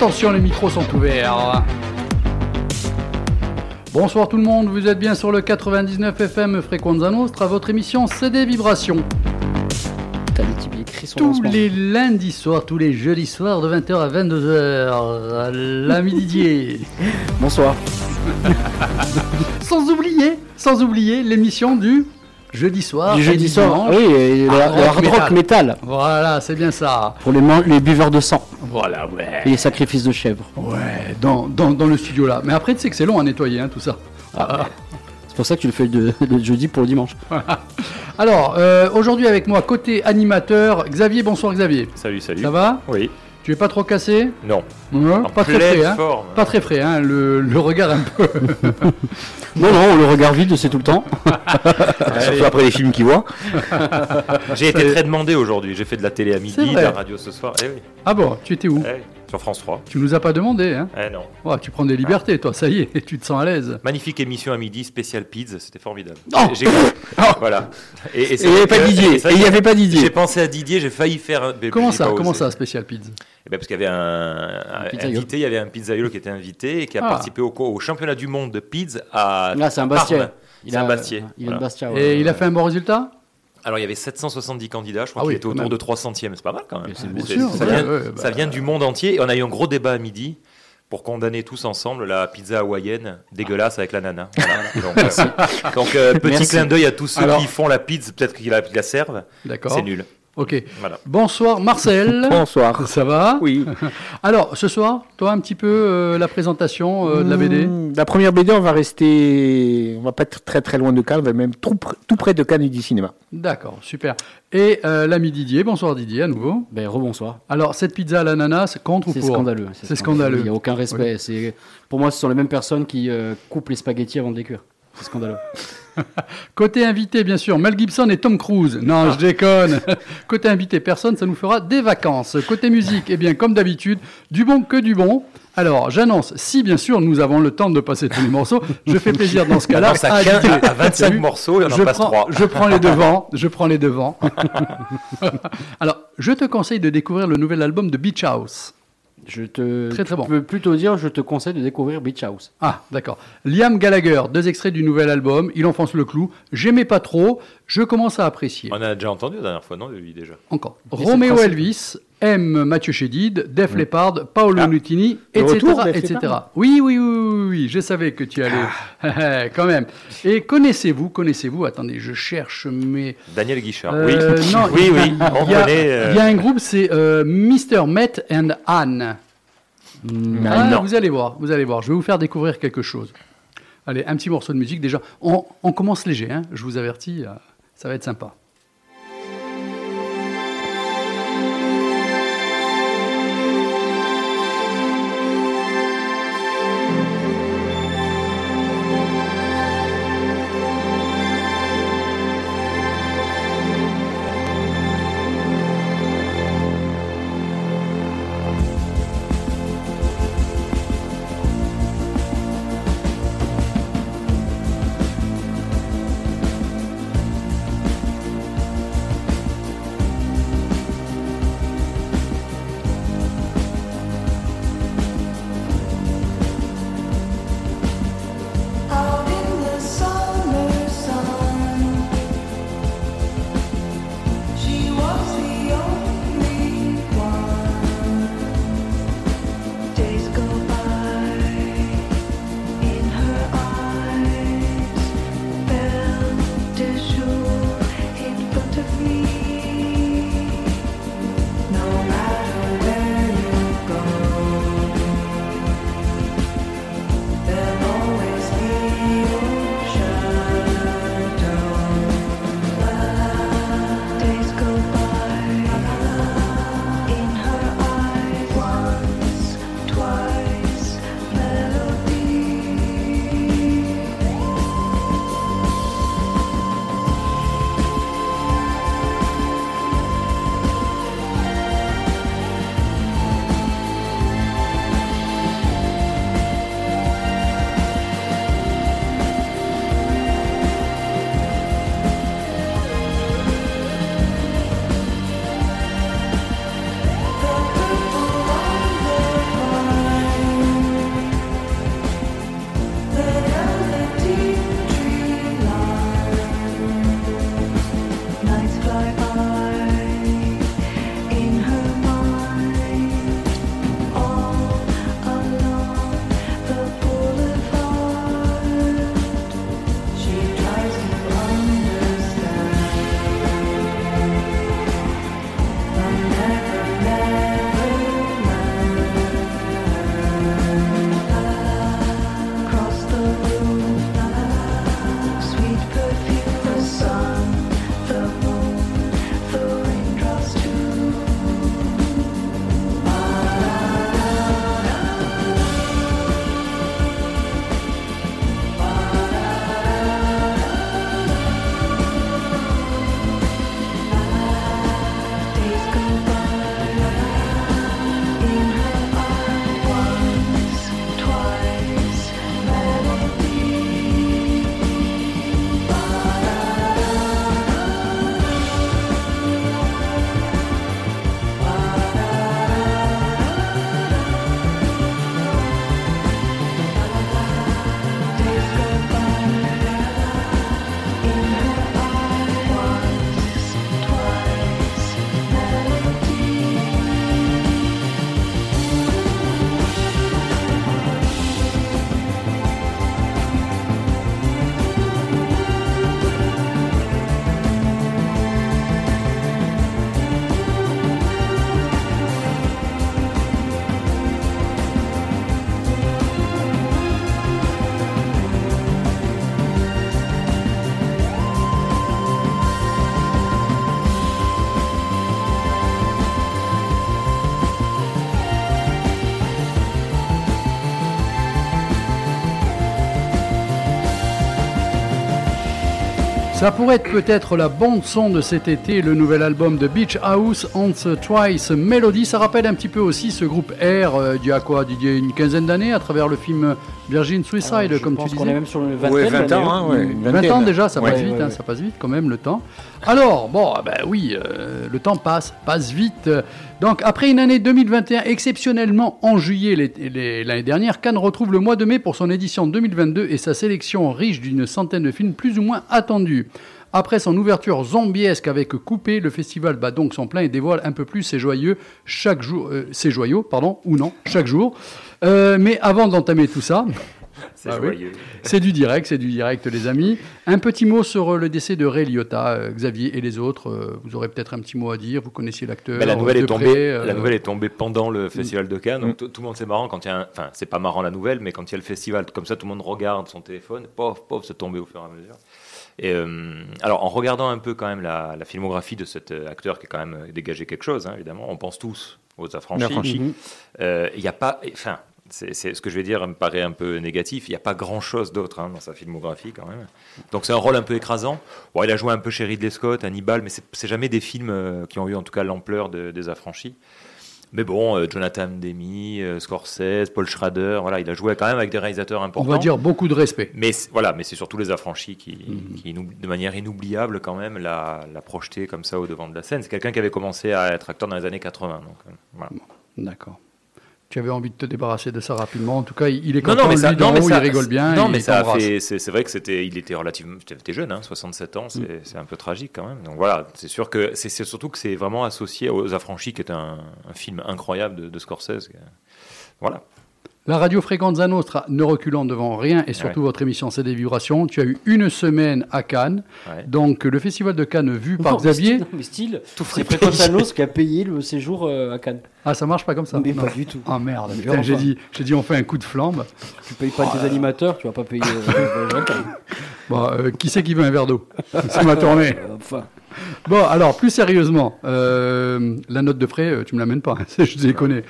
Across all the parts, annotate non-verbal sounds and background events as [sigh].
Attention, les micros sont ouverts. Bonsoir tout le monde, vous êtes bien sur le 99 FM Frequenza Nostra, votre émission CD Vibration. T'as dit qu'il écrit son Tous les lundis soirs, tous les jeudis soirs de 20h à 22h, l'ami Didier. Bonsoir. [laughs] Sans oublier, sans oublier l'émission du jeudi soir. du jeudi soir. dimanche. Oui, et le, Hard rock metal. Voilà, c'est bien ça. Pour les buveurs de sang Voilà, ouais. et les sacrifices de chèvre. Ouais, dans, dans, dans le studio là. Mais après, tu sais que c'est long à nettoyer, hein, tout ça. C'est pour ça que tu le fais de- le jeudi pour le dimanche. Alors, euh, aujourd'hui avec moi, côté animateur, Xavier, bonsoir Xavier. Salut, salut. Ça va? Oui. Tu es pas trop cassé Non. Pas très frais, hein. Pas très frais, hein, le, le regard un peu. [laughs] Non, non, le regard vide, c'est tout le temps. [laughs] Surtout après les films qu'il voit. J'ai été très demandé aujourd'hui. J'ai fait de la télé à midi, de la radio ce soir. Eh oui. Ah bon, tu étais où? Eh oui. Sur France 3. Tu nous as pas demandé, hein Eh non. Ouais, Tu prends des libertés, toi, ça y est, [laughs] tu te sens à l'aise. Magnifique émission à midi, spécial pizza, c'était formidable. Oh J'ai- Voilà. Et, Et il n'y avait pas Didier. Et il n'y avait pas J'ai Didier. pensé à Didier, j'ai failli faire. un- mais Comment j'ai ça Comment osé. ça, Special Pizza Eh ben, Parce qu'il y avait un, un pizzaiolo. invité, il y avait un pizzaiolo qui était invité et qui a Ah. participé au, au championnat du monde de pizza à Là, c'est un Parme. Bastia. C'est un Bastier. Il a Voilà. un Bastia. Et il a fait un bon résultat? Alors il y avait 770 candidats, je crois Ah qu'il oui, était autour même. de 300 e c'est pas mal quand même. C'est- sûr, ça, ouais, vient, ouais, bah- ça vient du monde entier et on a eu un gros débat à midi pour condamner tous ensemble la pizza hawaïenne dégueulasse avec l'ananas. Voilà. [laughs] Donc, euh, donc, euh, petit Merci. clin d'œil à tous ceux Alors- qui font la pizza, peut-être qu'ils la, la servent, D'accord. c'est nul. Ok. Voilà. Bonsoir Marcel. Bonsoir. Ça va Oui. [laughs] Alors, ce soir, toi, un petit peu euh, la présentation euh, de la BD Mmh, La première BD, on va rester, on va pas être très très loin de Cannes, on va même tout, pr- tout près de Cannes et du cinéma. D'accord, super. Et euh, l'ami Didier, bonsoir Didier à nouveau. Ben, rebonsoir. Alors, cette pizza à l'ananas, c'est contre ou C'est pour scandaleux. C'est scandaleux. Il n'y a aucun respect. C'est Pour moi, ce sont les mêmes personnes qui euh, coupent les spaghettis avant de les cuire. C'est scandaleux. [laughs] Côté invité, bien sûr, Mel Gibson et Tom Cruise. Non, je déconne. [laughs] Côté invité, personne, ça nous fera des vacances. Côté musique, eh bien, comme d'habitude, du bon que du bon. Alors, j'annonce, si bien sûr nous avons le temps de passer tous les morceaux, je fais plaisir dans ce [laughs] cas-là. À à 25 T'as vu morceaux, et on en je passe prends, 3. Je prends les devants, je prends les devants. Alors, je te conseille de découvrir le nouvel album de Beach House. Je te Très, très bon. je peux plutôt dire, je te conseille de découvrir Beach House. Ah, d'accord. Liam Gallagher, deux extraits du nouvel album. Il enfonce le clou. J'aimais pas trop. Je commence à apprécier. On a déjà entendu la dernière fois, non, lui déjà? Encore. Et principe. Elvis, M. Mathieu Chédid, Def Leppard, Paolo Ah. Nutini, etc. etc. Oui, oui, oui, oui, oui, je savais que tu allais. Ah. [laughs] Quand même. Et connaissez-vous, connaissez-vous, attendez, je cherche mes. Daniel Guichard. Euh, oui, non, [laughs] oui, oui, on il y a- connaît. euh, Il y a un groupe, c'est euh, Mr. Met and Anne. Ah, non. vous allez voir, vous allez voir. Je vais vous faire découvrir quelque chose. Allez, un petit morceau de musique déjà. On, on commence léger, hein, je vous avertis, ça va être sympa. Ça pourrait être peut-être la bande son de cet été, le nouvel album de Beach House, Once Twice Melody. Ça rappelle un petit peu aussi ce groupe R euh, d'il y a quoi, d'il y a une quinzaine d'années, à travers le film Virgin Suicide, Alors, je comme pense tu qu'on est disais. même sur le 20 Ouais, 20 ans, hein, ouais. une 20 vingtaine. ans déjà, ça Ouais. passe vite, Ouais, hein, ouais. ça passe vite quand même le temps. Alors, bon, ah ben oui, euh, le temps passe, passe vite. Donc, après une année 2021 exceptionnellement en juillet l'année dernière, Cannes retrouve le mois de mai pour son édition 2022 et sa sélection riche d'une centaine de films plus ou moins attendus. Après son ouverture zombiesque avec Coupé, le festival bat donc son plein et dévoile un peu plus ses joyeux chaque jour, euh, ses joyaux, pardon, ou non, chaque jour. Euh, mais avant d'entamer tout ça, C'est Ah oui. c'est du direct, c'est du direct, les amis. Un petit mot sur euh, le décès de Ray Liotta, euh, Xavier et les autres. euh, vous aurez peut-être un petit mot à dire. Vous connaissiez l'acteur. Mais la nouvelle, est tombée, près, euh, la nouvelle est tombée pendant le festival de Cannes. Mm. Donc tout le monde, c'est marrant quand il y a Enfin, c'est pas marrant la nouvelle, mais quand il y a le festival, comme ça, tout le monde regarde son téléphone. Pauvre, pauvre, c'est tombé au fur et à mesure. Et euh, alors, en regardant un peu quand même la, la filmographie de cet acteur qui a quand même dégagé quelque chose, hein, évidemment, on pense tous aux affranchis. Il n'y a pas. Enfin. C'est, ce que je vais dire me paraît un peu négatif. Il n'y a pas grand-chose d'autre hein, dans sa filmographie quand même. Donc c'est un rôle un peu écrasant. Bon, il a joué un peu chez Ridley Scott, Hannibal, mais c'est, jamais des films euh, qui ont eu en tout cas l'ampleur de- des affranchis. Mais bon, euh, Jonathan Demi, euh, Scorsese, Paul Schrader, voilà, il a joué quand même avec des réalisateurs On importants. va dire beaucoup de respect. Mais c'est- voilà, mais c'est surtout les affranchis qui, Mhm. qui inoub- de manière inoubliable quand même, l'a, l'a projeté comme ça au devant de la scène. C'est quelqu'un qui avait commencé à être acteur dans les années 80. Donc, euh, voilà. D'accord. Tu avais envie de te débarrasser de ça rapidement. En tout cas, il est Non, content. non, mais ça, lui, non, mais haut, ça- il rigole bien. Non, mais ça a fait. C'est, vrai que c'était, il était relativement, c'était jeune, hein, 67 ans. C'est, Mm. un peu tragique quand même. Donc voilà, c'est sûr que c'est, c'est surtout que c'est vraiment associé aux Affranchis, qui est un, un film incroyable de, de Scorsese. Voilà. La radio Fréquente Zanostra ne reculant devant rien et surtout votre émission C'est des vibrations. Tu as eu une semaine à Cannes. Ouais. Donc, le festival de Cannes vu par Non, mais Xavier. style- non, mais style, [laughs] Tout c'est Fréquence Anos qui a payé le séjour euh, à Cannes. Ah, ça marche pas comme ça Mais Non. pas du tout. Ah merde, j'ai dit, j'ai dit on fait un coup de flambe. Tu payes pas tes animateurs, tu vas pas payer euh, [laughs] euh, qui c'est qui veut un verre d'eau? C'est ma tournée. [laughs] Enfin, Bon, alors, plus sérieusement, euh, la note de frais, euh, tu me l'amènes pas, [laughs] je déconne.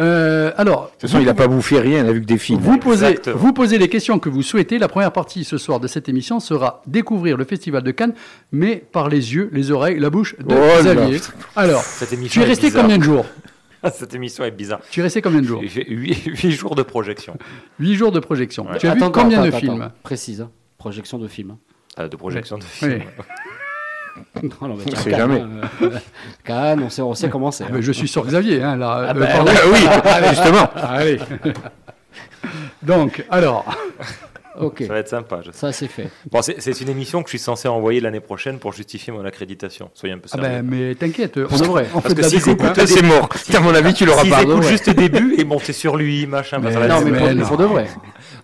Euh, alors, De toute façon, il n'a pas bouffé rien, il a vu que des films. vous posez, Exactement. vous posez les questions que vous souhaitez. La première partie ce soir de cette émission sera découvrir le Festival de Cannes, mais par les yeux, les oreilles, la bouche de Oh là Xavier. Alors, Cette tu es resté bizarre. combien de jours [laughs] Cette émission est bizarre. Tu es resté combien de jours J'ai fait 8, jours de projection. Huit jours de projection. Ouais. Tu as vu attends, combien attends, de attends, films attends. Précise, hein. projection de film. hein. Euh, de projection de Oui. [laughs] films. Non, non, mais On sait Cannes, jamais. euh, [laughs] Cannes, on sait, on sait comment c'est. Ah, mais Je suis sur Xavier, hein, là. Ah Euh, bah, pardon. oui, [laughs] justement. Allez. Donc, alors, Ok, Ça va être sympa. je sais. ça c'est fait. Bon, c'est, une émission que je suis censé envoyer l'année prochaine pour justifier mon accréditation. Soyez un peu ah sérieux. ben, mais t'inquiète, on devrait. Parce que s'ils hein. écoutent- c'est mort. À mon avis, tu l'auras S'ils pas. écoutent Ouais. juste le début et monter sur lui, machin, Mais ça va Non, être- mais, mais pour, non. pour de vrai.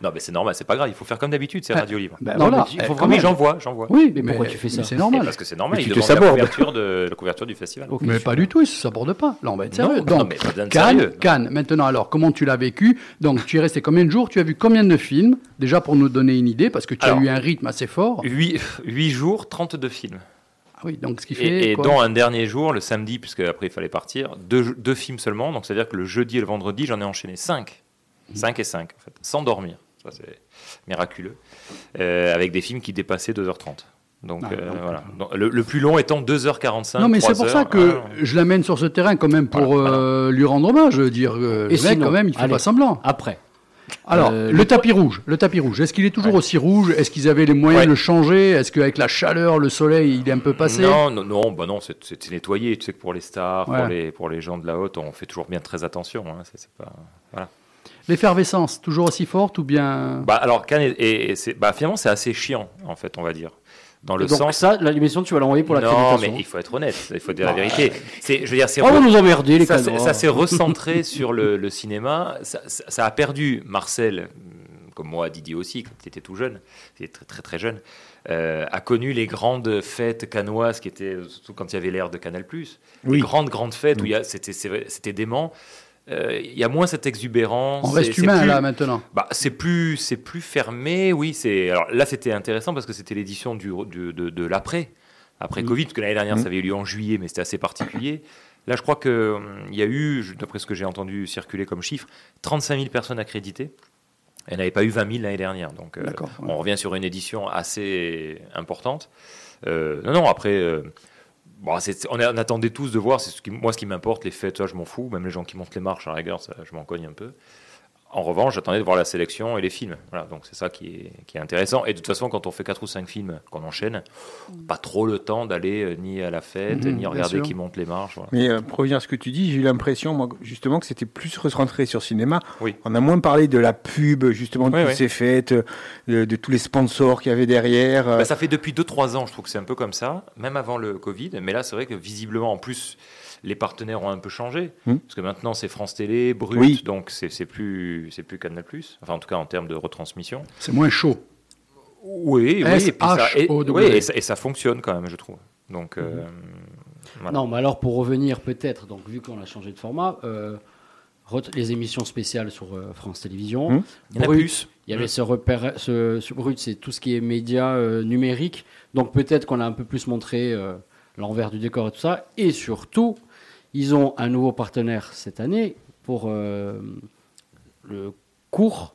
Non, mais c'est normal, c'est pas grave. Il faut faire comme d'habitude, c'est Ah, Radio Libre. Ben Non, voilà. mais il faut Eh, vraiment- oui, j'envoie, j'envoie. Oui, Mais pourquoi tu fais ça C'est Et normal. Parce que c'est normal, Mais il tu te demande la couverture, de, la couverture du festival. Mais pas du tout, ça s'aborde pas. Là, on va être sérieux. Non, Donc, non, mais Cannes, sérieux. Cannes. Maintenant, alors, comment tu l'as vécu? Donc, tu es resté combien de jours? Tu as vu combien de films? Déjà pour nous donner une idée, parce que tu Alors, as eu un rythme assez fort. 8, jours, 32 films. Ah oui, donc ce qui fait. Et, et dont un dernier jour, le samedi, puisque après il fallait partir, deux, deux films seulement. Donc c'est-à-dire que le jeudi et le vendredi, j'en ai enchaîné 5. 5 et 5, en fait, sans dormir. Ça, c'est miraculeux. Euh, avec des films qui dépassaient 2h30. Donc, Ah, euh, donc, voilà. Donc, le, le plus long étant 2h45. Non, mais c'est pour 3 ça que Ah, je l'amène sur ce terrain quand même pour Voilà, euh, lui rendre hommage. Dire, euh, Et le mec, sinon, quand même, il fait allez. pas semblant. Après, Alors, Euh, le, le tapis rouge, le tapis rouge, est-ce qu'il est toujours Ouais. aussi rouge? Est-ce qu'ils avaient les moyens Ouais. de le changer? Est-ce qu'avec la chaleur, le soleil, il est un peu passé? Non, non, non, bah non, c'est- nettoyé. Tu sais que pour les stars, Ouais. pour, les, pour les gens de la haute, on fait toujours bien très attention. hein. C'est pas... voilà. L'effervescence, toujours aussi forte ou bien Bah, alors, Cannes, est- est- c'est- bah, finalement, c'est assez chiant, en fait, on va dire. Dans le donc sens. ça, la l'émission, tu vas l'envoyer pour la non, mais il faut être honnête, il faut dire la vérité. C'est, je veux dire, c'est Oh, re- vous nous emmerdez, les ça, cadres. ça s'est recentré [laughs] sur le, le cinéma. Ça, ça- ça a perdu Marcel, comme moi, Didier aussi, quand il était tout jeune, il était très très, très jeune, euh, a connu les grandes fêtes canoises qui étaient, surtout quand il y avait l'ère de Canal+, Oui. les grandes grandes fêtes où il y a, c'était, c'est vrai, c'était dément. Euh, Il y a moins cette exubérance. on reste humain plus- là maintenant bah, c'est plus, c'est plus fermé, oui. C'est alors là, c'était intéressant parce que c'était l'édition du, du- de, de l'après, après Mm. Covid, parce que l'année dernière, Mm. ça avait eu lieu en juillet, mais c'était assez particulier. Là, je crois que hum, il y a eu, d'après ce que j'ai entendu circuler comme chiffre, 35 000 personnes accréditées. Elle n'avait pas eu 20 000 l'année dernière. Donc, euh, ouais. on revient sur une édition assez importante. Euh, non, non, après, euh, on attendait tous de voir. C'est ce qui, moi, ce qui m'importe, les fêtes, ça, je m'en fous. Même les gens qui montent les marches, à la rigueur, ça, je m'en cogne un peu. En revanche, j'attendais de voir la sélection et les films. Voilà, donc c'est ça qui est, qui est intéressant. Et de toute façon, quand on fait 4 ou 5 films qu'on enchaîne, pas trop le temps d'aller euh, ni à la fête, Mhm, ni regarder sûr. qui monte les marches. voilà. Mais euh, pour revenir à ce que tu dis, j'ai eu l'impression, moi, justement, que c'était plus recentré sur cinéma. Oui. On a moins parlé de la pub, justement, de Oui, toutes oui. ces fêtes, euh, de, de tous les sponsors qu'il y avait derrière. Bah, ça fait depuis 2-3 ans, je trouve que c'est un peu comme ça, même avant le Covid. Mais là, c'est vrai que visiblement, en plus, les partenaires ont un peu changé. Hmm. Parce que maintenant, c'est France Télé, Brut, Oui. donc c'est c'est plus, c'est plus Canal+. Enfin, en tout cas, en termes de retransmission. C'est moins chaud. Oui, oui, et, puis ça, et, S-H-O-W. oui, et, ça, et ça fonctionne quand même, je trouve. Donc, euh, voilà. Non, mais alors pour revenir peut-être, donc vu qu'on a changé de format, euh, les émissions spéciales sur euh, France Télévisions. Il y en a Brut, plus. Il y avait ce repère, ce, ce brut, c'est tout ce qui est médias euh, numériques. Donc peut-être qu'on a un peu plus montré euh, l'envers du décor et tout ça. Et surtout, ils ont un nouveau partenaire cette année pour euh, le cours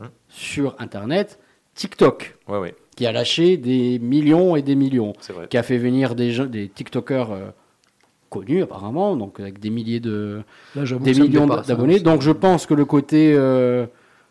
Hum. sur Internet, TikTok, Ouais, ouais, qui a lâché des millions et des millions, c'est vrai. qui a fait venir des, gens- des TikTokers euh, connus apparemment, donc avec des milliers de, Là, des millions hein. d'abonnés. Donc je pense que le côté euh,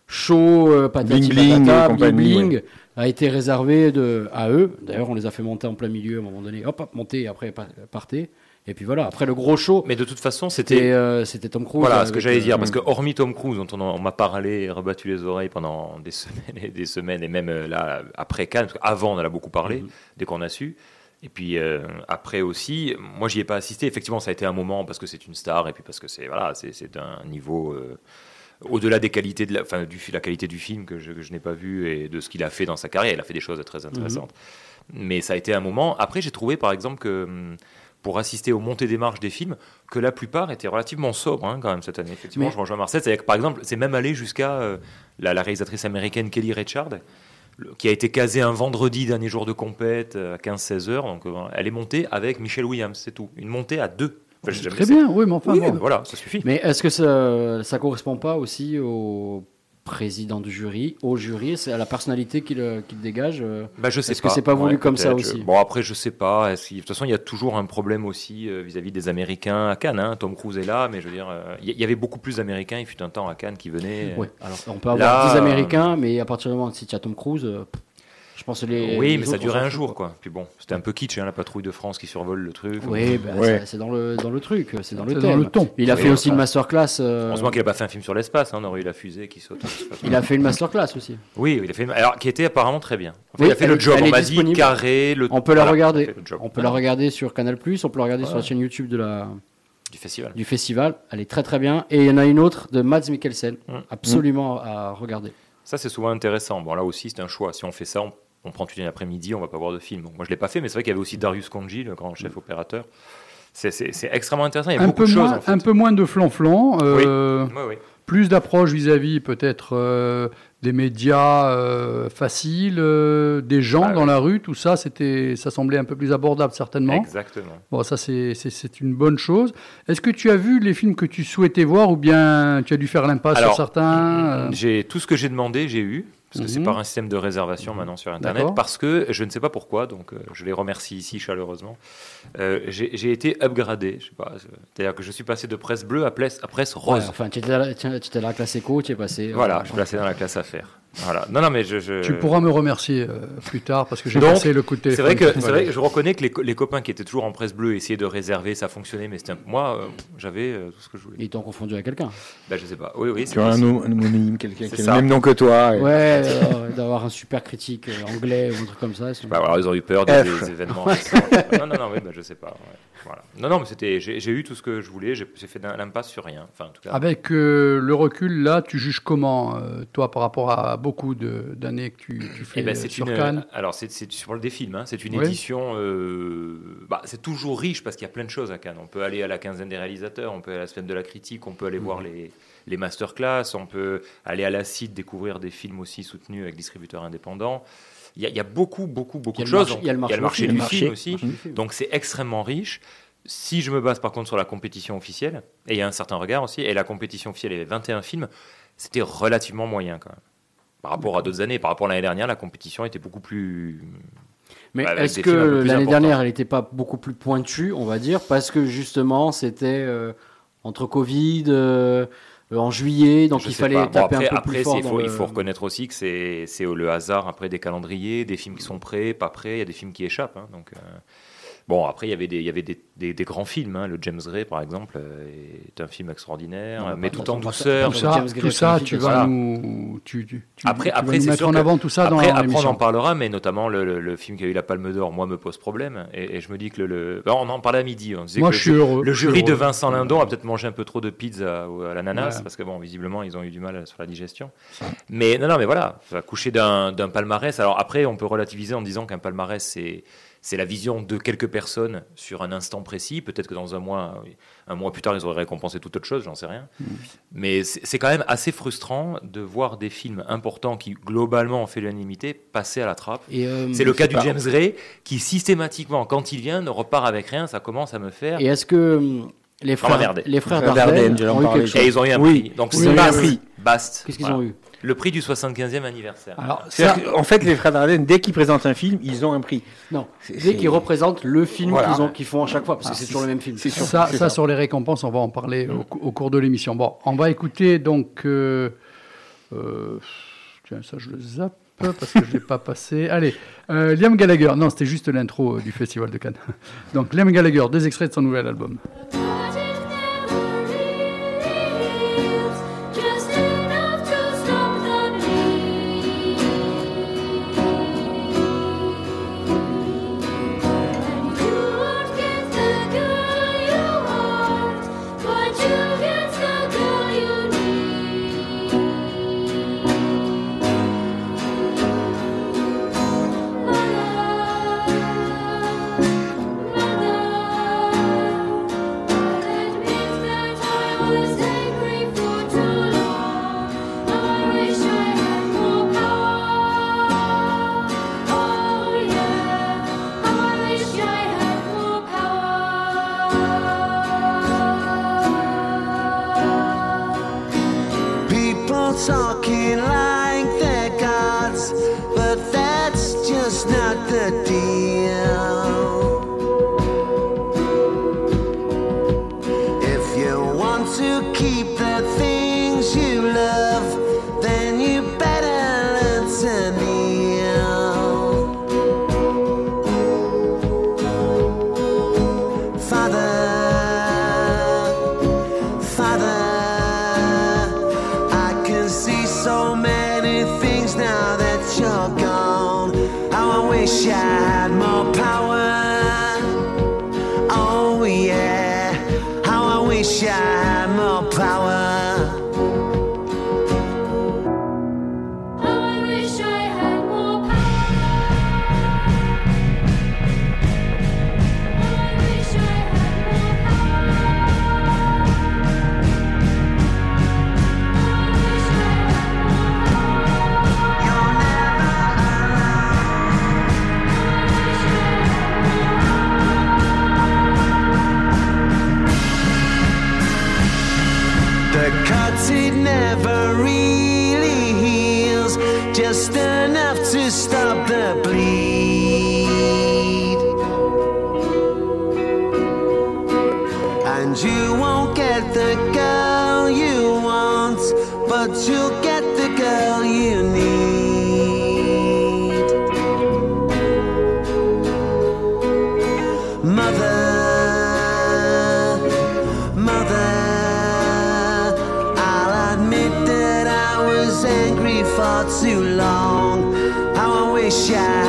show, euh, patati Bling bling patata, et compagnie, bling bling, a été réservé de, à eux. D'ailleurs, on les a fait monter en plein milieu à un moment donné. Hop, hop, monter, et après pa- partez. Et puis voilà, après le gros show, Mais de toute façon, c'était euh, c'était Tom Cruise. Voilà avec, ce que j'allais euh, dire, parce que hormis Tom Cruise, dont on, m'a parlé et rebattu les oreilles pendant des [laughs] semaines et des semaines, et même euh, là, après Cannes, parce qu'avant on en a beaucoup parlé, Mhm. dès qu'on a su. Et puis euh, après aussi, moi j'y ai pas assisté. Effectivement, ça a été un moment parce que c'est une star et puis parce que c'est voilà, c'est un niveau euh, au-delà des qualités de la, enfin, du la qualité du film que je, n'ai pas vu et de ce qu'il a fait dans sa carrière. Il a fait des choses très intéressantes. Mais ça a été un moment. Après, j'ai trouvé par exemple que pour assister aux montées des marches des films, que la plupart étaient relativement sobres hein, quand même cette année. Effectivement, Mais- je rejoins Marcel. C'est-à-dire que par exemple, c'est même allé jusqu'à euh, la, la réalisatrice américaine Kelly Richard, le- qui a été casée un vendredi, dernier jour de compète, euh, à 15-16 heures. Donc euh, elle est montée avec Michelle Williams, c'est tout. Une montée à deux. Enfin, Très bien, oui, mais enfin, Oui, bon. voilà, ça suffit. Mais est-ce que ça, ça correspond pas aussi au président du jury, au jury, c'est à la personnalité qu'il euh, qu'il dégage euh, Bah, je sais Est-ce que c'est pas voulu comme ça aussi Bon, après, je sais pas. De toute façon, il y a toujours un problème aussi euh, vis-à-vis des Américains à Cannes. hein. Tom Cruise est là, mais je veux dire, il y- avait beaucoup plus d'Américains. Il fut un temps à Cannes qui venaient. Ouais, alors on peut avoir Là, 10 euh, Américains, mais à partir du moment où si tu as Tom Cruise, je pense les. oui, les mais ça durait un jour, quoi. Puis bon, c'était un peu kitsch, hein, la patrouille de France qui survole le truc. Oui, ben, Ouais. c'est dans le, dans le truc, c'est dans le thème. dans le ton. Il a Oui, fait aussi une masterclass. euh, Heureusement qu'il a pas fait un film sur l'espace. hein, on aurait eu la fusée qui saute. il a fait une masterclass aussi. Oui, il a fait. une- Alors, qui était apparemment très bien. Enfin, Oui, il a fait elle- le job. elle On m'a dit carré. Le... On peut la regarder. On peut la regarder sur Canal+, on peut la regarder sur la chaîne YouTube de la, du festival. du festival. Elle est très très bien. Et il y en a une autre de Mads Mikkelsen, Mm. absolument à regarder. Ça, c'est souvent intéressant. Bon, là aussi, c'est un choix. Si on fait ça, on, on prend toute une après-midi, on va pas voir de film. Donc, moi, je l'ai pas fait, mais c'est vrai qu'il y avait aussi Darius Konji, le grand chef opérateur. C'est- extrêmement intéressant. Il y a Un beaucoup peu, de choses. moins, en fait. un peu moins de flanflan, euh, Oui, oui. plus d'approche vis-à-vis peut-être euh, des médias euh, faciles, des gens Ah, dans la rue, tout ça, c'était, ça semblait un peu plus abordable certainement. Exactement. Bon, ça c'est, une bonne chose. Est-ce que tu as vu les films que tu souhaitais voir ou bien tu as dû faire l'impasse sur certains euh, J'ai tout ce que j'ai demandé, j'ai eu. Parce que c'est Mhm. par un système de réservation maintenant sur Internet. Parce que je ne sais pas pourquoi, donc euh, je les remercie ici chaleureusement. euh, j'ai été upgradé. Euh, C'est-à-dire que je suis passé de presse bleue à presse, à presse Ouais, rose. enfin, tu étais, dans la classe éco, tu es passé. euh, Voilà, je suis placé dans la classe affaires. Voilà. Non, non, mais je. je- Tu pourras me remercier euh, plus tard parce que j'ai passé le coup de C'est téléphone. vrai, que, c'est vrai je reconnais que les, les copains qui étaient toujours en presse bleue essayaient de réserver, ça fonctionnait, mais c'était un- moi, euh, j'avais euh, tout ce que je voulais. Ils t'ont confondu avec quelqu'un. Bah, je sais pas. Oui, oui, c'est Tu as un, nom- quelqu'un C'est qui a le même nom que toi. et- Ouais, euh, d'avoir un super critique euh, anglais ou un truc comme ça. c'est- Bah, alors, ils ont eu peur des, événements. non, non, non, oui, bah, je sais pas. ouais. Voilà. Non, non, mais c'était, j'ai, j'ai eu tout ce que je voulais. J'ai, j'ai fait l'impasse sur rien. Enfin, en tout cas. Avec euh, le recul, là, tu juges comment, euh, toi, par rapport à beaucoup d'années que tu, tu fais Eh ben, euh, sur une, Cannes alors c'est, sur le des films, hein. c'est une Oui. édition. euh, bah, c'est toujours riche parce qu'il y a plein de choses à Cannes. On peut aller à la quinzaine des réalisateurs, on peut aller à la semaine de la critique, on peut aller voir les, les masterclass, on peut aller à la site découvrir des films aussi soutenus avec distributeurs indépendants. Il y a, il y a beaucoup, beaucoup, beaucoup de choses. il y a le marché du film aussi. Donc c'est extrêmement riche. Si je me base par contre sur la compétition officielle, et il y a un certain regard aussi, et la compétition officielle, il y avait 21 films, c'était relativement moyen quand même. Par rapport à d'autres années, par rapport à l'année dernière, la compétition était beaucoup plus. Mais est-ce que l'année dernière, elle n'était pas beaucoup plus pointue, on va dire, parce que justement, c'était euh, entre Covid, euh, en juillet, donc Je il fallait. Bon, taper après, un peu après, plus fort. il, faut, le- il faut reconnaître aussi que c'est c'est le hasard après des calendriers, des films qui sont prêts, pas prêts. Il y a des films qui échappent. hein, donc, euh, bon, après, il y avait des, il y avait des, des- des grands films. hein. Le James Ray, par exemple, euh, est un film extraordinaire, Non, mais pas- tout en douceur. Tout James ça, Gray, tout ça tu voilà. vas nous, tu, tu, tu- Après- tu après, nous mettre sûr en avant tout ça dans après, après, on en parlera, mais notamment le, le- le film qui a eu la Palme d'Or, moi, me pose problème. Et, et je me dis que le. le- ben, on en parlait à midi. On disait Moi, que je le, suis heureux. le jury de. Vincent Lindon a peut-être mangé un peu trop de pizza ou à l'ananas, Ouais. parce que, bon, visiblement, ils ont eu du mal sur la digestion. Mais non, non, mais voilà, ça va coucher d'un d'un palmarès. Alors après, on peut relativiser en disant qu'un palmarès, c'est. C'est la vision de quelques personnes sur un instant précis. Peut-être que dans un mois, un mois plus tard, ils auraient récompensé toute autre chose, j'en sais rien. Mm. Mais c'est c'est quand même assez frustrant de voir des films importants qui, globalement, ont fait l'unanimité, passer à la trappe. Et, euh, C'est le cas du pas. James Gray, qui systématiquement, quand il vient, ne repart avec rien. Ça commence à me faire. Et est-ce que hum, les frères, les frères Dardenne ont eu Et ils ont eu un Oui. prix. Donc Oui, c'est oui, Bast. oui. Bast. Qu'est-ce qu'ils Voilà. ont eu? Le prix du 75e anniversaire. Alors, ça, C'est-à-dire qu'en fait, les frères Dardenne, dès qu'ils présentent un film, ils ont un prix. Non, C'est- dès qu'ils représentent le film Voilà. qu'ils ont- qu'ils font à chaque fois, parce que Ah, c'est c'est- toujours le même film. c'est sûr. ça, ça, sur les récompenses, on va en parler au, cou- au cours de l'émission. Bon, on va écouter donc. euh, euh, tiens, ça, je le zappe parce que je ne l'ai pas [laughs] passé. Allez, euh, Liam Gallagher. Non, c'était juste l'intro euh, du Festival de Cannes. [laughs] Donc, Liam Gallagher, deux extraits de son nouvel album. shy.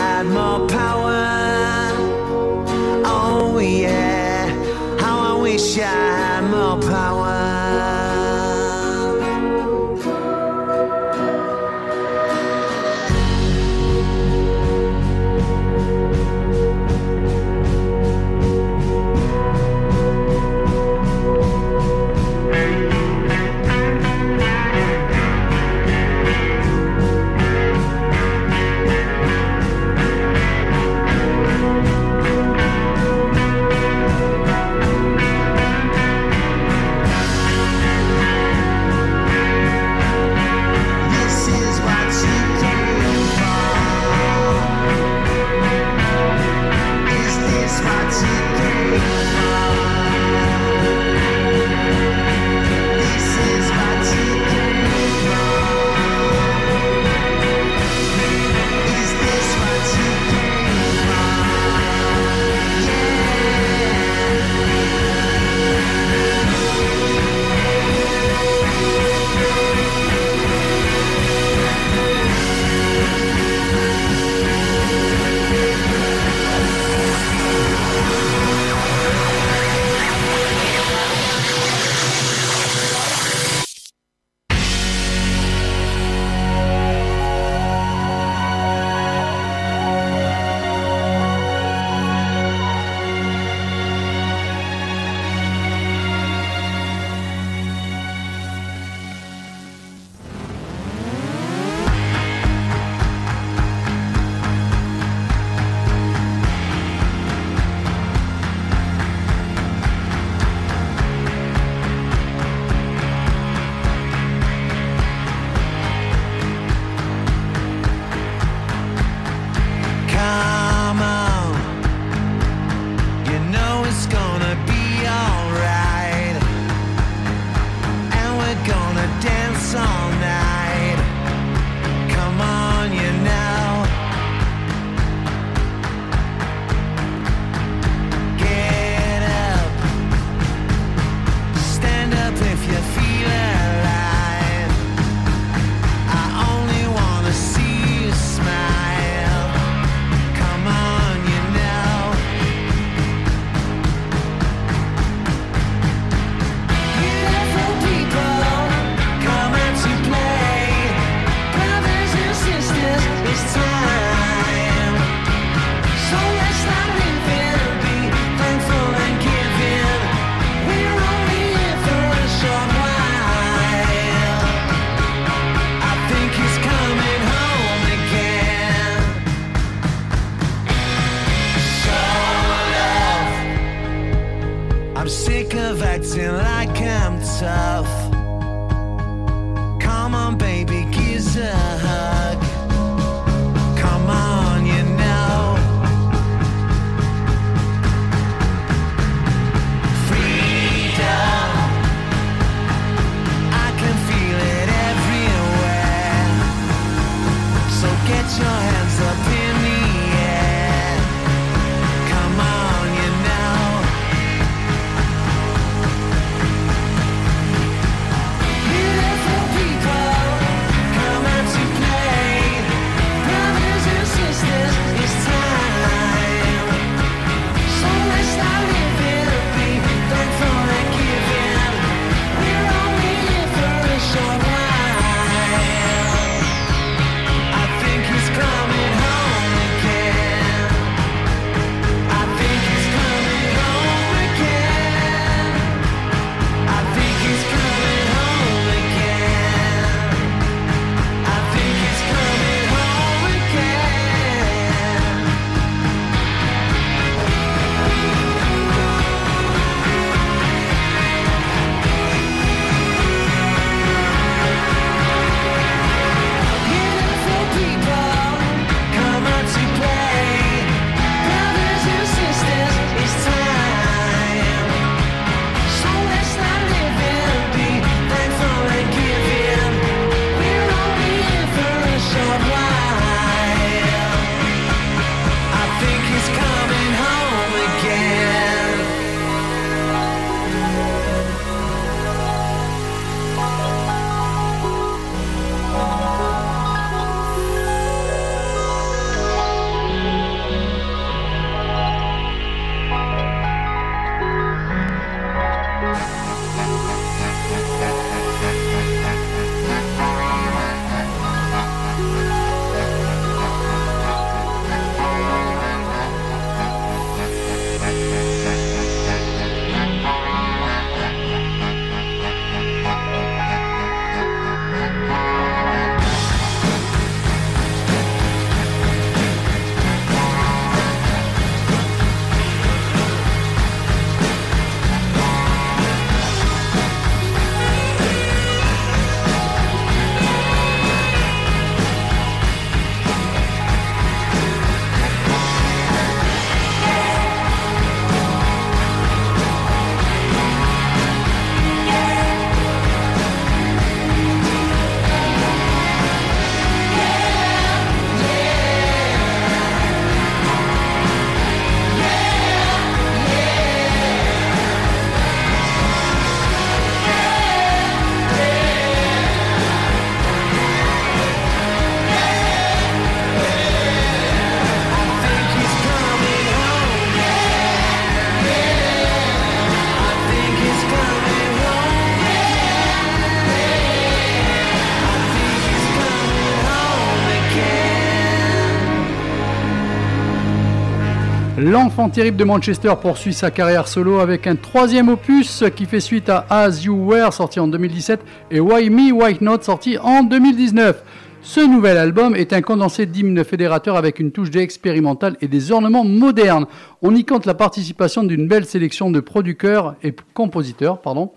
L'enfant terrible de Manchester poursuit sa carrière solo avec un troisième opus qui fait suite à As You Were sorti en 2017 et Why Me, Why Not sorti en 2019. Ce nouvel album est un condensé d'hymnes fédérateurs avec une touche d'expérimental et des ornements modernes. On y compte la participation d'une belle sélection de producteurs et compositeurs, pardon.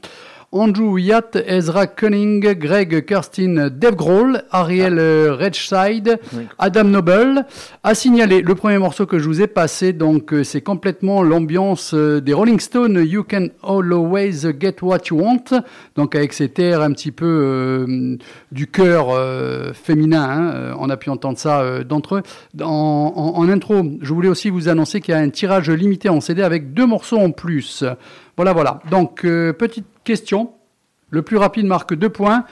Andrew Yatt, Ezra Cunning, Greg Kirsten, Dave Grohl, Ariel Redside, Adam Noble. À signaler, le premier morceau que je vous ai passé, donc euh, c'est complètement l'ambiance euh, des Rolling Stones, You Can Always Get What You Want, donc avec cet air un petit peu euh, du cœur euh, féminin, hein, on a pu entendre ça euh, d'entre eux. En, en- en intro, je voulais aussi vous annoncer qu'il y a un tirage limité en CD avec deux morceaux en plus. Voilà, voilà. Donc, euh, petite question. Le plus rapide marque deux points.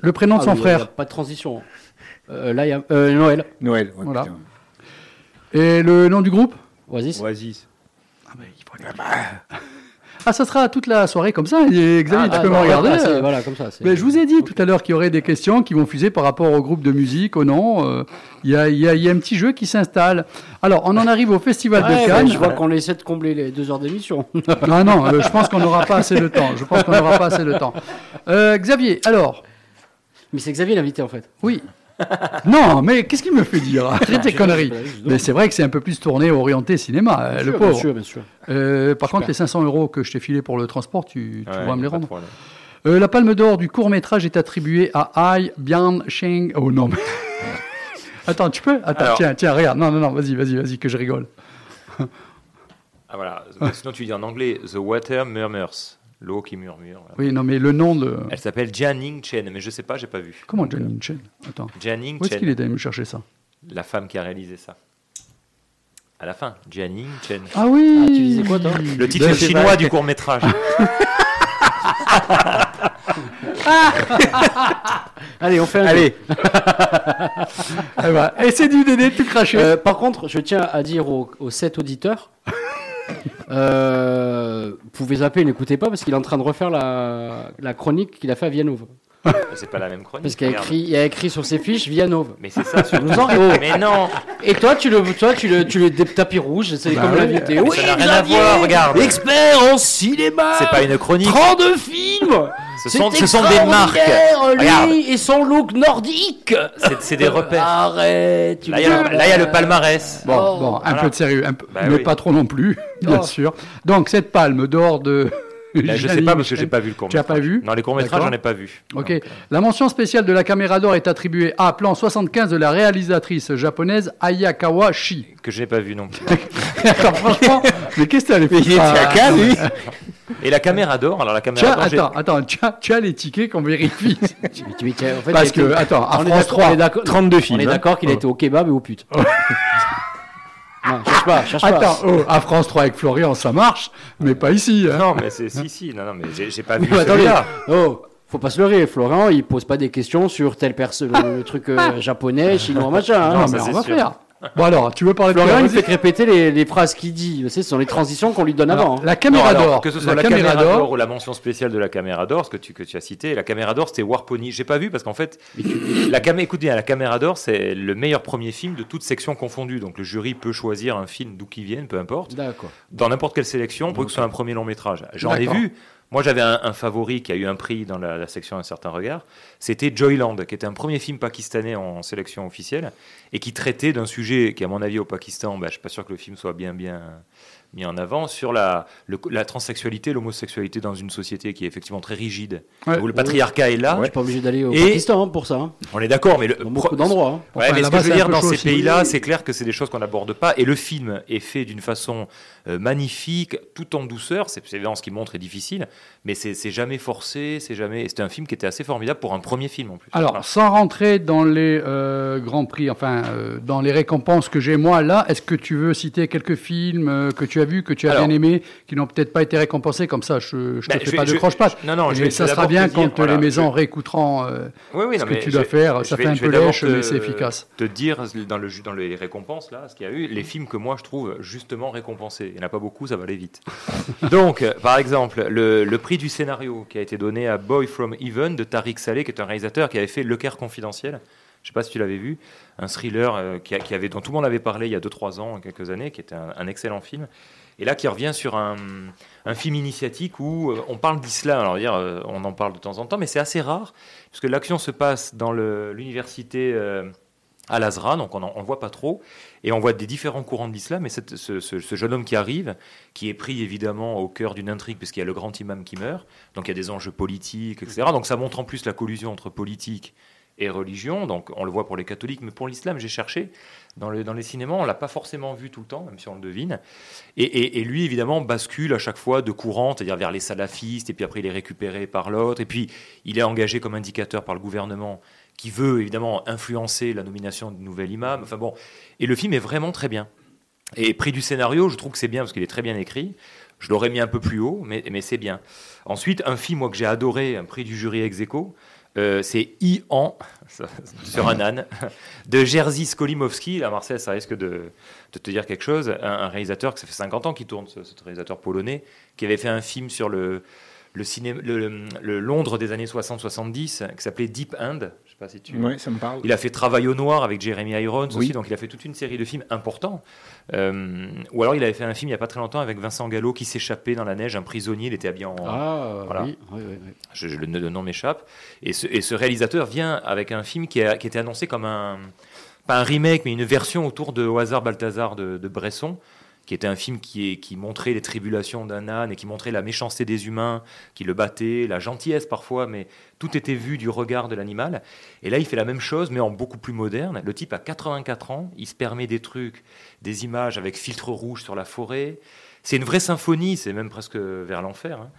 Le prénom de Ah son oui, il y a- il y a frère. Pas de transition. Euh, là, il y a euh, Noël. Noël. ouais, Voilà. putain. Et le nom du groupe? Oasis. Oasis. Ah, ça sera toute la soirée comme ça. Et Xavier, tu Ah, peux me ah, regarder. ah, c'est- euh. voilà, comme ça. Mais je vous ai dit tout à l'heure qu'il y aurait des questions qui vont fuser par rapport au groupe de musique, au nom. euh, Il y, y a- il y a un petit jeu qui s'installe. Alors, on en arrive au Festival Ouais, de bah, Cannes. je vois qu'on essaie de combler les deux heures d'émission. [laughs] Non, non, euh, je pense qu'on n'aura pas assez de temps. Je pense qu'on n'aura pas assez de temps. Euh, Xavier, alors, Mais c'est Xavier l'invité en fait. oui. [laughs] Non, mais qu'est-ce qu'il me fait dire? Arrête tes conneries. Mais c'est vrai que c'est un peu plus tourné, orienté cinéma, euh, Bien le sûr, pauvre. Bien sûr, bien sûr. Euh, par Super. contre, les 500 euros que je t'ai filés pour le transport, tu, tu Ouais, vas me les rendre. Euh, la palme d'or du court métrage est attribuée à Ai Bian Sheng. Oh non, mais. [laughs] Attends, tu peux? Attends, Alors- tiens, tiens, regarde. Non, non, non, vas-y, vas-y, vas-y, que je rigole. Ah voilà, sinon tu dis en anglais The Water Murmurs, l'eau qui murmure. voilà. Oui, non, mais le nom de. Elle s'appelle Jianing Chen, mais je sais pas, j'ai pas vu. Comment Johnny Chen? Attends. Jianing Où est-ce qu'il est allé me chercher ça? La femme qui a réalisé ça. À la fin, Jianing Chen. Ah oui Ah, tu disais quoi, toi? Le titre Ben, chinois vrai. du court métrage. [laughs] Allez, on fait un Allez, Et c'est du dédé tout craché. Euh, par contre, je tiens à dire aux, aux sept auditeurs, euh, vous pouvez zapper, n'écoutez pas parce qu'il est en train de refaire la, chronique qu'il a fait à Vianov. C'est pas la même chronique. Parce qu'il y a regarde. écrit, il y a écrit sur ses fiches Vianov. Mais c'est ça, sur [laughs] Nous en- oh. Mais non Et toi, tu le, toi, tu le, tu le tapis rouge, c'est Bah comme oui. l'invité. Mais Oui, ça n'a rien à voir, regarde. Expert en cinéma. C'est pas une chronique, 32 films. ce sont, C'est ce sont des marques. lui Regarde. et son look nordique. C'est des repères. Arrête. tu Là, il y, a le- là, il y a le palmarès. Bon, Oh, bon, un voilà. peu de sérieux, un peu, Bah mais oui. pas trop non plus, bien Oh. sûr. Donc, cette palme d'or de. Là, je sais Gianni pas parce que j'ai pas vu le court Tu as pas vu Non, les courts métrages, j'en ai pas vu. Ok. Donc, La mention spéciale de la caméra d'or est attribuée à plan 75 de la réalisatrice japonaise Ayakawa Shi. que je n'ai pas vu non [laughs] plus. Attends, franchement, mais qu'est-ce que était à Cannes, lui. Et la caméra d'or, alors la caméra d'or, attends, attends, tu as, tu as les tickets qu'on vérifie. [laughs] Tu- tu- tu- en fait, Parce que, attends, à on France d'accord- 3, on est d'accord- 32 On films. est hein. d'accord qu'il a été au kebab et au pute. [laughs] non, cherche pas, cherche Attends, pas. oh, à France 3 avec Florian, ça marche, mais pas ici. hein. Non, mais c'est si, si, non, non, mais j'ai j'ai pas vu Mais [laughs] attendez, celui-là. oh, faut pas se leurrer. Florent, il pose pas des questions sur telle personne, le, le truc euh, [laughs] japonais, chinois, machin. hein. Non, mais c'est on va sûr. faire. Bon alors, tu veux parler de Florian, quoi il fait répéter les, les phrases qu'il dit. Ce sont les transitions qu'on lui donne Alors, avant. hein. La caméra d'or, que ce soit la, la, caméra d'or, ou la mention spéciale de la caméra d'or, ce que tu, que tu as cité, la caméra d'or c'était Warpony. J'ai pas vu parce qu'en fait, la caméra, écoute bien, la caméra d'or c'est le meilleur premier film de toute section confondue. Donc le jury peut choisir un film d'où qu'il vienne, peu importe, D'accord. dans n'importe quelle sélection pour que ce soit un premier long métrage. J'en ai vu. Moi, j'avais un, un favori qui a eu un prix dans la, la section Un certain regard. C'était Joyland, qui était un premier film pakistanais en sélection officielle et qui traitait d'un sujet qui, à mon avis, au Pakistan, bah, je suis pas sûr que le film soit bien, bien mis en avant sur la, le- la transsexualité, l'homosexualité dans une société qui est effectivement très rigide, Ouais. où le patriarcat est là. Je suis pas obligé d'aller au Et- Pakistan hein, pour ça. hein. On est d'accord, mais le Dans beaucoup d'endroits. hein. Ouais, mais ce que je veux dire, dans ces pays-là, c'est clair que c'est des choses qu'on n'aborde pas. Et le film est fait d'une façon magnifique, tout en douceur. C'est évidemment ce qui montre est difficile, mais c'est jamais forcé, c'est jamais. C'était un film qui était assez formidable pour un premier film en plus. Alors, Voilà. sans rentrer dans les euh, grands prix, enfin, euh, dans les récompenses que j'ai moi là, est-ce que tu veux citer quelques films euh, que tu as vus, que tu as Alors- bien aimés, qui n'ont peut-être pas été récompensés comme ça? Je, je te Bah, fais je pas de croche-patte. Non, non, je Mais vais ça sera bien te quand voilà, les maisons réécouteront euh, Oui, oui, ce non, que tu dois faire. Ça fait un peu lèche, te- mais c'est efficace. Te dire dans, le, dans les récompenses là, ce qu'il y a eu, les films que moi je trouve justement récompensés. Il n'y en a pas beaucoup, ça va aller vite. [laughs] Donc, euh, par exemple, le, prix du scénario qui a été donné à Boy from Even de Tariq Saleh, qui est un réalisateur qui avait fait Le Caire confidentiel. Je sais pas si tu l'avais vu, un thriller euh, qui, avait, dont tout le monde avait parlé il y a 2-3 ans, quelques années, qui était un, excellent film. Et là, qui revient sur un, film initiatique où euh, on parle d'islam. Alors, dire, on en parle de temps en temps, mais c'est assez rare, puisque l'action se passe dans l'université euh, Al Azra, donc on ne voit pas trop, et on voit des différents courants de l'islam. Et ce, jeune homme qui arrive, qui est pris évidemment au cœur d'une intrigue, puisqu'il y a le grand imam qui meurt, donc il y a des enjeux politiques, etc. Donc ça montre en plus la collusion entre politique et religion. Donc on le voit pour les catholiques, mais pour l'islam, j'ai cherché. Dans, le- dans les cinémas, on l'a pas forcément vu tout le temps, même si on le devine. Et, et- et lui, évidemment, bascule à chaque fois de courant, c'est-à-dire vers les salafistes, et puis après il est récupéré par l'autre, et puis il est engagé comme indicateur par le gouvernement qui veut évidemment influencer la nomination du nouvel imam. Enfin bon, et le film est vraiment très bien. Et prix du scénario, je trouve que c'est bien parce qu'il est très bien écrit. Je l'aurais mis un peu plus haut, mais, mais c'est bien. Ensuite, un film que j'ai adoré, un prix du jury ex aequo, euh, c'est I-An, [laughs] sur un âne, de Jerzy Skolimowski. À Marseille, ça risque de, te dire quelque chose. Un, réalisateur que ça fait 50 ans qu'il tourne, ce, réalisateur polonais, qui avait fait un film sur le, Londres des années 60-70 qui s'appelait Deep End. Pas si tu. Ouais, ça me parle. Il a fait Travail au noir avec Jeremy Irons Oui. aussi, donc il a fait toute une série de films importants. Euh, ou alors il avait fait un film il n'y a pas très longtemps avec Vincent Gallo qui s'échappait dans la neige, un prisonnier, il était habillé en. Ah, Voilà. oui, oui, oui, oui. Je- je- le, le nom m'échappe. Et ce, et ce réalisateur vient avec un film qui, a, qui était annoncé comme un. Pas un remake, mais une version autour de Au hasard Balthazar de, de Bresson, qui était un film qui, montrait les tribulations d'un âne et qui montrait la méchanceté des humains, qui le battaient, la gentillesse parfois, mais tout était vu du regard de l'animal. Et là, il fait la même chose, mais en beaucoup plus moderne. Le type a 84 ans, il se permet des trucs, des images avec filtre rouge sur la forêt. C'est une vraie symphonie, c'est même presque vers l'enfer. hein.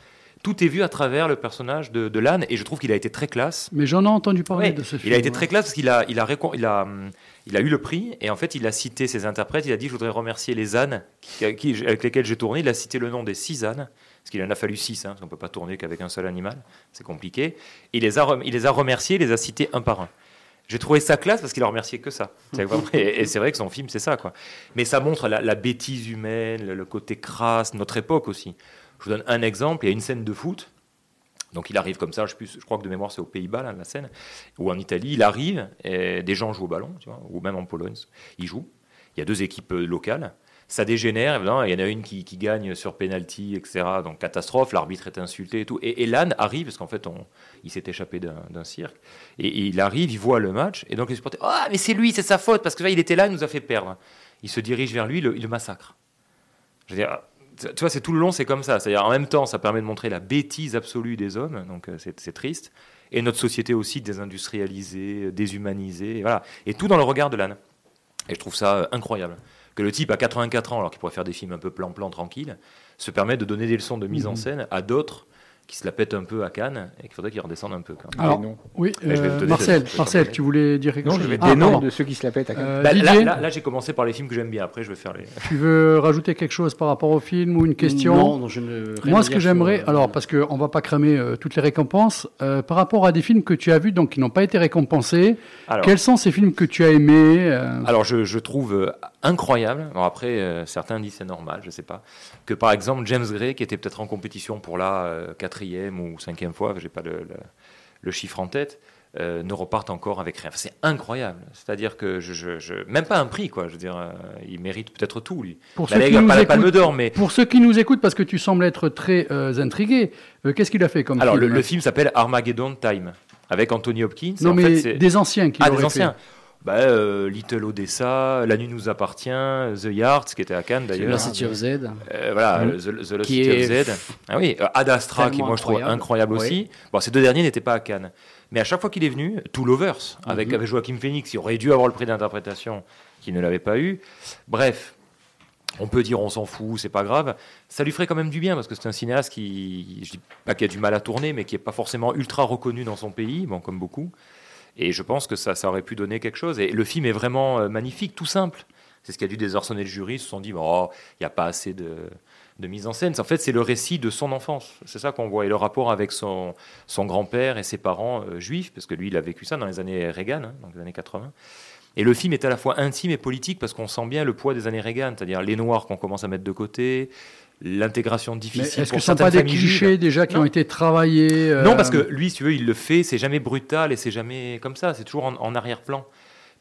Tout est vu à travers le personnage de, de l'âne, et je trouve qu'il a été très classe. Mais j'en ai entendu parler Ouais, de ce film. il a été ouais. très classe parce qu'il a, il a, il a, hum, il a eu le prix et en fait il a cité ses interprètes. Il a dit je voudrais remercier les ânes qui, qui- avec lesquels j'ai tourné. Il a cité le nom des six ânes parce qu'il en a fallu six, hein, parce qu'on peut pas tourner qu'avec un seul animal, c'est compliqué. Il les a, il les a remerciés, il les a cités un par un. J'ai trouvé ça classe parce qu'il a remercié que ça. [laughs] Et et c'est vrai que son film, c'est ça. quoi. Mais ça montre la, la bêtise humaine, le, le côté crasse, notre époque aussi. Je vous donne un exemple. Il y a une scène de foot. Donc il arrive comme ça, je, crois que de mémoire c'est aux Pays-Bas, la scène, ou en Italie, il arrive, des gens jouent au ballon, ou même en Pologne, ils jouent. Il y a deux équipes euh, locales. Ça dégénère, il y en a une qui, gagne sur penalty, etc. Donc catastrophe, l'arbitre est insulté et tout. Et, l'âne arrive, parce qu'en fait, il s'est échappé d'un cirque, et, il arrive, il voit le match, et donc les supporters, ah, mais c'est lui, c'est sa faute, parce que là, il était là, il nous a fait perdre. Il se dirige vers lui, il le, il le massacre. Je veux dire, tu vois, c'est tout le long, c'est comme ça. C'est-à-dire, en même temps, ça permet de montrer la bêtise absolue des hommes, donc euh, c'est c'est triste, et notre société aussi désindustrialisée, déshumanisée, et voilà. Et tout dans le regard de l'âne. Et je trouve ça euh, incroyable. Que le type à 84 ans, alors qu'il pourrait faire des films un peu plan-plan, tranquille, se permet de donner des leçons de mise en scène à d'autres qui se la pètent un peu à Cannes et qu'il faudrait qu'ils redescendent un peu. Quand même. Alors, noms. oui, vais euh, Marcel, Marcel, tu voulais dire quelque Non, chose je vais Ah, des noms de ceux qui se la pètent à Cannes. Euh, Bah, là, Didier, là- là, j'ai commencé par les films que j'aime bien. Après, je vais faire les. tu veux rajouter quelque chose par rapport au film ou une question Non, non, je ne. Moi, ce que j'aimerais, sur, euh, alors parce qu'on va pas cramer euh, toutes les récompenses, euh, par rapport à des films que tu as vus donc qui n'ont pas été récompensés, Alors, quels sont ces films que tu as aimés euh, Alors, je, je trouve incroyable. Bon, après, euh, certains disent c'est normal, je sais pas. Que par exemple, James Gray, qui était peut-être en compétition pour la euh, quatrième ou cinquième fois, j'ai pas le, le- le chiffre en tête, euh, ne reparte encore avec rien. Enfin, c'est incroyable. C'est-à-dire que je, je- je- même pas un prix, quoi. Je veux dire, euh, il mérite peut-être tout, lui. Pour La ceux, qui Ligue pas la Palme écoutent, d'Or, mais pour ceux qui nous écoutent, parce que tu sembles être très euh, intrigué, qu'est-ce qu'il a fait comme alors le, film le film s'appelle Armageddon Time avec Anthony Hopkins. Non, En mais fait, des anciens qui Ah, des fait. Bah, euh, Little Odessa, La nuit nous appartient, The Yard, qui était à Cannes d'ailleurs. La City of Z. Euh, voilà, Mhm. The, The Lost Qui City est of Z. Ah oui, euh, Ad Astra, qui moi je trouve incroyable. aussi. Bon, ces deux derniers n'étaient pas à Cannes. Mais à chaque fois qu'il est venu, Two Lovers, avec, Mhm. avec Joachim Phoenix, qui aurait dû avoir le prix d'interprétation, qui ne l'avait pas eu. Bref, on peut dire on s'en fout, c'est pas grave. Ça lui ferait quand même du bien, parce que c'est un cinéaste qui, je dis pas qu'il a du mal à tourner, mais qui est pas forcément ultra reconnu dans son pays, bon, comme beaucoup. Et je pense que ça, ça aurait pu donner quelque chose. Et le film est vraiment euh, magnifique, tout simple. C'est ce qui a dû désarçonner le jury. Ils se sont dit, il n'y a pas assez de, de mise en scène. En fait, c'est le récit de son enfance. C'est ça qu'on voit. Et le rapport avec son, son grand-père et ses parents euh, juifs, parce que lui, il a vécu ça dans les années Reagan, hein, donc les années 80. Et le film est à la fois intime et politique parce qu'on sent bien le poids des années Reagan, c'est-à-dire les Noirs qu'on commence à mettre de côté, l'intégration difficile est-ce que ce sont pas des clichés déjà qui Non. ont été travaillés euh, Non, parce que lui, si tu veux, il le fait, c'est jamais brutal et c'est jamais comme ça, c'est toujours en, en arrière-plan.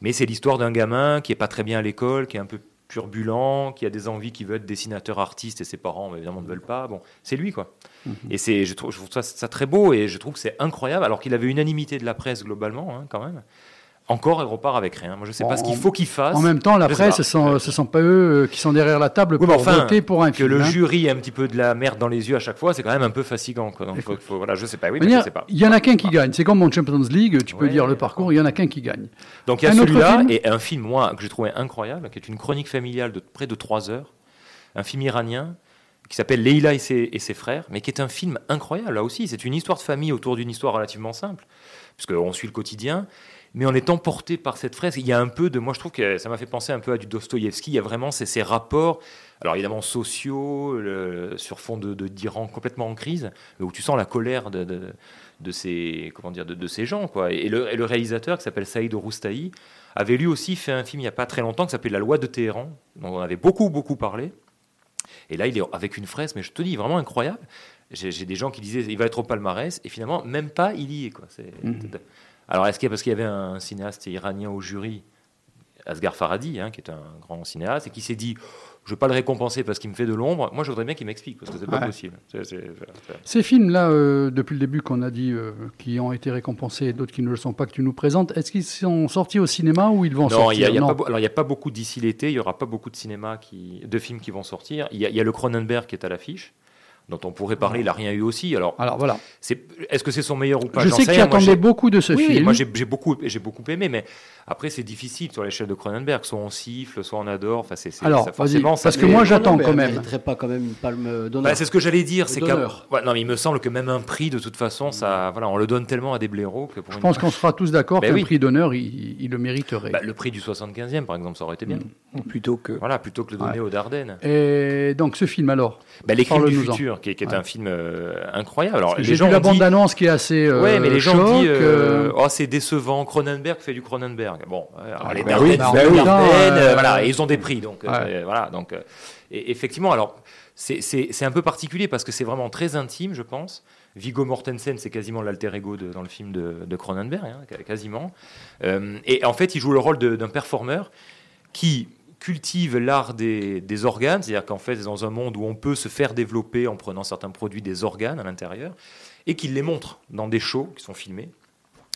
Mais c'est l'histoire d'un gamin qui est pas très bien à l'école, qui est un peu turbulent, qui a des envies, qui veut être dessinateur artiste et ses parents évidemment ne veulent pas. Bon, c'est lui quoi. Mhm. Et c'est, je trouve, je trouve ça, ça très beau et je trouve que c'est incroyable, alors qu'il avait unanimité de la presse globalement hein, quand même. Encore, il repart avec rien. Moi, je sais En- pas ce qu'il faut qu'il fasse. En même temps, la sais presse, ce sont, ce sont pas eux euh, qui sont derrière la table Oui, pour mais enfin, voter pour un que film. le hein. jury ait un petit peu de la merde dans les yeux à chaque fois, c'est quand même un peu fatigant. Quoi. Donc, faut, faut- voilà, je sais pas. Oui, dire, sais pas. Il y en a qu'un qui gagne. C'est comme mon Champions League, tu peux dire le parcours, il y en a qu'un qui gagne. Donc il y a celui-là film et un film moi que j'ai trouvé incroyable, qui est une chronique familiale de près de trois heures, un film iranien qui s'appelle Leila et ses, et ses frères, mais qui est un film incroyable là aussi. C'est une histoire de famille autour d'une histoire relativement simple, puisqu'on suit le quotidien, mais on est emporté par cette fresque. Il y a un peu de, moi je trouve que ça m'a fait penser un peu à du Dostoïevski. Il y a vraiment ces, ces rapports, alors évidemment sociaux, le- sur fond de d'Iran complètement en crise, où tu sens la colère de, de, de ces comment dire de, de ces gens quoi. Et le, et le réalisateur qui s'appelle Saïd Roustaï avait lui aussi fait un film il n'y a pas très longtemps qui s'appelait La loi de Téhéran, dont on avait beaucoup beaucoup parlé. Et là, il est avec une fraise, mais je te dis, vraiment incroyable. J'ai des gens qui disaient, il va être au palmarès, et finalement, même pas, il y est. Quoi. Mhm. Alors, est-ce qu'il parce qu'il y avait un cinéaste iranien au jury, Asghar Farhadi, hein, qui est un grand cinéaste, et qui s'est dit je ne vais pas le récompenser parce qu'il me fait de l'ombre. Moi, je voudrais bien qu'il m'explique, parce que c'est pas Ouais. possible. C'est- c'est- c'est- Ces films-là, euh, depuis le début qu'on a dit, euh, qui ont été récompensés et d'autres qui ne le sont pas, que tu nous présentes, est-ce qu'ils sont sortis au cinéma ou ils vont Non, sortir y a, y a Non. il n'y a pas beaucoup d'ici l'été, il n'y aura pas beaucoup de cinéma qui, de films qui vont sortir. Il y, y a le Cronenberg qui est à l'affiche, dont on pourrait parler, il n'a rien eu aussi. Alors, Alors voilà. est-ce que c'est son meilleur ou pas? Je sais que tu attendais beaucoup de ce Oui, film. moi j'ai beaucoup, j'ai beaucoup aimé, mais après c'est difficile sur l'échelle de Cronenberg. Soit on siffle, soit on adore. Enfin, c'est, Alors, ça, vas-y, forcément, ça parce que moi, j'attends quand même. mériterait pas quand même une palme d'honneur. Bah, c'est ce que j'allais dire, c'est. Ouais, non, mais il me semble que même un prix, de toute façon, ça, voilà, on le donne tellement à des blaireaux que pour Je une- pense qu'on sera tous d'accord Ben qu'un oui. prix d'honneur, il, il le mériterait. Bah, le prix du 75e, par exemple, ça aurait été bien. Plutôt que. Voilà, plutôt que de le donner aux Dardennes. Et donc ce film alors? Bah, les crimes du futur, qui est, qui est Ouais. un film euh, incroyable. Alors, les gens vu la dit- bande-annonce qui est assez euh, ouais, mais les gens choc, disent euh, euh, oh c'est décevant. Cronenberg fait du Cronenberg. Bon, les bah oui, bah oui. Voilà, et ils ont des prix, donc Ouais. voilà, donc et effectivement, alors c'est- un peu particulier parce que c'est vraiment très intime, je pense. Viggo Mortensen, c'est quasiment l'alter ego de- dans le film de, Cronenberg, hein, quasiment. Et en fait, il joue le rôle d'un performeur qui cultive l'art des, des organes, c'est-à-dire qu'en fait, dans un monde où on peut se faire développer en prenant certains produits des organes à l'intérieur, et qu'il les montre dans des shows qui sont filmés.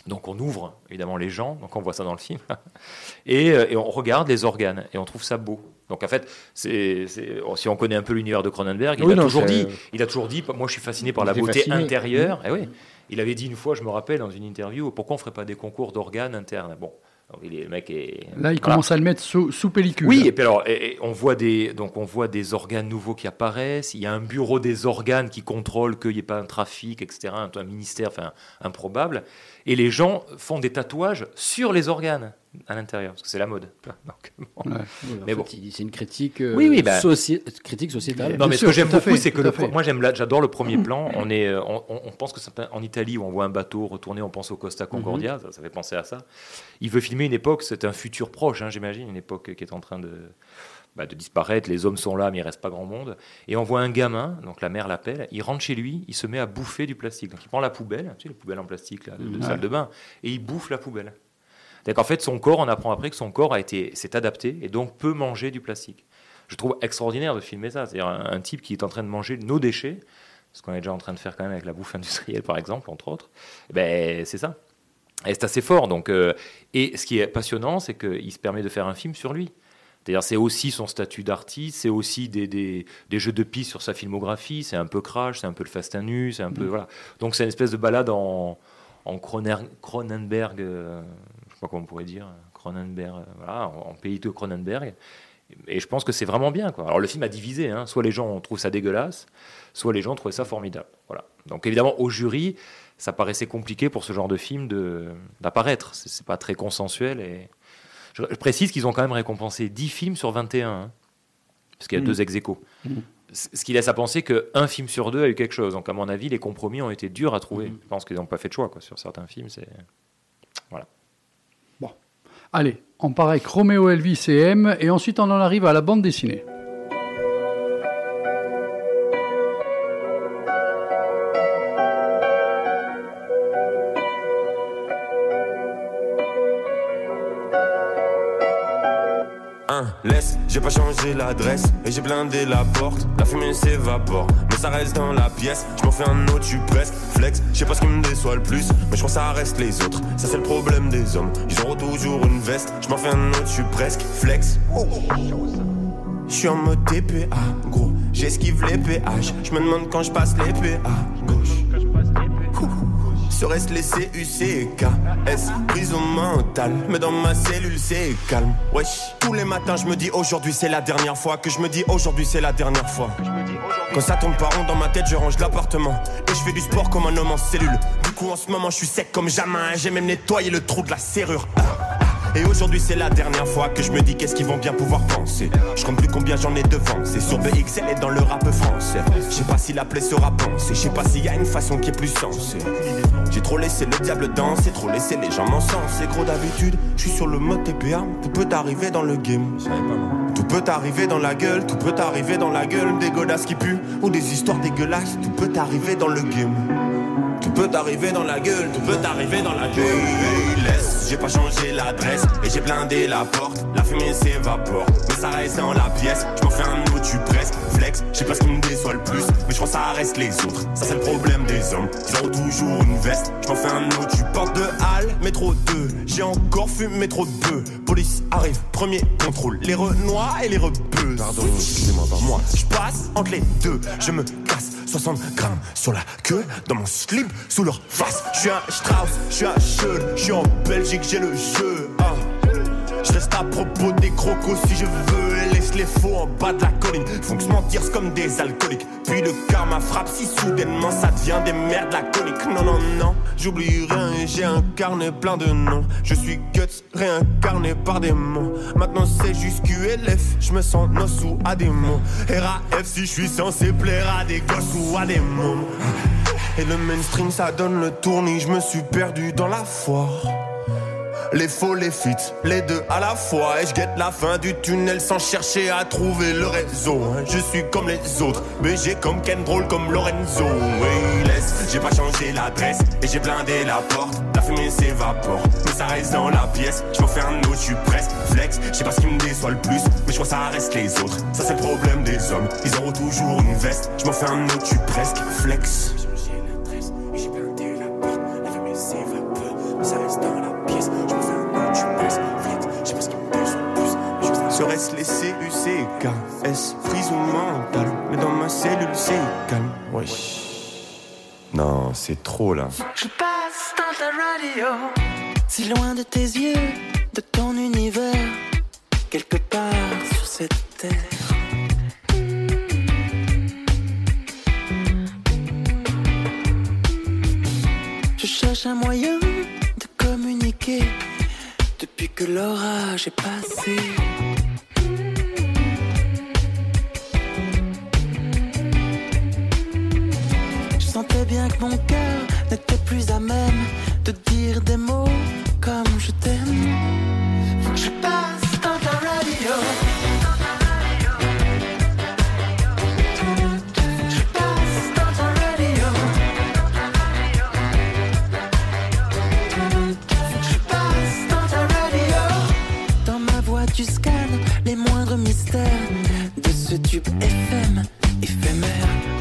Donc on ouvre évidemment les gens, donc on voit ça dans le film, [laughs] et, euh, et on regarde les organes, et on trouve ça beau. Donc en fait, c'est, c'est- si on connaît un peu l'univers de Cronenberg, il, a non, toujours dit, il a toujours dit, moi je suis fasciné par la beauté fasciné. intérieure. Eh oui. Il avait dit une fois, je me rappelle, dans une interview, pourquoi on ne ferait pas des concours d'organes internes? Bon, le mec est... là il voilà. commence à le mettre sous, sous pellicule. Oui, et puis alors, et- et on voit des, donc on voit des organes nouveaux qui apparaissent. Il y a un bureau des organes qui contrôle qu'il n'y ait pas un trafic, etc. Un, un ministère, enfin improbable. Et les gens font des tatouages sur les organes à l'intérieur, parce que c'est la mode. [laughs] Donc, bon. Ouais. Oui, en Mais bon. c'est une critique, euh, Oui, oui, bah- soci- critique sociétale. Non, mais ce que j'aime beaucoup, c'est que le pro- moi j'aime, la- j'adore le premier plan. On est, euh, on, pense que c'est en Italie où on voit un bateau retourner, on pense au Costa Concordia, ça, ça fait penser à ça. Il veut filmer une époque, c'est un futur proche, hein, j'imagine, une époque qui est en train de, bah, de disparaître. Les hommes sont là, mais il reste pas grand monde. Et on voit un gamin, donc la mère l'appelle, il rentre chez lui, il se met à bouffer du plastique. Donc il prend la poubelle, tu sais, les poubelles en plastique là, de, de Mhm. salle de bain, et il bouffe la poubelle. C'est-à-dire qu'en fait, son corps, on apprend après que son corps a été, s'est adapté et donc peut manger du plastique. Je trouve extraordinaire de filmer ça. C'est-à-dire un, un type qui est en train de manger nos déchets, ce qu'on est déjà en train de faire quand même avec la bouffe industrielle, par exemple, entre autres. Eh Ben, c'est ça. Et c'est assez fort. Donc, euh, et ce qui est passionnant, c'est qu'il se permet de faire un film sur lui. C'est-à-dire, c'est aussi son statut d'artiste, c'est aussi des, des, des jeux de pistes sur sa filmographie, c'est un peu Crash, c'est un peu le Fast and Nu, c'est un peu. Voilà. Donc, c'est une espèce de balade en, Cronenberg, euh, pas comment on pourrait dire, Cronenberg, euh, voilà, en, en pays de Cronenberg. Et je pense que c'est vraiment bien. Quoi. Alors, le film a divisé, hein. soit les gens trouvent ça dégueulasse, soit les gens trouvaient ça formidable. Voilà. Donc, évidemment, au jury, ça paraissait compliqué pour ce genre de film de- d'apparaître. C'est c'est pas très consensuel. Et... Je, je précise qu'ils ont quand même récompensé 10 films sur 21, hein, parce qu'il y a Mm. deux ex aequo. C- Ce qui laisse à penser qu'un film sur deux a eu quelque chose. Donc, à mon avis, les compromis ont été durs à trouver. Mm. Je pense qu'ils n'ont pas fait de choix quoi, sur certains films. C'est... Allez, on part avec Roméo Elvis et M, et ensuite on en arrive à la bande dessinée. Pas changé l'adresse et j'ai blindé la porte. La fumée s'évapore, mais ça reste dans la pièce. Je m'en fais un autre, suis presque flex. Je sais pas ce qui me déçoit le plus, mais je crois ça reste les autres. Ça c'est le problème des hommes. Ils auront toujours une veste. Je m'en fais un autre, suis presque flex. Je suis en mode TPA, gros. J'esquive les péages. Je me demande quand je passe les PA, gauche. Serait-ce les C-U-C-K-S Prison mentale, mais dans ma cellule c'est calme. Wesh, tous les matins je me dis aujourd'hui c'est la dernière fois. Que je me dis aujourd'hui c'est la dernière fois. Quand ça tombe pas rond dans ma tête je range l'appartement. Et je fais du sport comme un homme en cellule. Du coup en ce moment je suis sec comme jamais. J'ai même nettoyé le trou de la serrure. Ah. Et aujourd'hui c'est la dernière fois que je me dis qu'est-ce qu'ils vont bien pouvoir penser Je compte plus combien j'en ai devant C'est sur BXL et dans le rap français Je sais pas si la plaie sera pensée Je sais pas s'il y a une façon qui est plus sensée j'ai trop laissé le diable danser, trop laissé les gens m'encenser. Gros d'habitude, je suis sur le mode TPA. Tout peut arriver dans le game. Tout peut arriver dans la gueule, tout peut arriver dans la gueule. Des godasses qui puent ou des histoires dégueulasses. Tout peut arriver dans le game. Tout peut arriver dans la gueule, tout peut arriver dans la gueule. J'ai pas changé l'adresse et j'ai blindé la porte. La fumée s'évapore, mais ça reste dans la pièce. Je m'en fais un autre, tu presque flex. Je sais pas ce qui me déçoit le plus, mais je crois ça reste les autres. Ça c'est le problème des hommes, ils ont toujours une veste. Je m'en fais un autre, tu portes de halle, métro 2. J'ai encore fumé trop de bœufs. Police arrive, premier contrôle. Les renois et les rebeux. Pardon, excusez-moi, moi. Je passe entre les deux, je me. 60 grammes sur la queue, dans mon slip, sous leur face. Je suis un Strauss, je suis un Scheul, je suis en Belgique, j'ai le jeu. hein. Je reste à propos des crocos si je veux et laisse les faux en bas de la colline. Font que mentir c'est comme des alcooliques. Puis le karma frappe si soudainement ça devient des merdes laconiques. Non, non, non, j'oublie rien et j'ai un carnet plein de noms. Je suis Guts réincarné par des mots. Maintenant c'est juste QLF, je me sens nos ou à des mots. RAF si je suis censé plaire à des gosses ou à des mômes. Et le mainstream ça donne le tournis, je me suis perdu dans la foire. Les faux, les fits, les deux à la fois. Et je guette la fin du tunnel sans chercher à trouver le réseau. Je suis comme les autres, mais j'ai comme Ken drôle comme Lorenzo. Oui, laisse, j'ai pas changé l'adresse et j'ai blindé la porte. La fumée s'évapore, mais ça reste dans la pièce. Je fais un autre, je presque flex. Je sais pas ce qui me déçoit le plus, mais je crois ça reste les autres. Ça c'est le problème des hommes, ils auront toujours une veste. Je m'en fais un autre, je suis presque flex. Serait-ce les C-U-C-K-S, frise ou mental Mais dans ma cellule c'est calme, wesh. Non, c'est trop là. Je passe dans ta radio, si loin de tes yeux, de ton univers, quelque part sur cette terre. Je cherche un moyen de communiquer depuis que l'orage est passé. Bien que mon cœur n'était plus à même de dire des mots comme je t'aime. Faut que je passe dans ta radio. Tu scannes les moindres mystères de ce tube FM éphémère.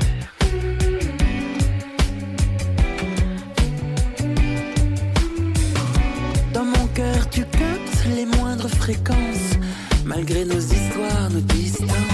Malgré nos histoires, nos distances.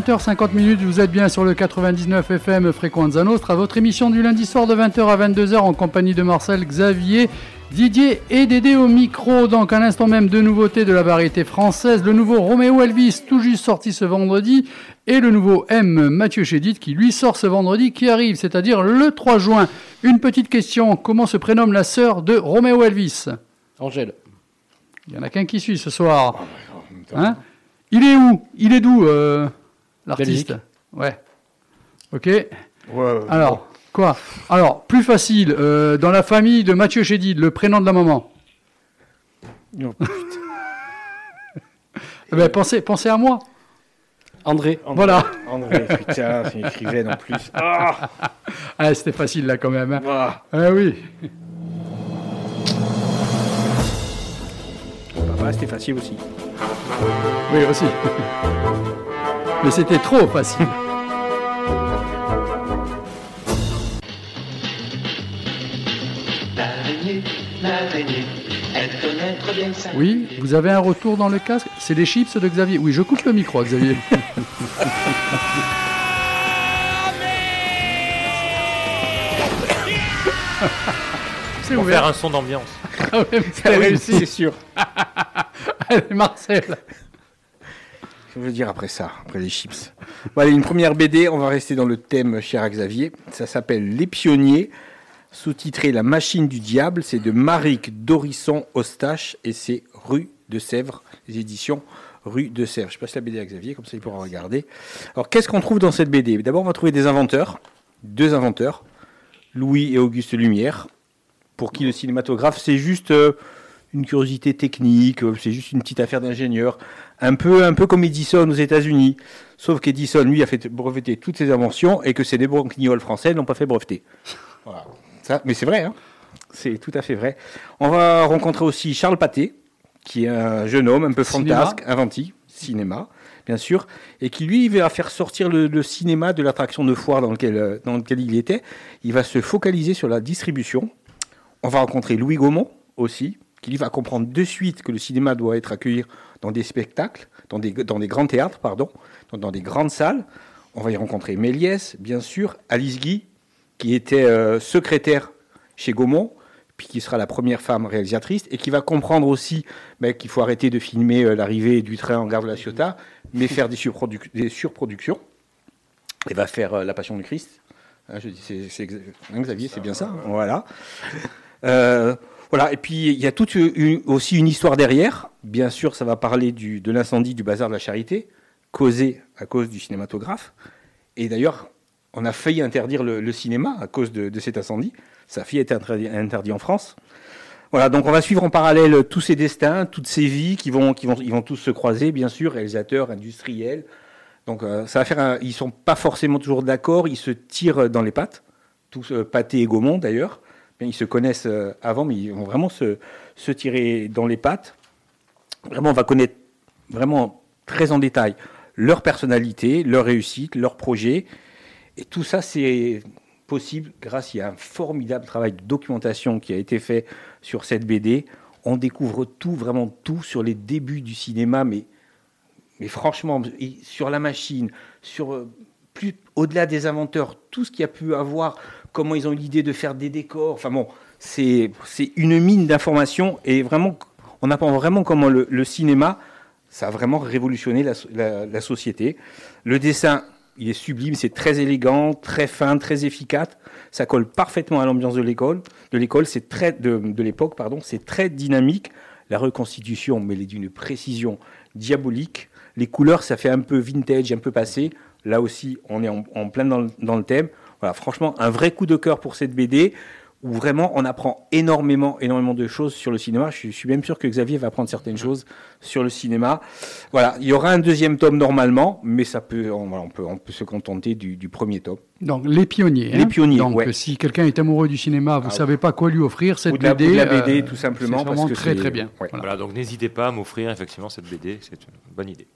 20h50 minutes, vous êtes bien sur le 99 FM Fréquenza Nostra, votre émission du lundi soir de 20h à 22h en compagnie de Marcel, Xavier, Didier et Dédé au micro. Donc à l'instant même de nouveautés de la variété française, le nouveau Roméo Elvis tout juste sorti ce vendredi et le nouveau M Mathieu Chédid qui lui sort ce vendredi qui arrive, c'est-à-dire le 3 juin. Une petite question, comment se prénomme la sœur de Roméo Elvis? Angèle. Il y en a qu'un qui suit ce soir. Hein? Il est où? Il est d'où euh? L'artiste. Ouais. Ok. Ouais, Alors, quoi? Alors, plus facile, euh, dans la famille de Mathieu Chédid, le prénom de la maman. Non, [laughs] Eh ben, pensez, pensez à moi. André. Voilà. André, putain, c'est une écrivaine en plus. Ah, Ah, c'était facile là quand même. hein. ah. Ah oui. Papa, c'était facile aussi. Oui, aussi. Mais c'était trop facile. Oui, vous avez un retour dans le casque? C'est les chips de Xavier. Oui, je coupe le micro, Xavier. [laughs] C'est ouvert. faire un son d'ambiance. Ah ouais, mais c'est oui, réussi. c'est sûr. [laughs] Allez, Marcel. Je veux dire après ça, après les chips. Bon, allez, une première BD, on va rester dans le thème cher Xavier. Ça s'appelle Les Pionniers, sous-titré La Machine du Diable. C'est de Maric Dorisson Ostache et c'est Rue de Sèvres, les éditions Rue de Sèvres. Je passe la BD à Xavier, comme ça il pourra regarder. Alors qu'est-ce qu'on trouve dans cette BD D'abord, on va trouver des inventeurs, deux inventeurs, Louis et Auguste Lumière, pour qui le cinématographe, c'est juste euh, une curiosité technique, euh, c'est juste une petite affaire d'ingénieur, un peu, un peu comme Edison aux États-Unis. Sauf qu'Edison, lui, a fait breveter toutes ses inventions et que ces débranquignoles français n'ont pas fait breveter. [laughs] Voilà. Ça, mais c'est vrai, hein c'est tout à fait vrai. On va rencontrer aussi Charles Pathé, qui est un jeune homme un peu fantasque, inventif, cinéma, bien sûr, et qui lui va faire sortir le, le cinéma de l'attraction de foire dans lequel, euh, dans lequel il était. Il va se focaliser sur la distribution. On va rencontrer Louis Gaumont aussi, qui lui va comprendre de suite que le cinéma doit être accueilli dans des spectacles, dans des, grands théâtres, pardon, dans, des grandes salles. On va y rencontrer Méliès, bien sûr, Alice Guy, qui était euh, secrétaire chez Gaumont, puis qui sera la première femme réalisatrice, et qui va comprendre aussi ben, qu'il faut arrêter de filmer euh, l'arrivée du train en gare de la Ciotat, mais faire des, surproduc- des surproductions. Et va faire euh, La Passion du Christ. Hein, je dis, c'est, hein, Xavier, c'est bien ça. Voilà. Voilà. Et puis il y a toute aussi une histoire derrière. Bien sûr, ça va parler de l'incendie du bazar de la Charité, causé à cause du cinématographe. Et d'ailleurs, on a failli interdire le, cinéma à cause de, cet incendie. Ça a failli être interdit, interdit en France. Voilà, donc on va suivre en parallèle tous ces destins, toutes ces vies qui vont, qui vont, ils vont tous se croiser, bien sûr, réalisateurs, industriels. Donc euh, ça va faire, un- ils sont pas forcément toujours d'accord, ils se tirent dans les pattes, tous euh, Pathé et Gaumont d'ailleurs. Ils se connaissent euh, avant, mais ils vont vraiment se, se tirer dans les pattes. Vraiment, on va connaître vraiment très en détail leur personnalité, leur réussite, leurs projets. Et tout ça, c'est possible grâce à un formidable travail de documentation qui a été fait sur cette BD. On découvre tout, vraiment tout sur les débuts du cinéma, mais, mais franchement, sur la machine, sur euh, plus au-delà des inventeurs, tout ce qu'il a pu avoir, comment ils ont eu l'idée de faire des décors. Enfin bon, c'est une mine d'informations et vraiment, on apprend vraiment comment le, cinéma, ça a vraiment révolutionné la- la société. Le dessin, il est sublime, c'est très élégant, très fin, très efficace. Ça colle parfaitement à l'ambiance de l'école. De l'école, c'est très de, de l'époque, pardon, c'est très dynamique. La reconstitution, mais elle est d'une précision diabolique. Les couleurs, ça fait un peu vintage, un peu passé. Là aussi, on est en, en plein dans le, dans le thème. Voilà, franchement, un vrai coup de cœur pour cette BD où vraiment on apprend énormément, énormément de choses sur le cinéma. Je suis, même sûr que Xavier va apprendre certaines choses sur le cinéma. Voilà, il y aura un deuxième tome normalement, mais ça peut, on, peut, on peut se contenter du, du premier tome. Donc, les pionniers. Les hein. pionniers, Donc, ouais. si quelqu'un est amoureux du cinéma, vous Ah, savez pas quoi lui offrir, cette ou de la, BD. ou de la BD, euh, tout simplement, c'est parce vraiment que très c'est- très bien. ouais. Voilà. Voilà, donc n'hésitez pas à m'offrir effectivement cette BD, c'est une bonne idée.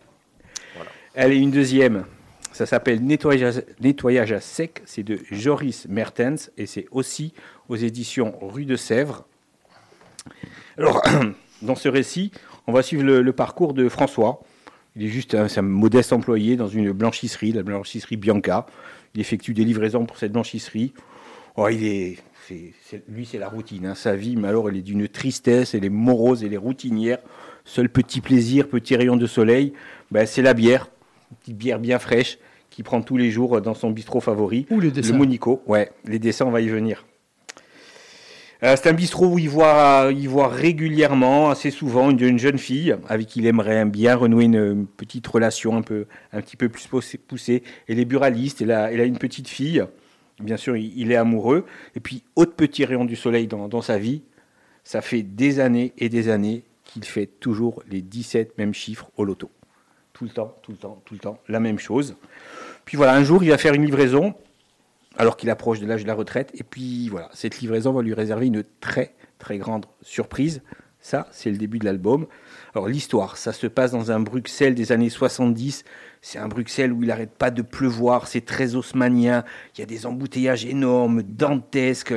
Elle est une deuxième. Ça s'appelle Nettoyage, à sec. C'est de Joris Mertens et c'est aussi aux éditions Rue de Sèvres. Alors, [clears throat] dans ce récit, on va suivre le, parcours de François. Il est juste un, modeste employé dans une blanchisserie, la blanchisserie Bianca. Il effectue des livraisons pour cette blanchisserie. Oh, lui, c'est la routine. hein. Sa vie, mais alors, elle est d'une tristesse, elle est morose, elle est routinière. Seul petit plaisir, petit rayon de soleil, ben, c'est la bière. Une petite bière bien fraîche qu'il prend tous les jours dans son bistrot favori. Ou les Le dessins. Monico, ouais, les dessins, on va y venir. Euh, c'est un bistrot où il voit, il voit régulièrement, assez souvent, une, une jeune fille avec qui il aimerait bien renouer une, une petite relation un, peu, un petit peu plus poussée- poussée. Elle est buraliste, elle a, elle a une petite fille. Bien sûr, il, il est amoureux. Et puis, autre petit rayon du soleil dans, dans sa vie, ça fait des années et des années qu'il fait toujours les 17 mêmes chiffres au loto. Tout le temps, tout le temps, tout le temps, la même chose. Puis voilà, un jour, il va faire une livraison alors qu'il approche de l'âge de la retraite. Et puis voilà, cette livraison va lui réserver une très très grande surprise. Ça, c'est le début de l'album. Alors l'histoire, ça se passe dans un Bruxelles des années 70. C'est un Bruxelles où il n'arrête pas de pleuvoir, c'est très haussmanien. Il y a des embouteillages énormes, dantesques.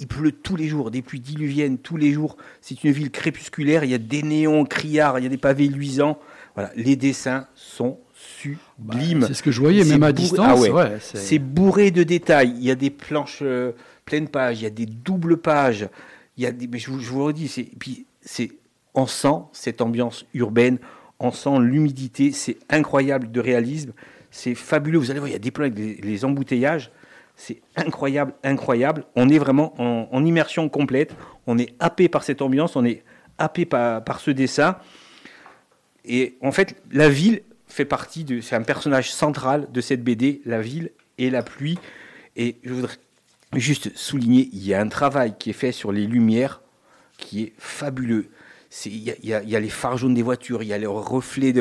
Il pleut tous les jours, des pluies diluviennes tous les jours. C'est une ville crépusculaire, il y a des néons criards, il y a des pavés luisants. Voilà, les dessins sont sublimes. C'est ce que je voyais, même à distance. Ah ouais. ouais, c'est- C'est bourré de détails. Il y a des planches euh, pleines pages, il y a des doubles pages. Il y a des, mais je, vous, je vous le redis, c'est, puis c'est, on sent cette ambiance urbaine, on sent l'humidité, c'est incroyable de réalisme, c'est fabuleux. Vous allez voir, il y a des plans avec les, les embouteillages, c'est incroyable, incroyable. On est vraiment en, en immersion complète, on est happé par cette ambiance, on est happé par, par ce dessin. Et en fait, la ville fait partie de. C'est un personnage central de cette BD, la ville et la pluie. Et je voudrais juste souligner, il y a un travail qui est fait sur les lumières qui est fabuleux. Il y, a- les phares jaunes des voitures, il y a les reflets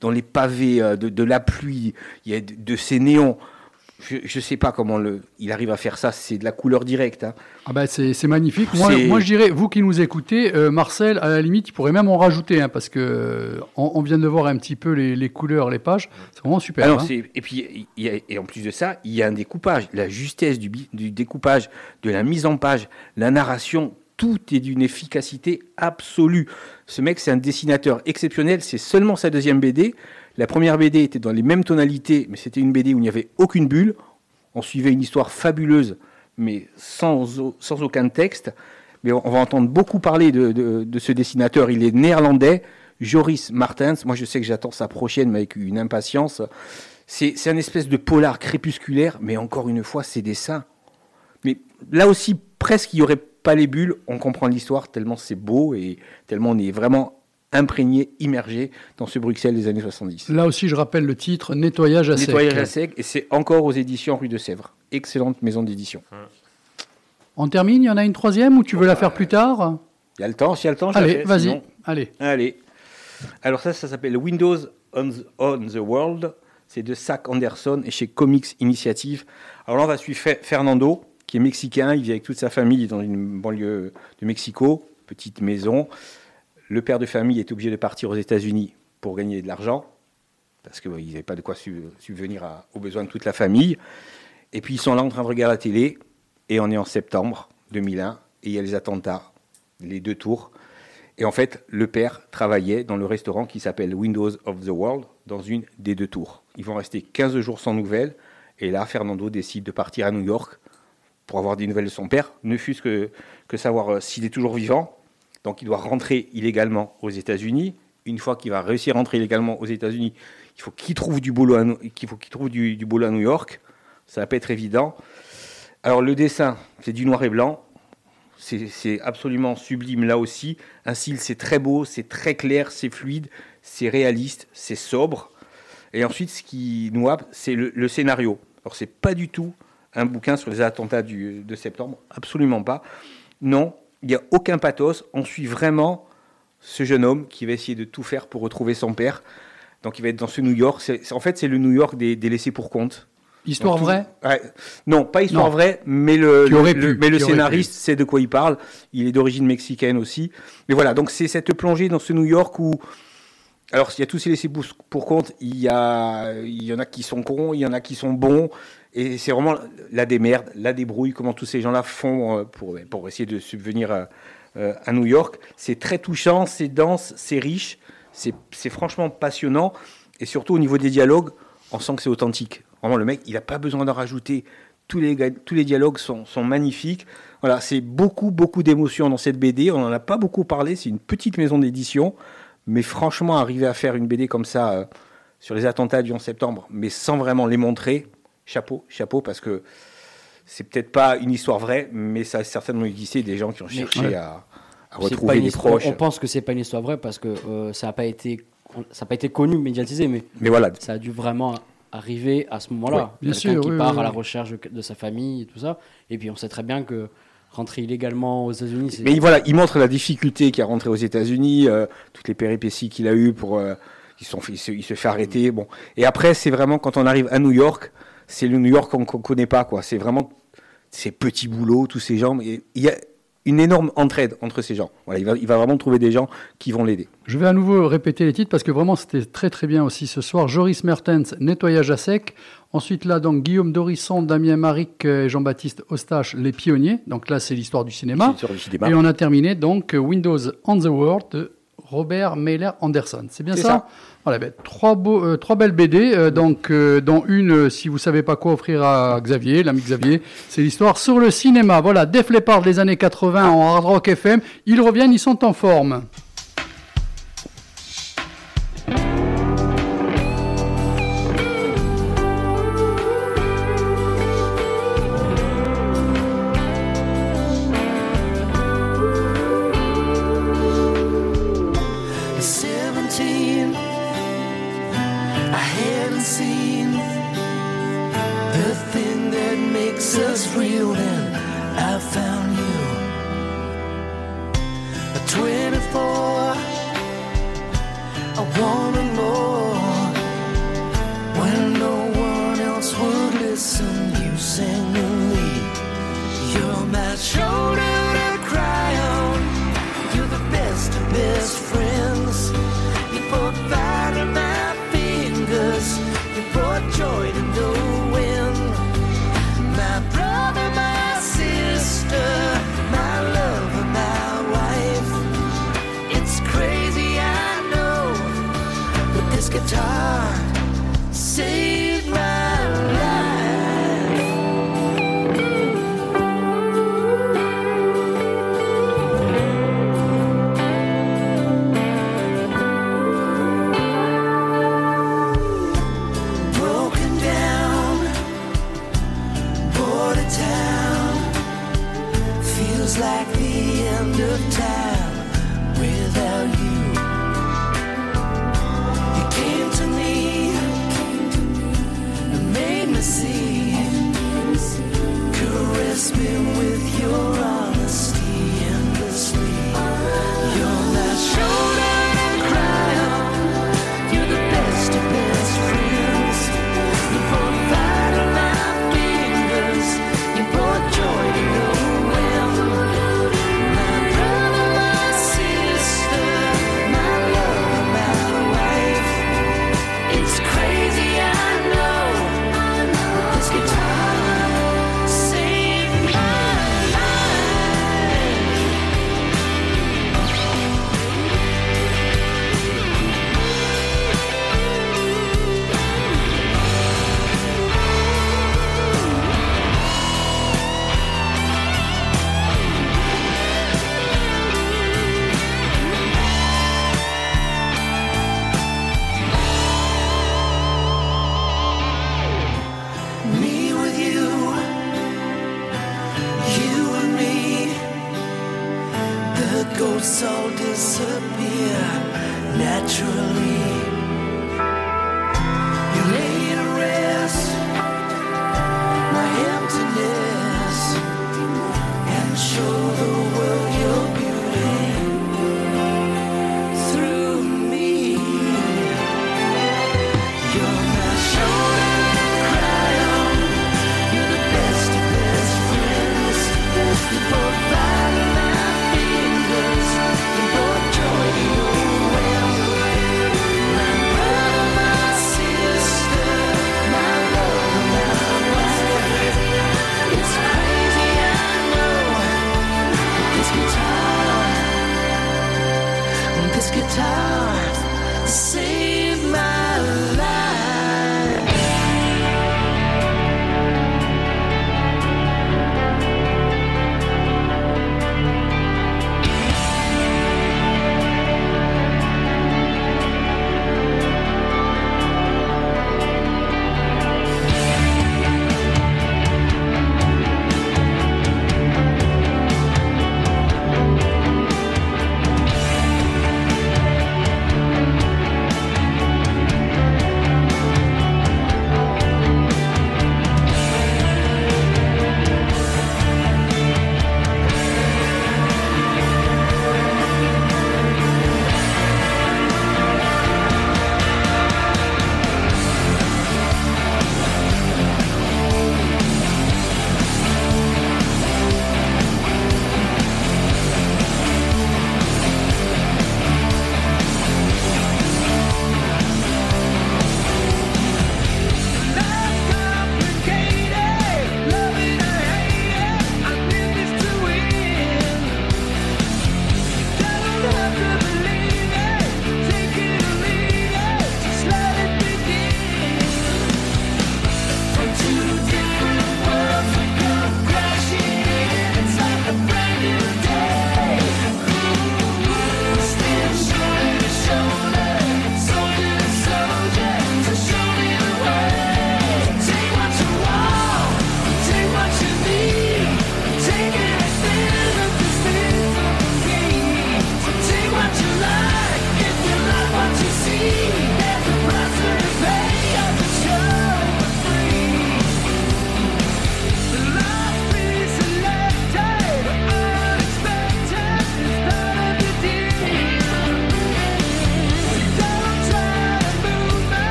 dans les pavés euh, de, la pluie, il y a de ces néons. Je ne sais pas comment le, il arrive à faire ça, c'est de la couleur directe. hein. Ah bah c'est magnifique. Moi, je dirais, vous qui nous écoutez, euh, Marcel, à la limite, il pourrait même en rajouter, hein, parce que euh, on, on vient de voir un petit peu les, les couleurs, les pages. C'est vraiment super. Ah non, hein. et puis il y a- et en plus de ça, il y a un découpage, la justesse du, du découpage, de la mise en page, la narration, tout est d'une efficacité absolue. Ce mec, c'est un dessinateur exceptionnel. C'est seulement sa deuxième BD. La première BD était dans les mêmes tonalités, mais c'était une BD où il n'y avait aucune bulle. On suivait une histoire fabuleuse, mais sans, au- sans aucun texte. Mais on va entendre beaucoup parler de, ce dessinateur. Il est néerlandais, Joris Martens. Moi, je sais que j'attends sa prochaine, mais avec une impatience. C'est un espèce de polar crépusculaire, mais encore une fois, c'est dessins. Mais là aussi, presque, il n'y aurait pas les bulles. On comprend l'histoire tellement c'est beau et tellement on est vraiment imprégné, immergé dans ce Bruxelles des années 70. Là aussi, je rappelle le titre Nettoyage à sec. Nettoyage à sec, et c'est encore aux éditions Rue de Sèvres. Excellente maison d'édition. On termine, il y en a une troisième ou tu veux la faire plus tard? Il y a le temps, s'il y a le temps, je Allez, vas-y. sinon- Allez. Allez. Alors ça, ça s'appelle Windows on the, on the World. C'est de Zach Anderson et chez Comics Initiative. Alors là, on va suivre Fe- Fernando, qui est mexicain. Il vit avec toute sa famille dans une banlieue de Mexico, petite maison. Le père de famille est obligé de partir aux États-Unis pour gagner de l'argent, parce qu'ils n'avaient pas de quoi su- subvenir aux besoins de toute la famille. Et puis ils sont là en train de regarder la télé, et on est en septembre 2001, et il y a les attentats, les deux tours. Et en fait, le père travaillait dans le restaurant qui s'appelle Windows of the World, dans une des deux tours. Ils vont rester 15 jours sans nouvelles, et là, Fernando décide de partir à New York pour avoir des nouvelles de son père, ne fût-ce que, que savoir euh, s'il est toujours vivant. Donc il doit rentrer illégalement aux États-Unis. Une fois qu'il va réussir à rentrer illégalement aux États-Unis, il faut qu'il trouve du boulot à, New York. Ça va pas être évident. Alors le dessin, c'est du noir et blanc. C'est absolument sublime là aussi. Un style, c'est très beau, c'est très clair, c'est fluide, c'est réaliste, c'est sobre. Et ensuite, ce qui nous happe, c'est le, le scénario. Alors, c'est pas du tout un bouquin sur les attentats du- de septembre, absolument pas. Non, il n'y a aucun pathos. On suit vraiment ce jeune homme qui va essayer de tout faire pour retrouver son père. Donc, il va être dans ce New York. C'est- en fait, c'est le New York des, des laissés pour compte. Histoire tout- vraie? Ouais. Non, pas histoire Non. vraie, mais le, pu, mais le scénariste sait de quoi il parle. Il est d'origine mexicaine aussi. Mais voilà, donc c'est cette plongée dans ce New York où. Alors, il y a tous ces laissés pour, compte. Il y, a, il y en a qui sont cons, il y en a qui sont bons. Et c'est vraiment la démerde, la débrouille, comment tous ces gens-là font euh, pour, pour essayer de subvenir à, euh, à New York. C'est très touchant, c'est dense, c'est riche, c'est franchement passionnant. Et surtout au niveau des dialogues, on sent que c'est authentique. Vraiment, le mec, il n'a pas besoin d'en rajouter. Tous les, tous les dialogues sont, sont magnifiques. Voilà, c'est beaucoup, beaucoup d'émotions dans cette BD. On n'en a pas beaucoup parlé. C'est une petite maison d'édition. Mais franchement, arriver à faire une BD comme ça euh, sur les attentats du 11 septembre, mais sans vraiment les montrer, chapeau, chapeau, parce que c'est peut-être pas une histoire vraie, mais ça a certainement existé des gens qui ont Mais- cherché Ouais. à, retrouver des histoire- proches. On pense que c'est pas une histoire vraie parce que euh, ça n'a pas été, ça a pas été connu, médiatisé, mais Mais voilà, ça a dû vraiment arriver à ce moment-là. Ouais, bien Quelqu'un sûr, qui oui, part oui, à la oui. recherche de sa famille et tout ça. Et puis on sait très bien que rentrer illégalement aux États-Unis, Mais voilà, il montre la difficulté qu'il a rentré aux États-Unis, euh, toutes les péripéties qu'il a eues pour. euh, ils sont, il, se, il fait arrêter. Bon. Et après, c'est vraiment quand on arrive à New York, c'est le New York qu'on ne connaît pas. quoi. C'est vraiment ces petits boulots, tous ces gens. Y a une énorme entraide entre ces gens. Voilà, il, va, il va vraiment trouver des gens qui vont l'aider. Je vais à nouveau répéter les titres parce que vraiment c'était très très bien aussi ce soir. Joris Mertens, Nettoyage à sec. Ensuite là donc Guillaume Dorisson, Damien Maric et Jean-Baptiste Eustache, Les Pionniers. Donc là c'est l'histoire du cinéma. Et on a terminé donc Windows on the World de Robert Mailer Anderson. C'est bien ça, ça. Voilà, ben, trois, beaux, euh, trois belles BD, euh, donc, euh, dont une, si vous savez pas quoi offrir à Xavier, l'ami Xavier, c'est l'histoire sur le cinéma. Voilà, Def Leppard des années 80 en Hard Rock FM. Ils reviennent, ils sont en forme.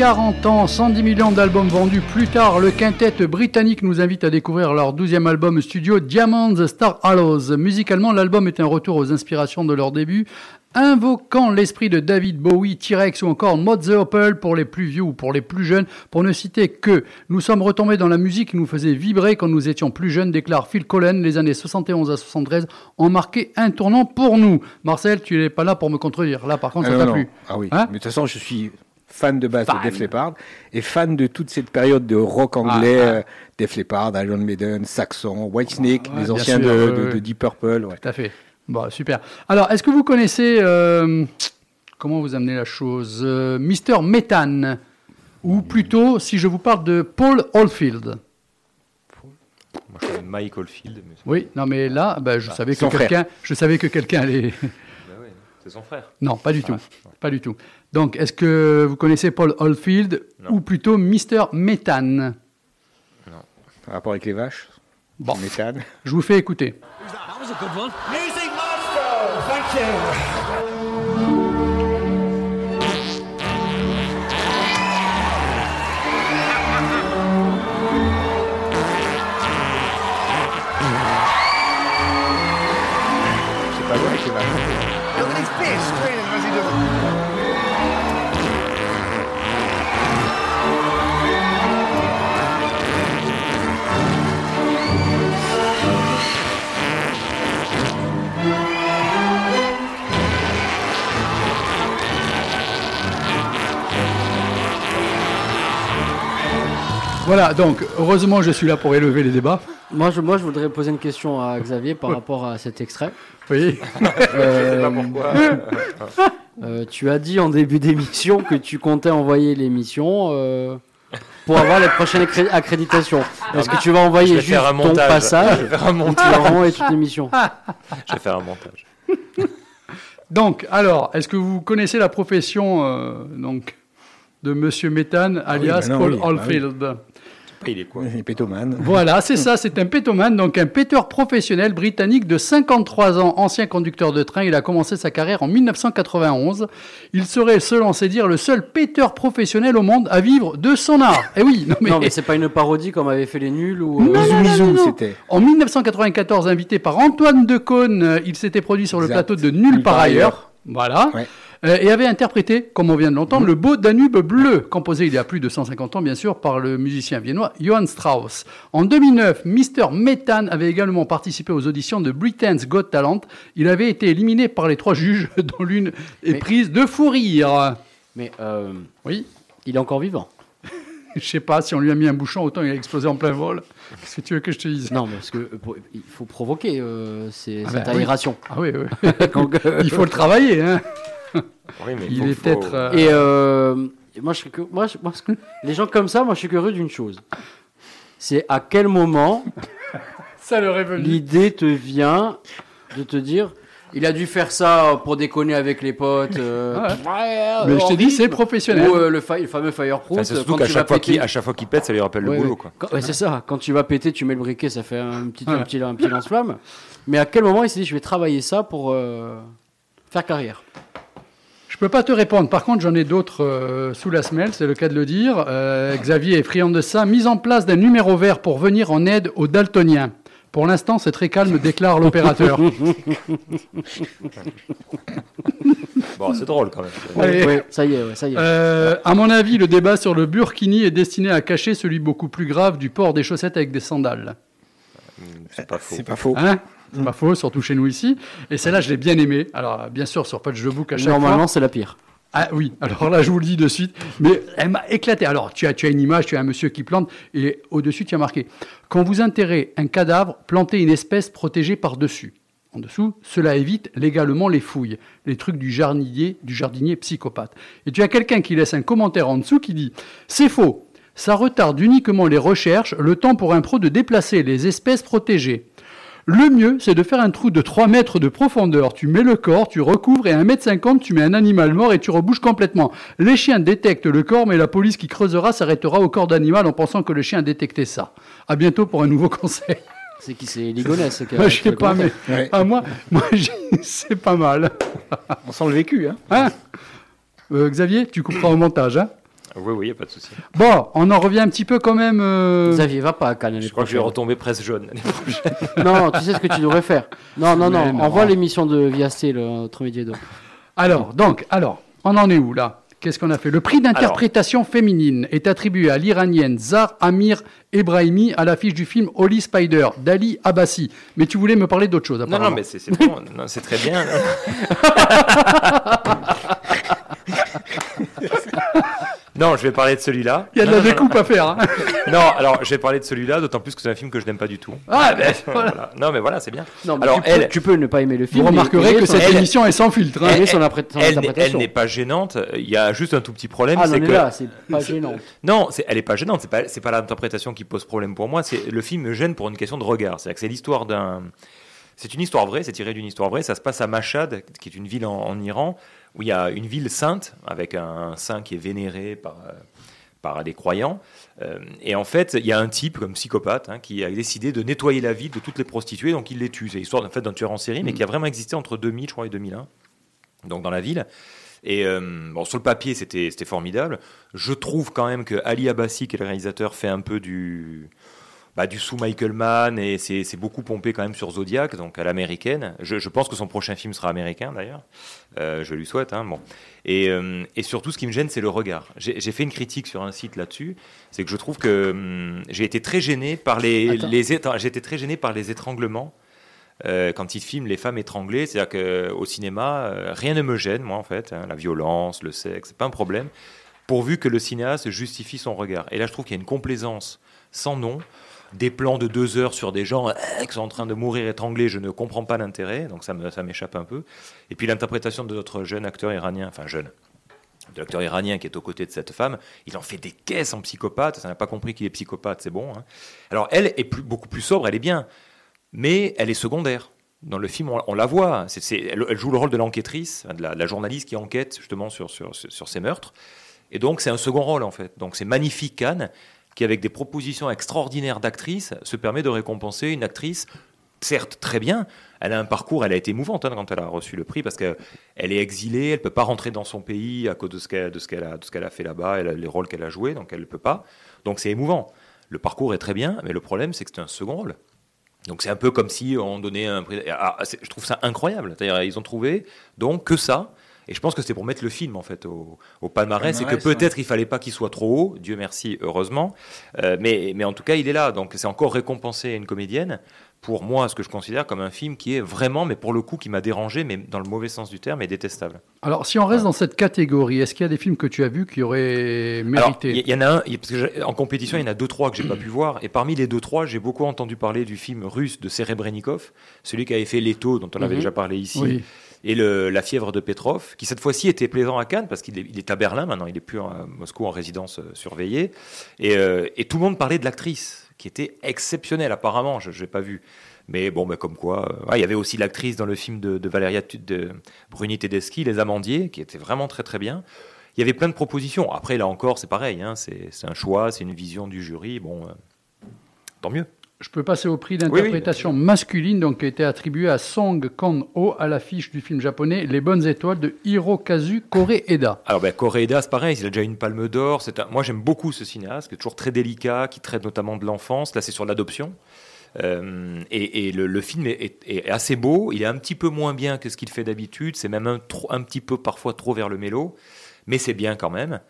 40 ans, 110 millions d'albums vendus plus tard, le quintet britannique nous invite à découvrir leur 12e album studio Diamonds Star Hollows. Musicalement, l'album est un retour aux inspirations de leur début, invoquant l'esprit de David Bowie, T-Rex ou encore Mod the Opel pour les plus vieux ou pour les plus jeunes, pour ne citer que nous sommes retombés dans la musique qui nous faisait vibrer quand nous étions plus jeunes, déclare Phil Collen. Les années 71 à 73 ont marqué un tournant pour nous. Marcel, tu n'es pas là pour me contredire. Là, par contre, ça non, t'a plu. Ah oui. Hein Mais de toute façon, je suis fan de base Fan. de Def Leppard et fan de toute cette période de rock anglais, Ah, ah. euh, Def Leppard, Iron Maiden, Saxon, Whitesnake, Ouais, les anciens sûr, de, Deep Purple. ouais. Tout à fait. Bon, super. Alors, est-ce que vous connaissez, euh, comment vous amenez la chose, euh, Mister Methane Ou plutôt, si je vous parle de Paul Oldfield Moi, je connais Mike Oldfield. Mais Oui, non, mais là, bah, je, savais que quelqu'un, je savais que quelqu'un allait. Bah c'est son frère. non, pas du tout. Pas du tout. Donc, est-ce que vous connaissez Paul Oldfield Non. ou plutôt Mister Methane Par rapport avec les vaches, Bon. méthane. Je vous fais écouter. Music Master! Thank you! Voilà, donc, heureusement, je suis là pour élever les débats. Moi je, moi, je voudrais poser une question à Xavier par rapport à cet extrait. Oui. Euh, euh, tu as dit en début d'émission que tu comptais envoyer l'émission euh, pour avoir les prochaines accré- accréditations. Est-ce que tu vas Je envoyer vais juste faire un ton montage. passage Je vais faire un montage. envoyer toute l'émission? Je vais faire un montage. [laughs] Donc, alors, est-ce que vous connaissez la profession euh, donc, de Monsieur Méthane, alias bah non, Paul oui, bah oui. Il est quoi Les pétomanes. Voilà, c'est ça, c'est un pétomane, donc un péteur professionnel britannique de 53 ans, ancien conducteur de train. Il a commencé sa carrière en 1991. Il serait, selon ses dires, le seul péteur professionnel au monde à vivre de son art. Eh oui, non mais... Non, mais c'est pas une parodie comme avait fait les nuls ou. Non, euh, non, non, Bisous, non, non. c'était. En 1994, invité par Antoine Decaune, euh, il s'était produit sur le Exact. plateau de Nulle par ailleurs. Voilà. Ouais. Euh, et avait interprété, comme on vient de l'entendre, le beau Danube bleu, composé il y a plus de 150 ans, bien sûr, par le musicien viennois Johann Strauss. En 2009, Mr. Methane avait également participé aux auditions de Britain's Got Talent. Il avait été éliminé par les trois juges, [laughs] dont l'une est Mais- prise de fou rire. Mais euh, Oui, il est encore vivant. [laughs] je sais pas, si on lui a mis un bouchon, autant il a explosé en plein vol. Qu'est-ce que tu veux que je te dise? Non, mais parce que euh, pour- il faut provoquer euh, ces- Ah cette oui. aération. Ah oui, oui. [laughs] Donc, euh, il faut le travailler, hein. Oui, mais Il faut- est faut- peut-être... euh, Et euh, et moi, je suis que, moi, je- les gens comme ça, moi, je suis curieux d'une chose. C'est à quel moment [laughs] Ça leur est venu. l'idée te vient de te dire, il a dû faire ça pour déconner avec les potes. euh, Ouais. ouais, Mais je t'ai dit, horrible. c'est professionnel. Ou euh, le, fa- le fameux fireproof. Enfin, c'est surtout quand qu'à tu vas chaque, fois péter- chaque fois qu'il pète, ça lui rappelle Ouais, le boulot. ouais. Quoi. Quand- ouais, c'est ça. Quand tu vas péter, tu mets le briquet, ça fait un petit, Ouais. un petit, un petit, lance-flamme. Mais à quel moment il s'est dit, je vais travailler ça pour euh, faire carrière? Peux pas te répondre. Par contre, j'en ai d'autres euh, sous la semelle, c'est le cas de le dire. Euh, Xavier est friand de ça. Mise en place d'un numéro vert pour venir en aide aux daltoniens. Pour l'instant, c'est très calme, déclare l'opérateur. [laughs] Bon, c'est drôle quand même. Ouais, ça y est, ouais, ça y est. Euh, à mon avis, le débat sur le burkini est destiné à cacher celui beaucoup plus grave du port des chaussettes avec des sandales. C'est pas faux. C'est pas faux. Hein? C'est pas faux, surtout chez nous ici. Et celle-là, je l'ai bien aimée. Alors, bien sûr, sur Patch de Book à chaque Normalement, c'est la pire. Ah oui, alors là, je vous le dis de suite, mais elle m'a éclaté. Alors, tu as, tu as une image, tu as un monsieur qui plante, et au-dessus, tu as marqué Quand vous enterrez un cadavre, plantez une espèce protégée par-dessus. En dessous, cela évite légalement les fouilles, les trucs du jardinier, du jardinier psychopathe. Et tu as quelqu'un qui laisse un commentaire en dessous qui dit C'est faux, ça retarde uniquement les recherches, le temps pour un pro de déplacer les espèces protégées. Le mieux, c'est de faire un trou de 3 mètres de profondeur. Tu mets le corps, tu recouvres et à 1 mètre 50, tu mets un animal mort et tu rebouches complètement. Les chiens détectent le corps, mais la police qui creusera s'arrêtera au corps d'animal en pensant que le chien a détecté ça. À bientôt pour un nouveau conseil. C'est qui C'est Ligonès qui a Moi, je fait sais pas, mais. Ouais. ah, moi, moi [laughs] c'est pas mal. On sent le vécu. Hein. Hein? Euh, Xavier, tu couperas au montage. Hein? Oui, oui, a pas de souci. Bon, on en revient un petit peu quand même. euh, Xavier, va pas à Cannes Je crois que je vais retomber presse jaune l'année prochaine. [laughs] Non, tu sais ce que tu devrais faire. Non, non, non. Non. Envoie l'émission de Viasté, le notre média d'eau. Alors, donc, alors, on en est où là? Qu'est-ce qu'on a fait? Le prix d'interprétation féminine est attribué à l'Iranienne Zar Amir Ebrahimi à l'affiche du film Holy Spider d'Ali Abbasi. Mais tu voulais me parler d'autre chose, Non, apparemment. non, mais c'est c'est bon, non, c'est très bien. [laughs] non, je vais parler de celui-là. Il y a de Non, la non, non, découpe à faire. hein. Non, alors je vais parler de celui-là, d'autant plus que c'est un film que je n'aime pas du tout. Ah, ben, voilà. Voilà. [laughs] Non, mais voilà, c'est bien. Non, mais Alors, tu, peux, elle- tu peux ne pas aimer le film. Vous remarquerez que son- cette elle- émission est sans filtre. hein. son, Elle, n'est- elle interprétation. n'est pas gênante. Il y a juste un tout petit problème, Ah, non, c'est que là, c'est pas gênant. non, elle n'est pas gênante. C'est pas, c'est pas l'interprétation qui pose problème pour moi. C'est le film me gêne pour une question de regard. C'est-à-dire que c'est l'histoire d'un. C'est une histoire vraie. C'est tiré d'une histoire vraie. Ça se passe à Mashhad, qui est une ville en, en Iran où il y a une ville sainte avec un saint qui est vénéré par euh, par les croyants. Euh, et en fait, il y a un type comme psychopathe hein, qui a décidé de nettoyer la ville de toutes les prostituées, donc il les tue. C'est l'histoire en fait, d'un tueur en série, mais qui a vraiment existé entre 2000, je crois, et 2001, donc dans la ville. Et euh, bon, sur le papier, c'était c'était formidable. Je trouve quand même que Ali Abbasi, qui est le réalisateur, fait un peu du, bah, du sous Michael Mann et c'est beaucoup pompé quand même sur Zodiac, donc à l'américaine. Je, je pense que son prochain film sera américain d'ailleurs. Euh, je lui souhaite. Hein, bon. et, euh, et surtout, ce qui me gêne, c'est le regard. J'ai fait une critique sur un site là-dessus. C'est que je trouve que hum, j'ai été très gêné par les, les été très gêné par les étranglements. euh, quand ils filment les femmes étranglées, c'est-à-dire qu'au cinéma, euh, rien ne me gêne, moi en fait, hein, la violence, le sexe, c'est pas un problème, pourvu que le cinéaste justifie son regard. Et là, je trouve qu'il y a une complaisance sans nom, des plans de deux heures sur des gens euh, qui sont en train de mourir étranglés, je ne comprends pas l'intérêt, donc ça m'échappe un peu. Et puis l'interprétation de notre jeune acteur iranien, enfin jeune, de l'acteur iranien qui est aux côtés de cette femme, il en fait des caisses en psychopathe, ça n'a pas compris qu'il est psychopathe, c'est bon. hein. Alors elle est beaucoup plus sobre, elle est bien, mais elle est secondaire. Dans le film, on, la voit. Elle, joue le rôle de l'enquêtrice, de la, journaliste qui enquête justement sur ces meurtres. Et donc, c'est un second rôle, en fait. Donc, c'est magnifique Cannes, qui, avec des propositions extraordinaires d'actrices, se permet de récompenser une actrice, certes très bien. Elle a un parcours, elle a été émouvante hein, quand elle a reçu le prix, parce qu'elle est exilée, elle ne peut pas rentrer dans son pays à cause de ce qu'elle a, fait là-bas, les rôles qu'elle a joués, donc elle ne peut pas. Donc, c'est émouvant. Le parcours est très bien, mais le problème, c'est que c'est un second rôle. Donc c'est un peu comme si on donnait un prix. Ah, je trouve ça incroyable. C'est-à-dire ils ont trouvé donc que ça. Et je pense que c'était pour mettre le film en fait au, au palmarès, et que Palmarès, peut-être il fallait pas qu'il soit trop haut. Dieu merci, heureusement. Euh, mais, mais en tout cas, il est là. Donc c'est encore récompensé à une comédienne. Pour moi, ce que je considère comme un film qui est vraiment, mais pour le coup, qui m'a dérangé, mais dans le mauvais sens du terme, et détestable. Alors, si on reste dans cette catégorie, est-ce qu'il y a des films que tu as vus qui auraient mérité il y, y en a un, parce que en compétition, il y en a deux, trois que j'ai pas pu voir. Et parmi les deux, trois, j'ai beaucoup entendu parler du film russe de Serebrennikov, celui qui avait fait Leto, dont on avait Mhm. déjà parlé ici, Oui. Et le, La fièvre de Petrov, qui cette fois-ci était plaisant à Cannes, parce qu'il est, est à Berlin maintenant, il est plus à Moscou en résidence euh, surveillée. Et, euh, et tout le monde parlait de l'actrice, qui était exceptionnelle apparemment, je n'ai pas vu. Mais bon, bah, comme quoi, euh, il y avait aussi l'actrice dans le film de, de Valeria de Bruni Tedeschi, Les Amandiers, qui était vraiment très très bien. Il y avait plein de propositions. Après, là encore, c'est pareil, hein, c'est c'est un choix, c'est une vision du jury. Bon, euh, tant mieux. Je peux passer au prix oui. d'interprétation masculine, donc qui a été attribué à Song Kang-ho à l'affiche du film japonais Les Bonnes Étoiles de Hirokazu Koreeda. Alors, ben, Koreeda, c'est pareil, il a déjà une palme d'or. Un- Moi, j'aime beaucoup ce cinéaste, qui est toujours très délicat, qui traite notamment de l'enfance. Là, c'est sur l'adoption. Euh, et et le, le film est, est- est assez beau. Il est un petit peu moins bien que ce qu'il fait d'habitude. C'est même un petit peu parfois trop vers le mélo. Mais c'est bien quand même.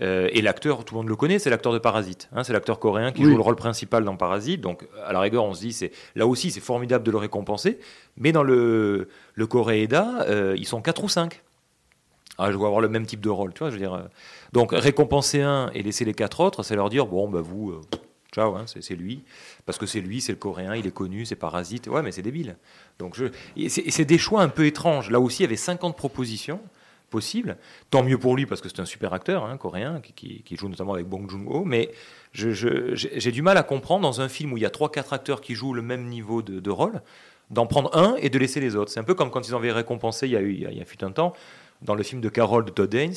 Euh, et l'acteur, tout le monde le connaît, c'est l'acteur de Parasite. hein. c'est l'acteur coréen qui Oui. joue le rôle principal dans Parasite. Donc, à la rigueur, on se dit, c'est là aussi, c'est formidable de le récompenser. Mais dans le, le Koreeda, euh, ils sont 4 ou 5. Ah, je vais avoir le même type de rôle, tu vois, je veux dire. euh. Donc, récompenser un et laisser les quatre autres, c'est leur dire, bon, bah vous, euh, ciao, hein, c'est lui. Parce que c'est lui, c'est le coréen, il est connu, c'est Parasite. Ouais, mais c'est débile. Donc, je... c'est des choix un peu étranges. Là aussi, il y avait 50 propositions possibles. Tant mieux pour lui, parce que c'est un super acteur, hein, coréen, qui, qui- qui joue notamment avec Bong Joon-ho. Mais j'ai du mal à comprendre, dans un film où il y a 3-4 acteurs qui jouent le même niveau de, de rôle, d'en prendre un et de laisser les autres. C'est un peu comme quand ils avaient récompensé, il y a eu, il y a, il y a fut un temps, dans le film de Carol de Todd Haynes,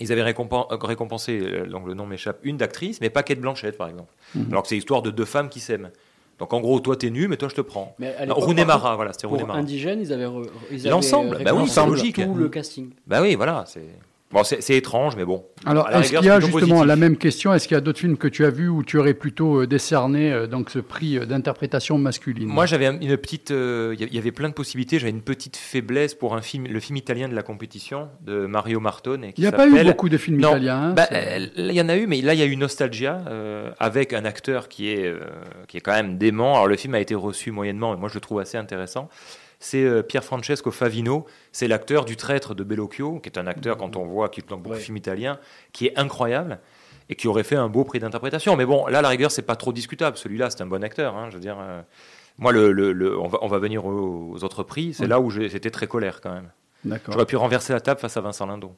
ils avaient récompen- récompensé, euh, donc le nom m'échappe, une d'actrice, mais pas Kate Blanchett, par exemple. Alors que c'est l'histoire de deux femmes qui s'aiment. Donc en gros, toi t'es nu, mais toi je te prends. Mais à Non, l'époque, Rooney par Mara, voilà, c'était Pour Rooney Mara. Indigène, ils avaient. re- ils avaient L'ensemble, bah oui, c'est logique. Tout le casting. Bah oui, voilà, c'est. Bon, c'est étrange, mais bon. Alors, est-ce qu'il y a justement positif. la même question Est-ce qu'il y a d'autres films que tu as vus où tu aurais plutôt euh, décerné euh, donc ce prix euh, d'interprétation masculine? Moi, j'avais un- une petite. Il y- y avait plein de possibilités. J'avais une petite faiblesse pour un film, le film italien de la compétition de Mario Martone. et il n'y a pas eu beaucoup de films Non. italiens. hein, Bah, il y en a eu, mais là, il y a eu Nostalgia euh, avec un acteur qui est, qui est quand même dément. Alors, le film a été reçu moyennement, mais moi, je le trouve assez intéressant. C'est euh, Pier Francesco Favino. C'est l'acteur du traître de Bellocchio, qui est un acteur, quand on voit, qui est dans beaucoup de films italiens, qui est incroyable et qui aurait fait un beau prix d'interprétation. Mais bon, là, la rigueur, c'est pas trop discutable. Celui-là, c'est un bon acteur. hein, je veux dire, euh, moi, le, le- le- on, va, on va venir aux, aux autres prix. C'est Oui. là où j'étais très colère quand même. J'aurais pu renverser la table face à Vincent Lindon.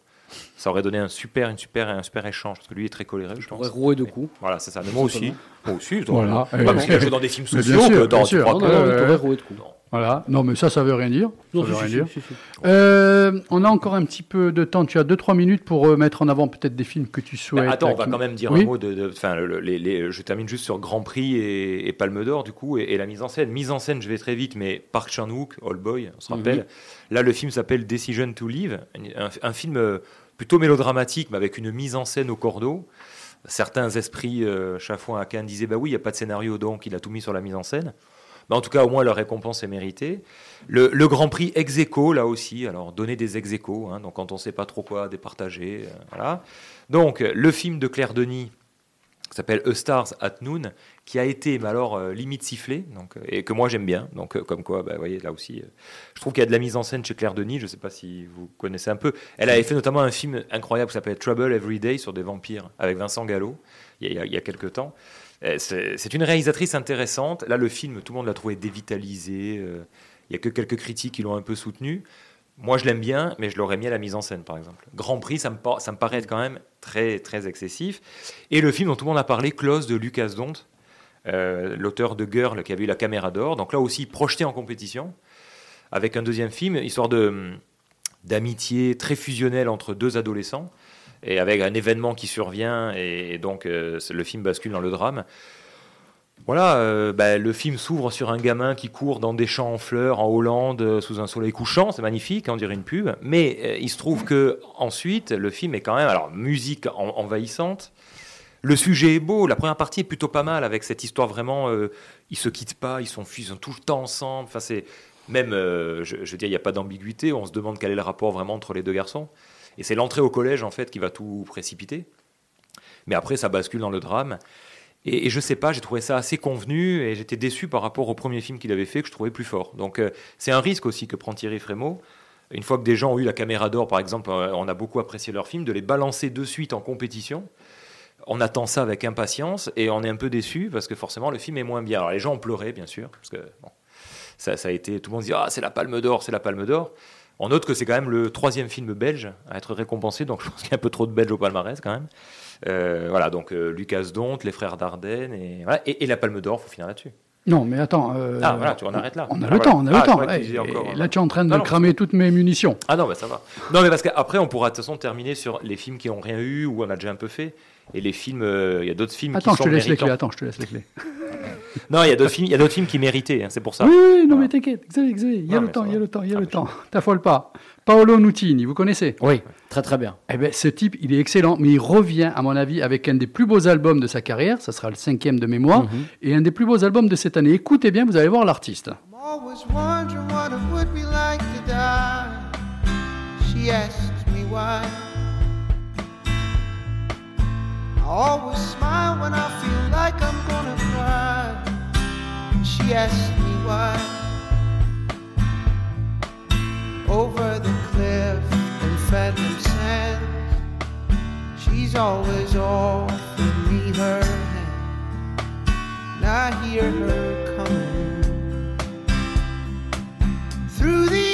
Ça aurait donné un super, une super, un super échange parce que lui est très coléré, je pense. pourrait rouer de coups. Voilà, c'est ça. Mais moi aussi. Moi aussi. Voilà. Pas parce qu'il a joué dans des films bien sociaux sûr, que dans bien sûr. trois Non, non, non, ouais, on ouais. pourrait rouer de coups. Voilà. Non, mais ça, ça veut rien dire. Ça Non, veut si, rien si, dire. si, si. Euh, on a encore un petit peu de temps. Tu as 2-3 minutes pour euh, mettre en avant peut-être des films que tu souhaites. Mais attends, on va qui- quand même dire Oui. un mot de. de- Enfin, le- les- les- je termine juste sur Grand Prix et, et Palme d'Or, du coup, et, et la mise en scène. Mise en scène, je vais très vite, mais Park Chan-wook, Old Boy, on se rappelle. Là, le film s'appelle Decision to Live, un, un film euh, plutôt mélodramatique, mais avec une mise en scène au cordeau. Certains esprits euh, chafouins à Cannes disaient bah oui, il n'y a pas de scénario, donc il a tout mis sur la mise en scène. Mais en tout cas, au moins, leur récompense est méritée. Le, Grand Prix ex là aussi, alors donner des ex hein, donc quand on ne sait pas trop quoi départager, euh, voilà. Donc, le film de Claire Denis, qui s'appelle A Stars at Noon, qui a été, mais euh, limite sifflé, donc, euh, et que moi j'aime bien. Donc, euh, comme quoi, bah, vous voyez, là aussi, je trouve qu'il y a de la mise en scène chez Claire Denis, je ne sais pas si vous connaissez un peu. Elle avait fait notamment un film incroyable qui s'appelle Trouble Every Day sur des vampires, avec Vincent Gallo, il y a- il y a quelques temps. Euh, C'est une réalisatrice intéressante. Là, le film, tout le monde l'a trouvé dévitalisé. euh, Il y a que quelques critiques qui l'ont un peu soutenu. Moi, je l'aime bien, mais je l'aurais mis à la mise en scène, par exemple. Grand Prix, ça me, paraît être quand même très, très excessif. Et le film dont tout le monde a parlé, Close de Lucas Dont, euh, l'auteur de Girl, qui avait eu la caméra d'or. Donc là aussi, projeté en compétition, avec un deuxième film, histoire d'amitié très fusionnelle entre deux adolescents, et avec un événement qui survient, et donc euh, le film bascule dans le drame. Voilà, euh, bah, le film s'ouvre sur un gamin qui court dans des champs en fleurs en Hollande euh, sous un soleil couchant, c'est magnifique, on dirait une pub. Mais il se trouve que ensuite le film est quand même, alors musique en- envahissante. Le sujet est beau, la première partie est plutôt pas mal avec cette histoire vraiment, ils se quittent pas, ils sont, sont tout le temps ensemble. Enfin c'est même, je, je veux dire, il n'y a pas d'ambiguïté. On se demande quel est le rapport vraiment entre les deux garçons. Et c'est l'entrée au collège en fait qui va tout précipiter. Mais après ça bascule dans le drame. Et, et je sais pas, j'ai trouvé ça assez convenu et j'étais déçu par rapport au premier film qu'il avait fait que je trouvais plus fort. Donc euh, c'est un risque aussi que prend Thierry Frémaux. Une fois que des gens ont eu la caméra d'or, par exemple, euh, on a beaucoup apprécié leur film, de les balancer de suite en compétition. On attend ça avec impatience et on est un peu déçu parce que forcément le film est moins bien. Alors les gens ont pleuré, bien sûr, parce que ça, a été, tout le monde dit ah c'est la Palme d'Or, c'est la Palme d'Or. On note que c'est quand même le troisième film belge à être récompensé, donc je pense qu'il y a un peu trop de Belges au palmarès quand même. Euh, voilà, donc euh, Lucas Dont, les frères Dardenne, et, voilà, et, et la Palme d'Or, faut finir là-dessus. Non, mais attends. euh, Ah, voilà, tu en arrêtes là. On a Ah, le voilà. temps, on a Ah, le je temps. encore, hein. là, tu es en train de non, cramer toutes mes munitions. Ah non, bah ça va. Non, mais parce qu'après, on pourra de toute façon terminer sur les films qui n'ont rien eu, ou on a déjà un peu fait, et les films, euh, il y a d'autres films Attends, qui je sont te laisse les méritants. clés. Attends, je te laisse les clés. [laughs] Non, il y a d'autres films, il y a d'autres films qui méritaient, hein, c'est pour ça. Oui, oui, non, Voilà. mais t'inquiète, Xavier, Xavier, il y a le temps, il y a le temps, il y a le temps. T'affole pas. Paolo Nutini, vous connaissez? Oui, très très bien. Eh ben, ce type, il est excellent, mais il revient, à mon avis, avec un des plus beaux albums de sa carrière. Ça sera le cinquième de mémoire, Mhm. et un des plus beaux albums de cette année. Écoutez bien, vous allez voir l'artiste. She asks me why. Always smile when I feel like I'm gonna cry. She asks me why. Over the cliff in phantom sands, she's always offered me her hand. And I hear her coming through the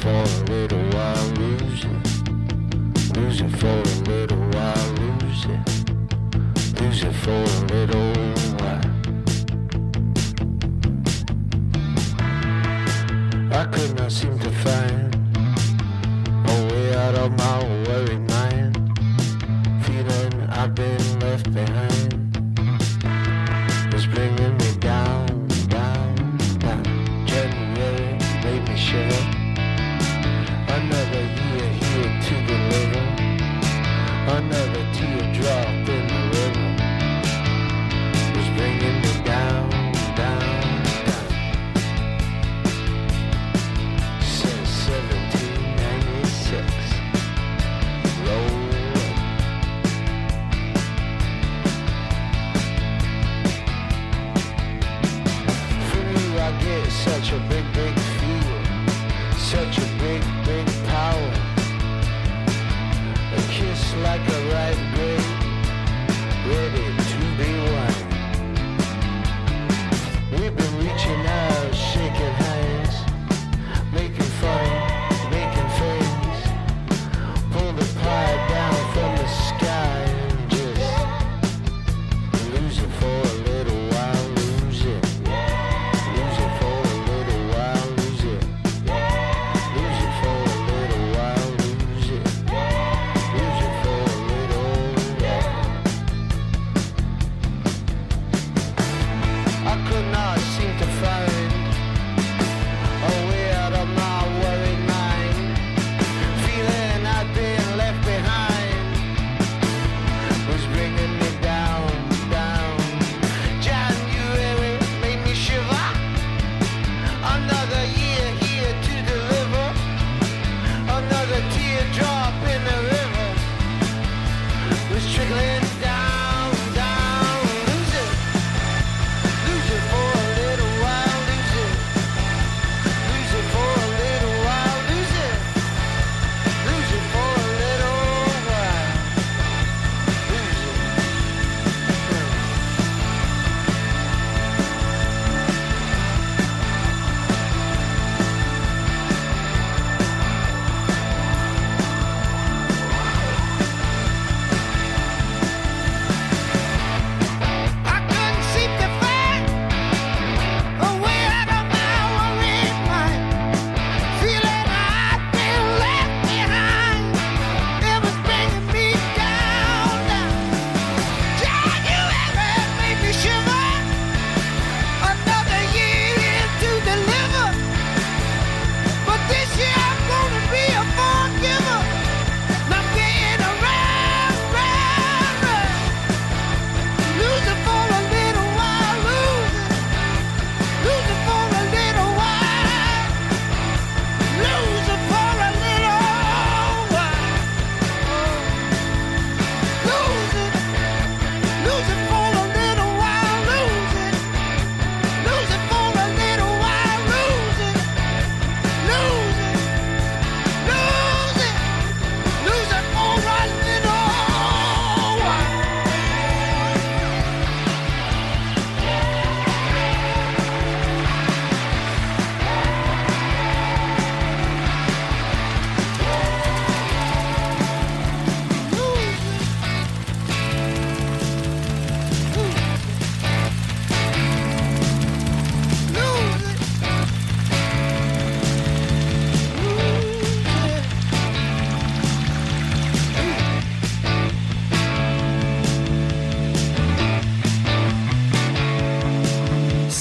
for a little while, lose it. Lose it for a little while, lose it. Lose it for a little while. I could not seem to find a way out of my way.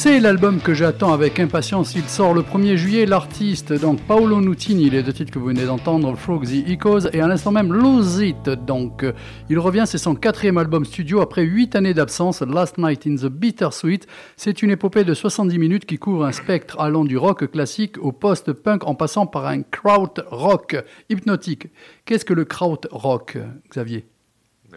C'est l'album que j'attends avec impatience. Il sort le 1er juillet. L'artiste, donc Paolo Nutini, les deux titres que vous venez d'entendre, Frog the Echoes, et à l'instant même Lose It. Donc, il revient, c'est son quatrième album studio après 8 années d'absence. Last Night in the Bittersweet. C'est une épopée de 70 minutes qui couvre un spectre allant du rock classique au post-punk en passant par un kraut rock hypnotique. Qu'est-ce que le kraut rock, Xavier?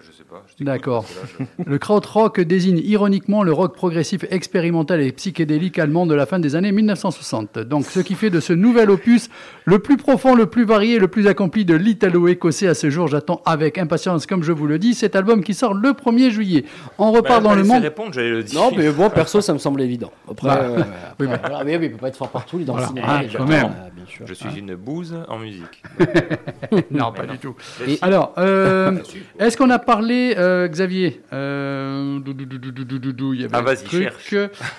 Ben, je sais pas. D'accord. je- Le krautrock désigne ironiquement le rock progressif expérimental et psychédélique allemand de la fin des années 1960. Donc, ce qui fait de ce nouvel opus le plus profond, le plus varié, le plus accompli de l'italo-écossais à ce jour. J'attends avec impatience, comme je vous le dis, cet album qui sort le 1er juillet. On repart Bah, dans le monde. répondre, j'allais le dire. Non, mais bon, perso, ça me semble évident. Après, Bah, euh, [laughs] oui, bah. voilà, mais oui, il peut pas être fort partout, il est dans Voilà. le cinéma. Ah, quand même. Ah, bien sûr. Je suis une bouse en musique. [laughs] Non, pas du tout. Et- Alors, euh, est-ce qu'on a parlé, euh, Xavier euh, dou- dou- dou- il y avait Ah, un truc.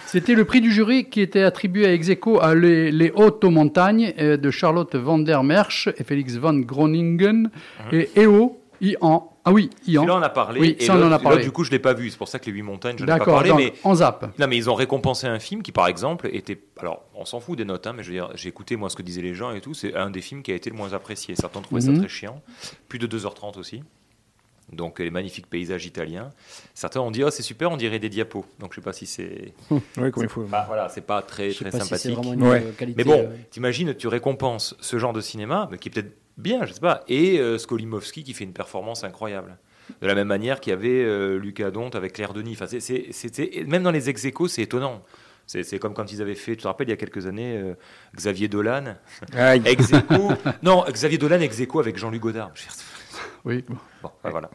C'était le prix du jury qui était attribué à Execo à Les, les Hautes aux Montagnes euh, de Charlotte van der Merch et Félix van Groningen et EO, Ian. Ah oui, Ian. Celui-là, on en a parlé. Oui, et ça, on en a parlé. du coup, je l'ai pas vu. C'est pour ça que les huit montagnes, je n'ai pas parlé. donc, Mais on zappe. Non, mais ils ont récompensé un film qui, par exemple, était. Alors, on s'en fout des notes, hein, mais je veux dire, j'ai écouté moi ce que disaient les gens et tout. C'est un des films qui a été le moins apprécié. Certains trouvaient Mhm. ça très chiant. Plus de 2h30 aussi. Donc, les magnifiques paysages italiens. Certains ont dit, oh, c'est super, on dirait des diapos. Donc, je sais pas si c'est. [laughs] Oui, comme il faut. Bah, voilà, c'est pas très, Je sais très pas sympathique. vraiment une Ouais. euh, qualité. Mais bon, euh, t'imagines, tu récompenses ce genre de cinéma, mais qui est peut-être bien, je sais pas, et euh, Skolimowski qui fait une performance incroyable. De la même manière qu'il y avait euh, Lucas Donte avec Claire Denis. Enfin, c'est- même dans les ex c'est étonnant. C'est c'est comme quand ils avaient fait, tu te rappelles, il y a quelques années, euh, Xavier Dolan, ex non, Xavier Dolan ex avec Jean-Luc Godard. Oui. Bon, bah, voilà.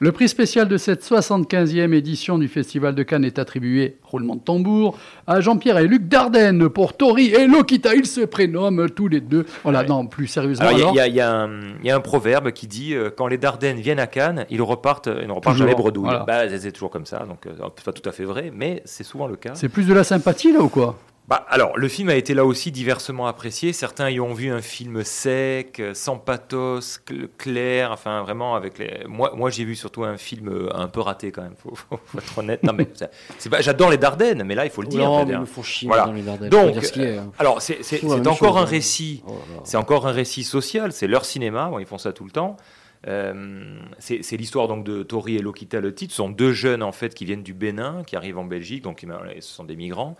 Le prix spécial de cette 75e édition du Festival de Cannes est attribué, roulement de tambour, à Jean-Pierre et Luc Dardenne pour Tori et Lokita. Ils se prénomment tous les deux. Voilà, Ouais. non, plus sérieusement. Il y a- y, y un- il y a un proverbe qui dit euh, quand les Dardennes viennent à Cannes, ils repartent, ils ne repartent Toujours, jamais bredouille. voilà. Bah, c'est c'est toujours comme ça, donc euh, pas tout à fait vrai, mais c'est souvent le cas. c'est plus de la sympathie là ou quoi? Bah, alors, le film a été là aussi diversement apprécié. Certains y ont vu un film sec, euh, sans pathos, cl- clair, enfin vraiment avec les. Moi, moi j'ai vu surtout un film euh, un peu raté quand même. Faut, faut- faut être honnête. Non mais c'est pas. J'adore les Dardennes, mais là il faut le dire. non, mais font chier Voilà. dans les Dardennes. Donc, Faut ce est, hein. Alors c'est encore chose, un hein. récit. Oh. C'est encore un récit social. C'est leur cinéma. Bon, ils font ça tout le temps. Euh, c'est l'histoire donc de Tori et Lokita le titre. Ce sont deux jeunes en fait qui viennent du Bénin, qui arrivent en Belgique, donc ce sont des migrants.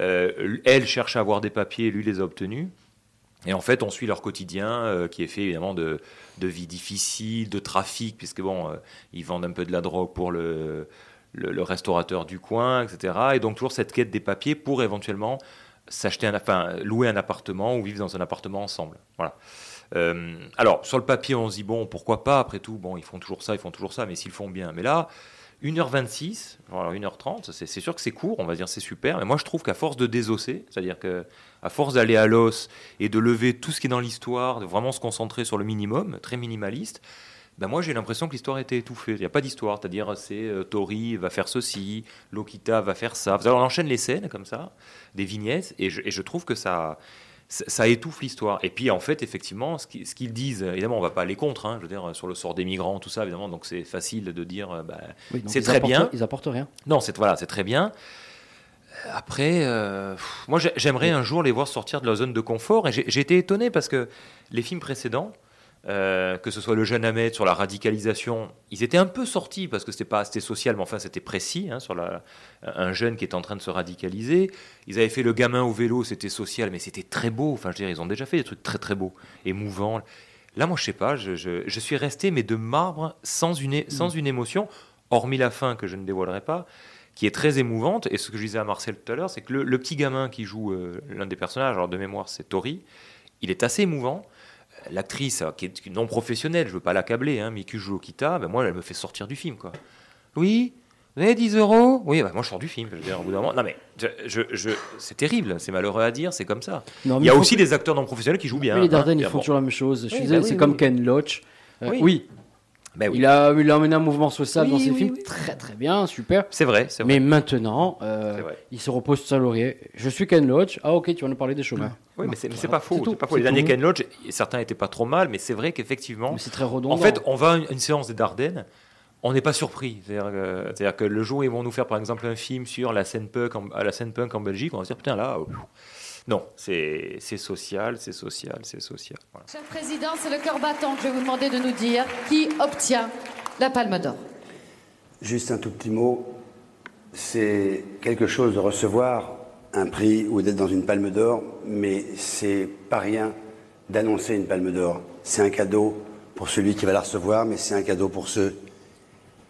Euh, elle cherche à avoir des papiers, lui les a obtenus. Et en fait, on suit leur quotidien, euh, qui est fait évidemment de, vie difficile, de trafic, puisque bon, euh, ils vendent un peu de la drogue pour le, restaurateur du coin, etc. Et donc toujours cette quête des papiers pour éventuellement s'acheter un, enfin, louer un appartement ou vivre dans un appartement ensemble. Voilà. Alors sur le papier, on se dit bon, pourquoi pas? Après tout, bon, ils font toujours ça, ils font toujours ça, mais s'ils font bien. Mais là, 1h26, voilà, 1h30, c'est sûr que c'est court, on va dire c'est super, mais moi je trouve qu'à force de désosser, c'est-à-dire que à force d'aller à l'os et de lever tout ce qui est dans l'histoire, de vraiment se concentrer sur le minimum, très minimaliste, ben moi j'ai l'impression que l'histoire été étouffée. Il n'y a pas d'histoire, c'est-à-dire c'est euh, Tori va faire ceci, Lokita va faire ça. Alors, on enchaîne les scènes comme ça, des vignettes, et je trouve que ça, ça, étouffe l'histoire. Et puis en fait, effectivement, ce qui- ce qu'ils disent, évidemment, on va pas aller contre, hein, je veux dire, sur le sort des migrants, tout ça, évidemment, donc c'est facile de dire, euh, bah, Oui, c'est très apportent- bien. Ils apportent rien. Non, c'est voilà, c'est très bien. Après, euh, moi j'ai- j'aimerais un jour les voir sortir de leur zone de confort. Et j'ai été étonné parce que les films précédents, euh, que ce soit le jeune Ahmed sur la radicalisation, ils étaient un peu sortis parce que c'était pas c'était social, mais enfin c'était précis hein, sur la, un jeune qui est en train de se radicaliser. Ils avaient fait le gamin au vélo, c'était social, mais c'était très beau. Enfin, je veux dire, ils ont déjà fait des trucs très très beaux, émouvants. Là, moi, je sais pas, je, je- je suis resté mais de marbre, sans une, sans une émotion, hormis la fin que je ne dévoilerai pas, qui est très émouvante. Et ce que je disais à Marcel tout à l'heure, c'est que le, le petit gamin qui joue euh, l'un des personnages, alors de mémoire, c'est Tori, il est assez émouvant. L'actrice, euh, qui est non professionnelle, je veux pas l'accabler, hein, Miku Okita, ben moi, elle me fait sortir du film, quoi. Oui, vous avez 10 euros? Oui, bah, moi je sors du film. Je veux dire, au bout d'un moment. Non, mais je, je- c'est terrible, c'est malheureux à dire, c'est comme ça. Non, Il y a aussi que- des acteurs non professionnels qui jouent bien. Mais les hein, Dardennes, ils font toujours la même chose. Je Oui, bah c'est oui, comme. Ken Loach. Euh, Oui. Ben oui. il, a, il a amené un mouvement social Oui, dans ses oui, films. Très très bien, super. C'est vrai, c'est vrai. Mais maintenant, euh, vrai. il se repose sur sa laurier. Je suis Ken Loach. Ah ok, tu vas nous parler des chemins. Oui, mais c'est c'est pas faux. Tout, pas faux. Les derniers. Ken Loach, certains étaient pas trop mal, mais c'est vrai qu'effectivement, Mais c'est très redondant. en fait, on va à une, une séance des Dardennes, on n'est pas surpris. C'est-à-dire que, le jour où ils vont nous faire par exemple un film sur la scène punk en, à la scène punk en Belgique, on va se dire putain là. Non, c'est social, c'est social, c'est social. Voilà. Cher Président, c'est le cœur battant que je vais vous demander de nous dire qui obtient la Palme d'Or? Juste un tout petit mot. C'est quelque chose de recevoir un prix ou d'être dans une palme d'or, mais c'est pas rien d'annoncer une palme d'or. C'est un cadeau pour celui qui va la recevoir, mais c'est un cadeau pour ceux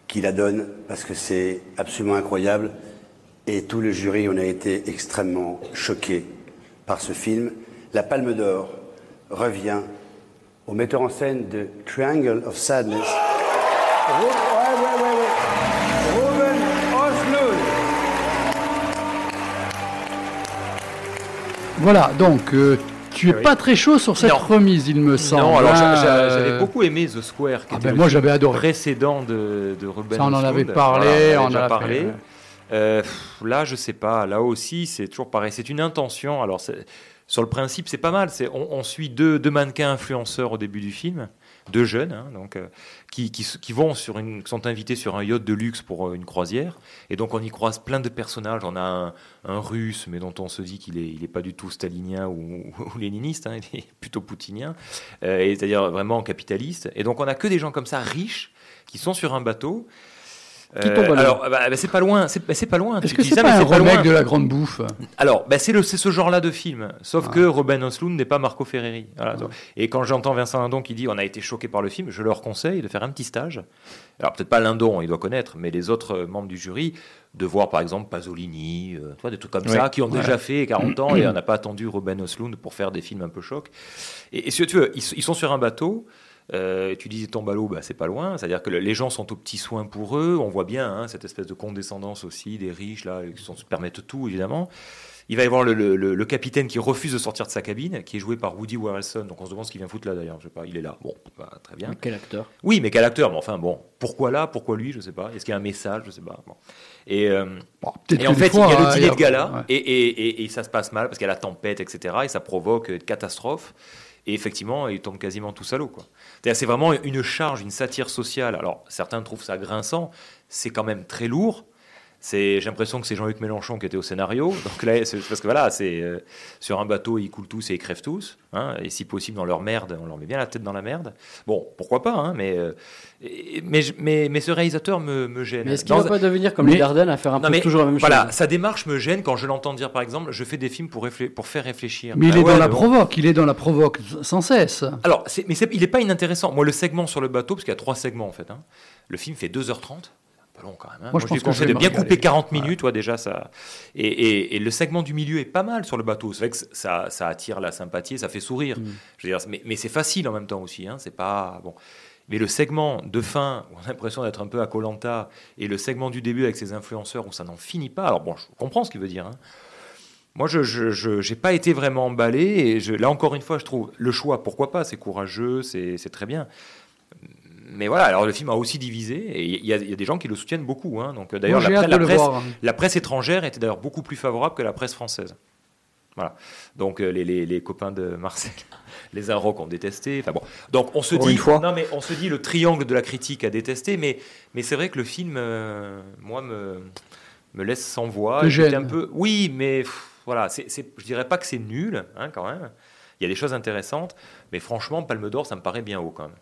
qui la donnent, parce que c'est absolument incroyable. Et tout le jury, on a été extrêmement choqués par ce film. La palme d'or revient au metteur en scène de Triangle of Sadness. Ouais, ouais, ouais, ouais. Ruben Östlund. Voilà, donc euh, tu es Oui. pas très chaud sur cette Non. remise, il me semble. Non, alors hein, j'a- j'avais euh, beaucoup aimé The Square, qui ah était ben, le moi, film j'avais adoré. précédent de, de Ruben Ça, on en avait parlé, Voilà, on on en a parlé. fait, ouais. Euh, là, je sais pas. Là aussi, c'est toujours pareil. C'est une intention. Alors, sur le principe, c'est pas mal. On, suit deux, mannequins influenceurs au début du film, deux jeunes, hein, donc euh, qui, vont sur une, sont invités sur un yacht de luxe pour euh, une croisière. Et donc, on y croise plein de personnages. On a un, russe, mais dont on se dit qu'il est, pas du tout stalinien [laughs] ou, léniniste. hein, il est plutôt poutinien, c'est-à-dire vraiment capitaliste. Et donc, on a que des gens comme ça riches qui sont sur un bateau. Qui Euh, l'eau. alors, bah, bah, c'est pas loin, c'est bah, pas loin. Est-ce Tu que dis c'est pas un remake de la grande bouffe Alors, c'est le- c'est ce genre-là de film, sauf que Ruben Östlund n'est pas Marco Ferreri. Voilà. Et quand j'entends Vincent Lindon qui dit on a été choqué par le film, je leur conseille de faire un petit stage. Alors peut-être pas Lindon, il doit connaître, mais les autres euh, membres du jury, de voir par exemple Pasolini, euh, tu vois, des trucs comme ça, qui ont Ouais. déjà fait 40 ans [clears throat] et on n'a pas attendu Ruben Östlund pour faire des films un peu chocs. Et, et si tu veux, ils, ils sont sur un bateau. Euh, tu disais tombe à l'eau, bah, c'est pas loin. C'est-à-dire que le- les gens sont aux petits soins pour eux. On voit bien hein, cette espèce de condescendance aussi des riches là, qui sont- se permettent tout évidemment. Il va y avoir le, le- le- le capitaine qui refuse de sortir de sa cabine, qui est joué par Woody Harrelson. Donc on se demande ce qu'il vient foutre là d'ailleurs. Je sais pas, il est là. Bon, bah, très bien. Quel acteur? Oui, mais quel acteur? Mais enfin bon, pourquoi là? Pourquoi lui? Je sais pas. Est-ce qu'il y a un message? Je sais pas. Bon. Et, euh, et en fait, fois, il y a le dîner a- de gala ouais. et, et- ça se passe mal parce qu'il y a la tempête, etc. Et ça provoque une catastrophe. Et effectivement, ils tombent quasiment tous à l'eau. C'est vraiment une charge, une satire sociale. Alors, certains trouvent ça grinçant. C'est quand même très lourd. C'est, j'ai l'impression que c'est Jean-Luc Mélenchon qui était au scénario. Donc là, c'est parce que voilà, c'est euh, sur un bateau, ils coulent tous et ils crèvent tous. hein, et si possible, dans leur merde, on leur met bien la tête dans la merde. Bon, pourquoi pas, hein, mais, euh, mais, mais, mais ce réalisateur me, me gêne. Mais est-ce qu'il Dans va pas devenir comme Mais- les Dardennes à faire un Non, peu mais toujours la même voilà, chose sa démarche me gêne quand je l'entends dire, par exemple, je fais des films pour, réflé- pour faire réfléchir. Mais il Ah est ouais, dans la bon. provoque, il est dans la provoque sans cesse. Alors, mais il n'est pas inintéressant. Moi, le segment sur le bateau, parce qu'il y a trois segments en fait, hein, le film fait 2h30. Pas long quand même. hein. Moi, je pense je que vais de bien couper régaler. 40 minutes, ouais, déjà ça. Et, et- et le segment du milieu est pas mal sur le bateau. C'est vrai que ça, ça attire la sympathie, et ça fait sourire. Je veux dire, mais, mais c'est facile en même temps aussi. Hein, c'est pas bon. Mais le segment de fin, où on a l'impression d'être un peu à Colanta, et le segment du début avec ses influenceurs où ça n'en finit pas. Alors bon, je comprends ce qu'il veut dire. hein. Moi, je j'ai pas été vraiment emballé. Et je, là, encore une fois, je trouve le choix, pourquoi pas, c'est courageux, c'est très bien. Mais voilà, alors le film a aussi divisé, et il y, a- il y a des gens qui le soutiennent beaucoup. hein. Donc euh, d'ailleurs, la, la presse, voir. la presse étrangère était d'ailleurs beaucoup plus favorable que la presse française. Voilà. Donc euh, les, les- les copains de Marcel, [laughs] les Inrocks ont détesté. Enfin bon. Donc on se dit, une fois. non mais on se dit le triangle de la critique a détesté, mais mais c'est vrai que le film, euh, moi me me laisse sans voix. Un peu, oui, mais pff, voilà, c'est, c'est, je dirais pas que c'est nul, hein, quand même. Il y a des choses intéressantes, mais franchement, Palme d'Or, ça me paraît bien haut quand même.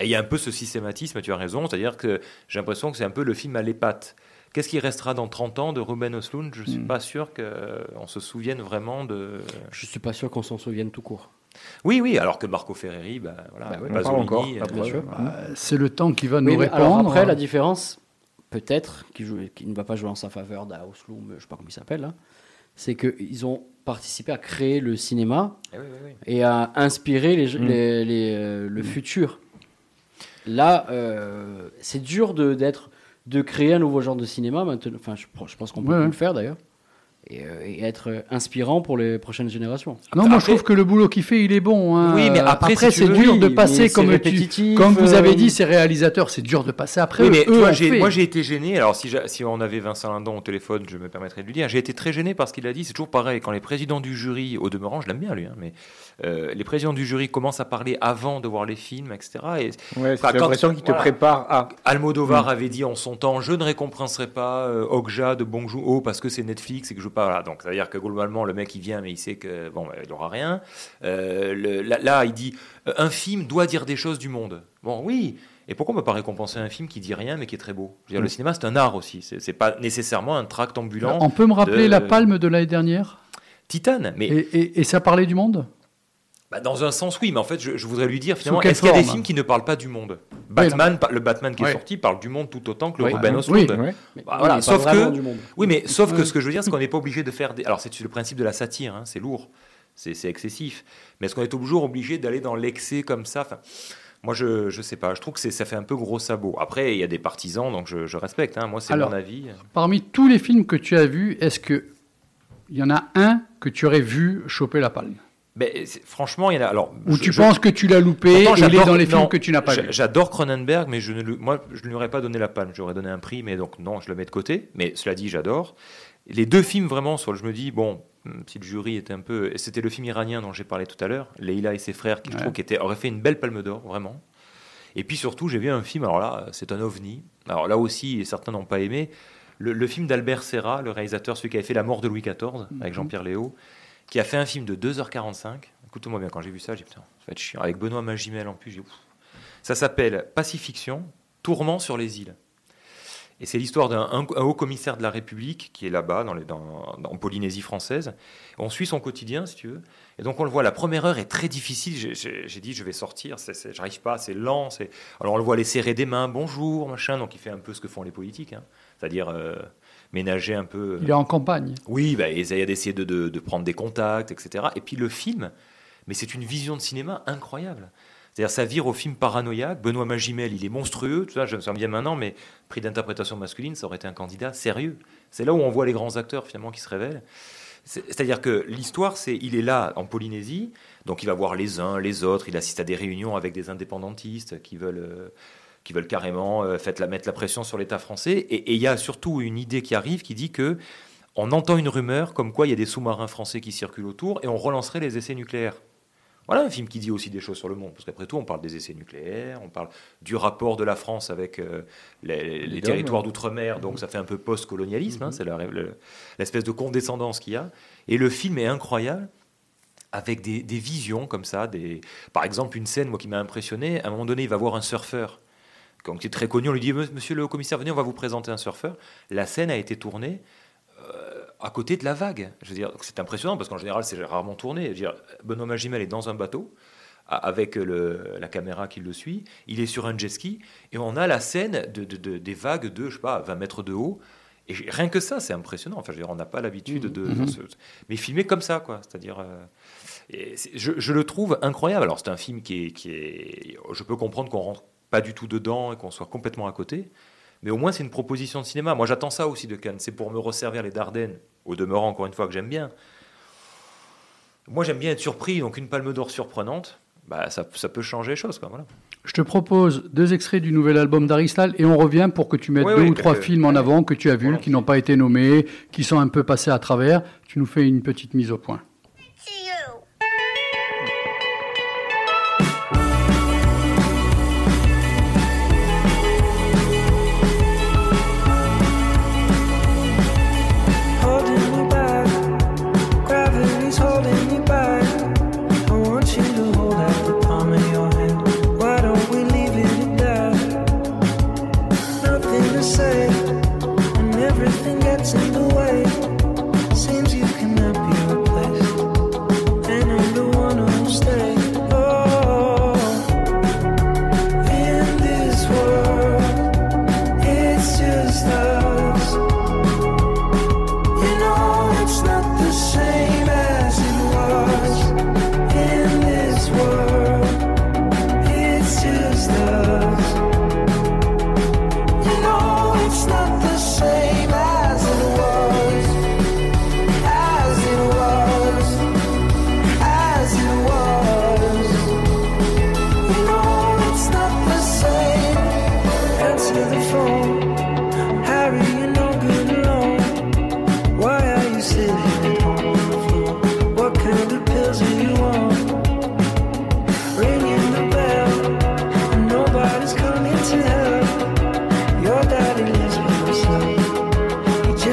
Et il y a un peu ce systématisme, tu as raison, c'est-à-dire que j'ai l'impression que c'est un peu le film à l'épate. Qu'est-ce qui restera dans 30 ans de Ruben Östlund? Je ne suis Hmm. pas sûr qu'on se souvienne vraiment de. Je suis pas sûr qu'on s'en souvienne tout court. Oui, oui, alors que Marco Ferreri, bah, voilà, Bah Pasolini, encore, euh. Euh, C'est le temps qui va nous Oui, répondre. alors après, la différence, peut-être, qui, ne va pas jouer en sa faveur d'Auslum, je ne sais pas comment il s'appelle, là, c'est qu'ils ont participé à créer le cinéma Eh oui, oui, oui. et à inspirer les, Mm. les- les, euh, le futur. Là, euh, c'est dur de, d'être, de créer un nouveau genre de cinéma maintenant. Enfin, je, je pense qu'on peut Ouais, plus ouais. le faire d'ailleurs. et, euh, et être inspirant pour les prochaines générations. Non, moi je trouve que le boulot qu'il fait, il est bon. hein. Oui, mais après, si c'est dur oui, de passer comme tu, comme vous avez euh, dit, ces réalisateurs, c'est dur de passer après. Oui, mais Eux moi j'ai été gêné. Alors si on avait Vincent Lindon au téléphone, je me permettrais de lui dire, j'ai été très gêné parce qu'il a dit, c'est toujours pareil, quand les présidents du jury, au demeurant, je l'aime bien lui, hein, mais euh, les présidents du jury commencent à parler avant de voir les films, etc. Et, Ouais, quand- l'impression qu'il te voilà. prépare à. Almodovar Mm. avait dit en son temps, je ne récompenserai pas euh, Okja de Bong parce que c'est Netflix et que je veux pas. Voilà. Donc ça veut dire que globalement le mec il vient mais il sait que bon bah, il aura rien. Euh, le- là, là, il dit euh, un film doit dire des choses du monde. Bon oui. Et pourquoi on ne peut pas récompenser un film qui dit rien mais qui est très beau? Je veux dire, Le Mm. cinéma c'est un art aussi. C'est c'est pas nécessairement un tract ambulant. On peut me rappeler de- la palme de l'année dernière? Titane. Mais et, et- et ça parlait du monde? Bah, dans un sens, oui, mais en fait, je, je voudrais lui dire finalement, est-ce qu'il y a des films qui ne parlent pas du monde? Batman, le Batman qui est sorti parle du monde tout autant que le Oui. Östlund. Oui. Bah, Mais- voilà, sauf que, oui, mais sauf que ce que je veux dire, c'est qu'on [laughs] n'est pas obligé de faire des. Alors c'est le principe de la satire, hein, c'est lourd, c'est excessif, mais est-ce qu'on est toujours obligé d'aller dans l'excès comme ça? Enfin, Moi, je je sais pas. Je trouve que ça fait un peu gros sabot. Après, il y a des partisans, donc je, je respecte. hein. Moi, c'est mon avis. Parmi tous les films que tu as vus, est-ce que il y en a un que tu aurais vu choper la palme? Mais franchement, il y en a. Alors, Ou je- tu je- penses que tu l'as loupé Pourtant, il est dans les films non, que tu n'as pas J'adore Cronenberg, mais je ne lui- moi, je ne lui aurais pas donné la palme. J'aurais donné un prix, mais donc non, je le mets de côté. Mais cela dit, j'adore. Les deux films, vraiment, sur le, je me dis, bon, hum, si le jury était un peu. C'était le film iranien dont j'ai parlé tout à l'heure, Leila et ses frères, qui je Ouais. trouve qui était, aurait fait une belle palme d'or, vraiment. Et puis surtout, j'ai vu un film, alors là, c'est un ovni. Alors là aussi, certains n'ont pas aimé. Le, le film d'Albert Serra, le réalisateur, celui qui avait fait La mort de Louis XIV, avec Mhm. Jean-Pierre Léo, qui a fait un film de 2h45. Écoute-moi bien, quand j'ai vu ça, j'ai putain, ça va être chiant. Avec Benoît Magimel en plus, j'ai. Ça s'appelle Pacifiction, Tourment sur les îles. Et c'est l'histoire d'un un- un haut commissaire de la République qui est là-bas, dans dans- dans- Polynésie française. On suit son quotidien, si tu veux. Et donc on le voit, la première heure est très difficile. J'ai- dit, je vais sortir, j'arrive pas, c'est lent. Alors on le voit les serrer des mains, bonjour, machin. Donc il fait un peu ce que font les politiques, hein. c'est-à-dire euh, ménager un peu. euh, Il est en campagne. oui, bah, essayer d'essayer de, de- de prendre des contacts, etc. Et puis le film, mais c'est une vision de cinéma incroyable. C'est-à-dire, ça vire au film paranoïaque. Benoît Magimel, il est monstrueux. Tout ça, je me bien maintenant, mais prix d'interprétation masculine, ça aurait été un candidat sérieux. C'est là où on voit les grands acteurs finalement qui se révèlent. C'est- C'est-à-dire que l'histoire, c'est il est là en Polynésie, donc il va voir les uns, les autres. Il assiste à des réunions avec des indépendantistes qui veulent. Qui veulent carrément euh, la, mettre la pression sur l'État français. Et il y a surtout une idée qui arrive qui dit que on entend une rumeur comme quoi il y a des sous-marins français qui circulent autour et on relancerait les essais nucléaires. Voilà un film qui dit aussi des choses sur le monde, parce qu'après tout, on parle des essais nucléaires, on parle du rapport de la France avec euh, les, territoires d'outre-mer, donc ça fait un peu post-colonialisme, hein, c'est la- le- l'espèce de condescendance qu'il y a. Et le film est incroyable, avec des, des visions comme ça. Des... Par exemple, une scène moi, qui m'a impressionné, à un moment donné, il va voir un surfeur, comme qui est très connu, on lui dit, Monsieur le commissaire, venez, on va vous présenter un surfeur. La scène a été tournée euh, à côté de la vague. Je veux dire, c'est impressionnant parce qu'en général, c'est rarement tourné. Je veux dire, Benoît Magimel est dans un bateau avec le- la caméra qui le suit. Il est sur un jet ski et on a la scène de, de- de- des vagues de, je sais pas, 20 mètres de haut. Et rien que ça, c'est impressionnant. Enfin, je veux dire, on n'a pas l'habitude de, Mhm. ce- mais filmé comme ça, quoi. C'est-à-dire, euh, je, je le trouve incroyable. Alors, c'est un film qui est, qui est, je peux comprendre qu'on rentre pas du tout dedans et qu'on soit complètement à côté. Mais au moins, c'est une proposition de cinéma. Moi, j'attends ça aussi de Cannes. C'est pour me resservir les Dardennes, au demeurant, encore une fois, que j'aime bien. Moi, j'aime bien être surpris. Donc, une palme d'or surprenante, bah, ça, ça peut changer les choses. Quoi, voilà. Je te propose deux extraits du nouvel album d'Aristal et on revient pour que tu mettes deux ou trois films en avant que tu as vus, qui n'ont pas été nommés, qui sont un peu passés à travers. Tu nous fais une petite mise au point.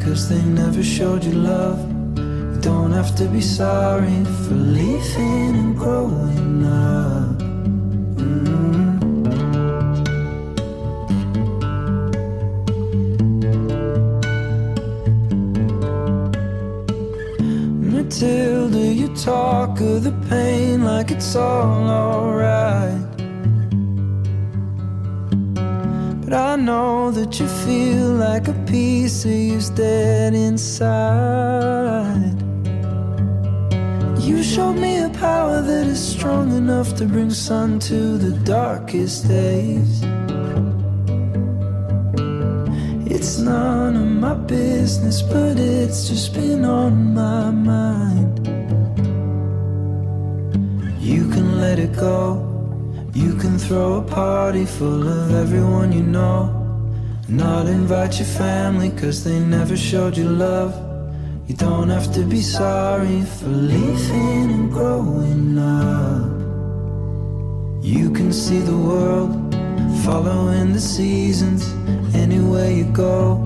Cause they never showed you love. You don't have to be sorry for leaving and growing up. Sun to the darkest days. It's none of my business, but it's just been on my mind. You can let it go. You can throw a party full of everyone you know. Not invite your family cause they never showed you love. You don't have to be sorry for leaving and growing up. You can see the world following the seasons anywhere you go.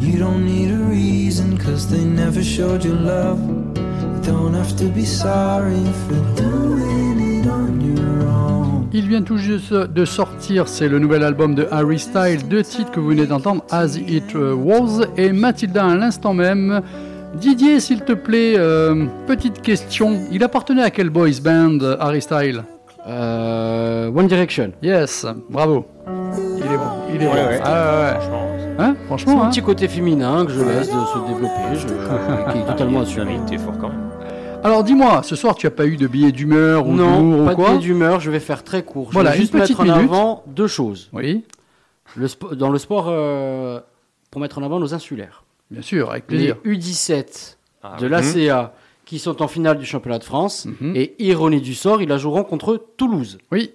You don't need a reason they never showed you love. Don't have to be sorry for doing it on your own. Il vient tout juste de sortir, c'est le nouvel album de Harry Styles, deux titres que vous venez d'entendre, As It Was et Mathilda à l'instant même. Didier, s'il te plaît, euh, petite question. Il appartenait à quel boys band, Harry Styles? Euh, One Direction. Yes, bravo. Il est bon, il est Ouais, bon. ouais. Ah, ouais. Hein C'est Franchement, un hein petit côté féminin que je laisse de se développer, je- [laughs] qui est totalement assumé. T'es fort quand même. Alors dis-moi, ce soir tu as pas eu de billet d'humeur ou Non, pas ou quoi de billet d'humeur, je vais faire très court. Je Voilà, vais juste une petite mettre en minute. avant deux choses. Oui, Le dans le sport, euh, pour mettre en avant nos insulaires. bien sûr, avec Les plaisir. U17 Ah, de oui. l'ACA qui sont en finale du championnat de France. Mhm. Et ironie du sort, ils la joueront contre Toulouse. Oui,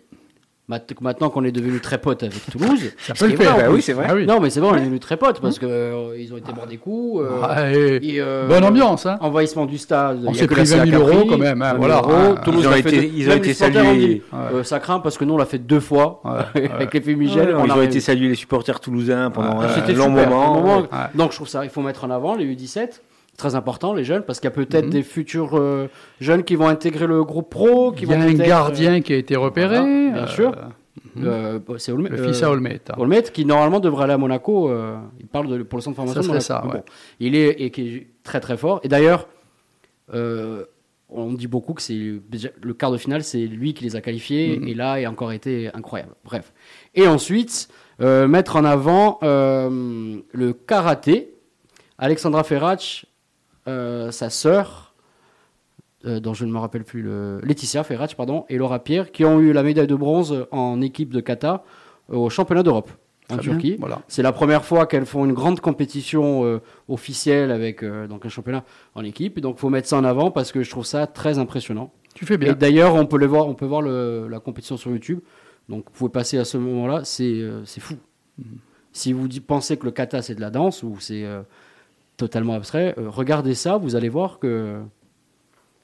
Maintenant qu'on est devenu très potes avec Toulouse, [laughs] ça peut le Bah oui, c'est vrai. Ah oui. Non, mais c'est bon, on est devenus très potes parce que euh, ils ont été boire des coups. euh, Ouais, et, euh, Bonne ambiance, hein Envahissement du stade. On a s'est pris la 20 000 CA qui a euros quand même, hein, 20 000 voilà. euros. Ah, Toulouse ils ont l'a été- ils ont été salués. dit, euh, ça craint parce que nous on l'a fait deux fois Ouais, [laughs] avec les fumigènes. Ouais, on ils a ont été salués les supporters toulousains pendant Ah, un long super, moment. Ouais. Donc je trouve ça, il faut mettre en avant les U17. Très important, les jeunes, parce qu'il y a peut-être Mhm. des futurs euh, jeunes qui vont intégrer le groupe pro, qui Il y a vont un gardien qui a été repéré. Voilà, bien euh, sûr. euh, euh, c'est Le euh, fils à Olmet. hein. Olmet, qui normalement devrait aller à Monaco. euh, il parle de, pour le centre de formation. Ça de ça, Bon. Il est et qui est très très fort. Et d'ailleurs, euh, on dit beaucoup que c'est le quart de finale, c'est lui qui les a qualifiés. Mhm. Et là, il a encore été incroyable. Bref. Et ensuite, euh, mettre en avant euh, le karaté. Alexandra Ferrach, euh, sa sœur, euh, dont je ne me rappelle plus, le... Laetitia Ferrach, pardon, et Laura Pierre, qui ont eu la médaille de bronze en équipe de kata euh, au championnat d'Europe en Turquie. Voilà. C'est la première fois qu'elles font une grande compétition euh, officielle avec euh, donc un championnat en équipe. Donc, faut mettre ça en avant parce que je trouve ça très impressionnant. Tu fais Et bien. d'ailleurs, on peut le voir, on peut voir le- la compétition sur YouTube. Donc, vous pouvez passer à ce moment-là. C'est euh, c'est fou. Si vous pensez que le kata c'est de la danse ou c'est euh, totalement abstrait, euh, regardez ça. Vous allez voir que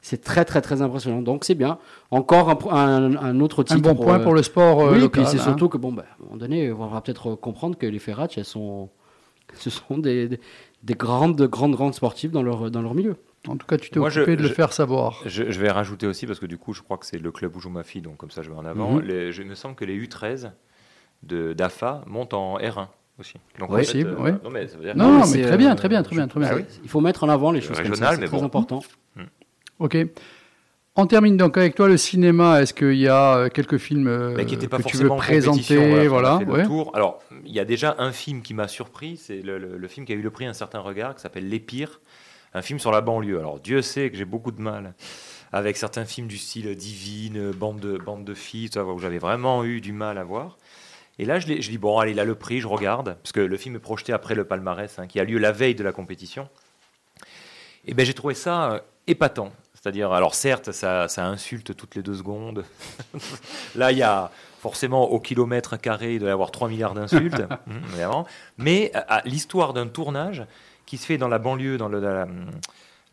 c'est très très très impressionnant. Donc, c'est bien. Encore un, un- un autre titre. Un bon point euh, pour le sport euh, oui, local. puis c'est hein. surtout que, bon, bah, à un moment donné, on va peut-être comprendre que les Ferrach, elles sont, [laughs] ce sont des, des, des grandes, grandes, grandes sportives dans leur, dans leur milieu. En tout cas, tu t'es Moi, occupé je- de le faire savoir. Je, je vais rajouter aussi, parce que du coup, je crois que c'est le club où joue ma fille, donc comme ça, je vais en avant. Mhm. Les- je- il me semble que les U13 de d'AFA montent en R1 aussi. Donc, en Oui. fait, euh, oui. Non, mais ça veut dire Non, que- non, mais c'est, très bien, euh, très bien, très bien, très bien. Ah oui. Il faut mettre en avant les choses Régional, comme ça, c'est mais très bon. important. Ok. On termine donc avec toi le cinéma. Est-ce qu'il y a euh, quelques films euh, mais qui n'était pas que tu veux présenter voilà, ouais. tour. Alors, il y a déjà un film qui m'a surpris, c'est le, le- le film qui a eu le prix Un certain regard, qui s'appelle Les Pires, un film sur la banlieue. Alors, Dieu sait que j'ai beaucoup de mal avec certains films du style Divine, Bande de, bande de filles, où j'avais vraiment eu du mal à voir. Et là, je, dis, bon, allez, il a le prix, je regarde, parce que le film est projeté après le palmarès, hein, qui a lieu la veille de la compétition. Et ben j'ai trouvé ça euh, épatant. C'est-à-dire, alors certes, ça, ça insulte toutes les deux secondes. [laughs] Là, il y a forcément au kilomètre carré, il doit y avoir 3 milliards d'insultes, hum, [laughs] évidemment. Mais à- à l'histoire d'un tournage qui se fait dans la banlieue, dans le- la,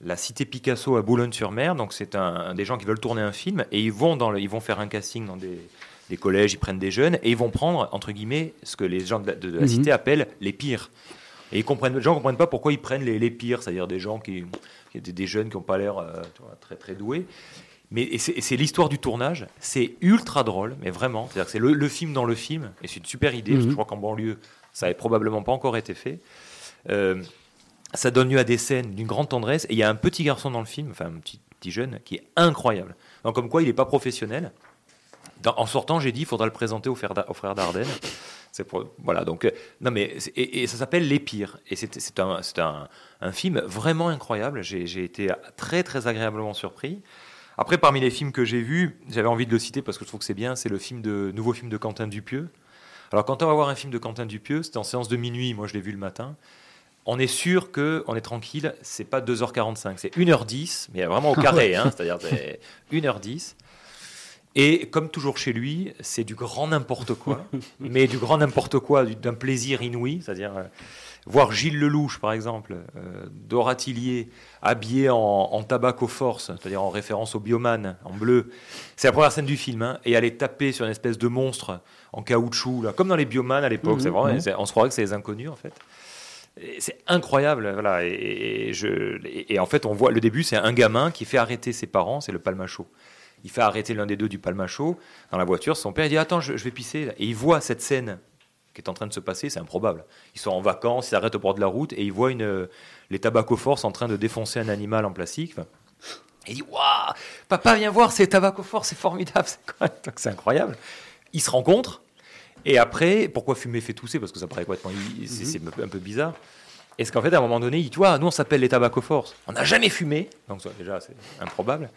la cité Picasso à Boulogne-sur-Mer. Donc, c'est un, des gens qui veulent tourner un film et ils vont, dans le- ils vont faire un casting dans des, des collèges, ils prennent des jeunes et ils vont prendre, entre guillemets, ce que les gens de la, de la Mhm. cité appellent les pires. Et ils comprennent, les gens ne comprennent pas pourquoi ils prennent les, les pires, c'est-à-dire des gens qui, qui- des, des jeunes qui n'ont pas l'air euh, très très doués. Mais c'est l'histoire du tournage, c'est ultra drôle, mais vraiment, c'est-à-dire que c'est le, le film dans le film, et c'est une super idée, parce que Mhm. je crois qu'en banlieue, ça n'avait probablement pas encore été fait. Euh, ça donne lieu à des scènes d'une grande tendresse, et il y a un petit garçon dans le film, enfin un petit, petit jeune, qui est incroyable. Donc comme quoi il n'est pas professionnel. Dans- en sortant, j'ai dit, il faudra le présenter aux frères, aux frères Dardenne. C'est pour, voilà, donc, euh, non, mais, et, et ça s'appelle Les Pires. Et c'est un, c'est un, un film vraiment incroyable. J'ai été très, très agréablement surpris. Après, parmi les films que j'ai vus, j'avais envie de le citer parce que je trouve que c'est bien, c'est le film de, nouveau film de Quentin Dupieux. Alors, quand on va voir un film de Quentin Dupieux, c'était en séance de minuit, moi je l'ai vu le matin. On est sûr que on est tranquille, c'est pas 2h45, c'est 1h10, mais vraiment au carré, [laughs] hein, c'est-à-dire c'est 1h10. Et comme toujours chez lui, c'est du grand n'importe quoi, [laughs] mais du grand n'importe quoi, du- d'un plaisir inouï, c'est-à-dire euh, voir Gilles Lelouch, par exemple, euh, Dora Tillier, habillé en, en tabac aux forces, c'est-à-dire en référence au bioman, en bleu. C'est la première scène du film, hein, et aller taper sur une espèce de monstre en caoutchouc, là, comme dans les bioman à l'époque. Mhm, c'est vraiment, mhm. on se croirait que c'est les inconnus, en fait. C'est incroyable, voilà. Et, et je, et, et en fait, on voit le début, c'est un gamin qui fait arrêter ses parents, c'est le palmacho. Il fait arrêter l'un des deux du palmacho dans la voiture. Son père il dit Attends, je, je vais pisser. Et il voit cette scène qui est en train de se passer, c'est improbable. Ils sont en vacances, ils s'arrêtent au bord de la route et ils voient une, les tabacoforces en train de défoncer un animal en plastique. Enfin, il dit Waouh, papa, viens voir, c'est tabacoforce, c'est formidable, c'est incroyable. Ils se rencontrent. Et après, pourquoi fumer fait tousser? Parce que ça paraît complètement. C'est c'est un peu bizarre. Est-ce qu'en fait, à un moment donné, il dit, tu vois, nous on s'appelle les tabacoforces. On n'a jamais fumé. Donc ça, déjà, c'est improbable.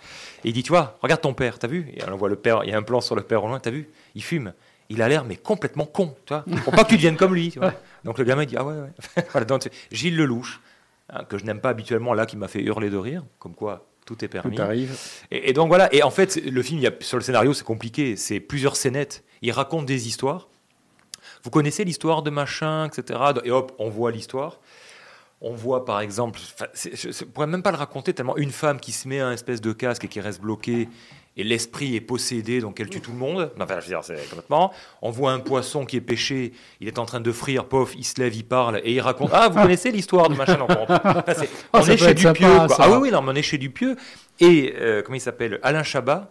Et il dit, tu vois, regarde ton père, t'as vu? Et on voit le père, il y a un plan sur le père au loin, t'as vu? Il fume. Il a l'air, mais complètement con, tu vois. Faut pas que tu deviennes comme lui, tu vois. Donc le gamin, il dit, ah ouais, ouais. [laughs] voilà, donc, Gilles Lelouch, hein, que je n'aime pas habituellement, là, qui m'a fait hurler de rire, comme quoi tout est permis. Tout arrive. Et, et donc voilà, et en fait, le film, il y a, sur le scénario, c'est compliqué. C'est plusieurs scénettes. Il raconte des histoires. Vous connaissez l'histoire de machin, etc. Et hop, on voit l'histoire. On voit par exemple, je ne pourrais même pas le raconter tellement une femme qui se met un espèce de casque et qui reste bloquée et l'esprit est possédé, donc elle tue tout le monde. Non, Enfin, je veux dire, c'est complètement. On voit un poisson qui est pêché, il est en train de frire, pof, il se lève, il parle et il raconte. Ah, vous connaissez l'histoire de machin donc [laughs] on- enfin, Ah, On est chez sympa, Dupieux. quoi. Ah oui, oui, non, mais on est chez Dupieux. Et euh, comment il s'appelle? Alain Chabat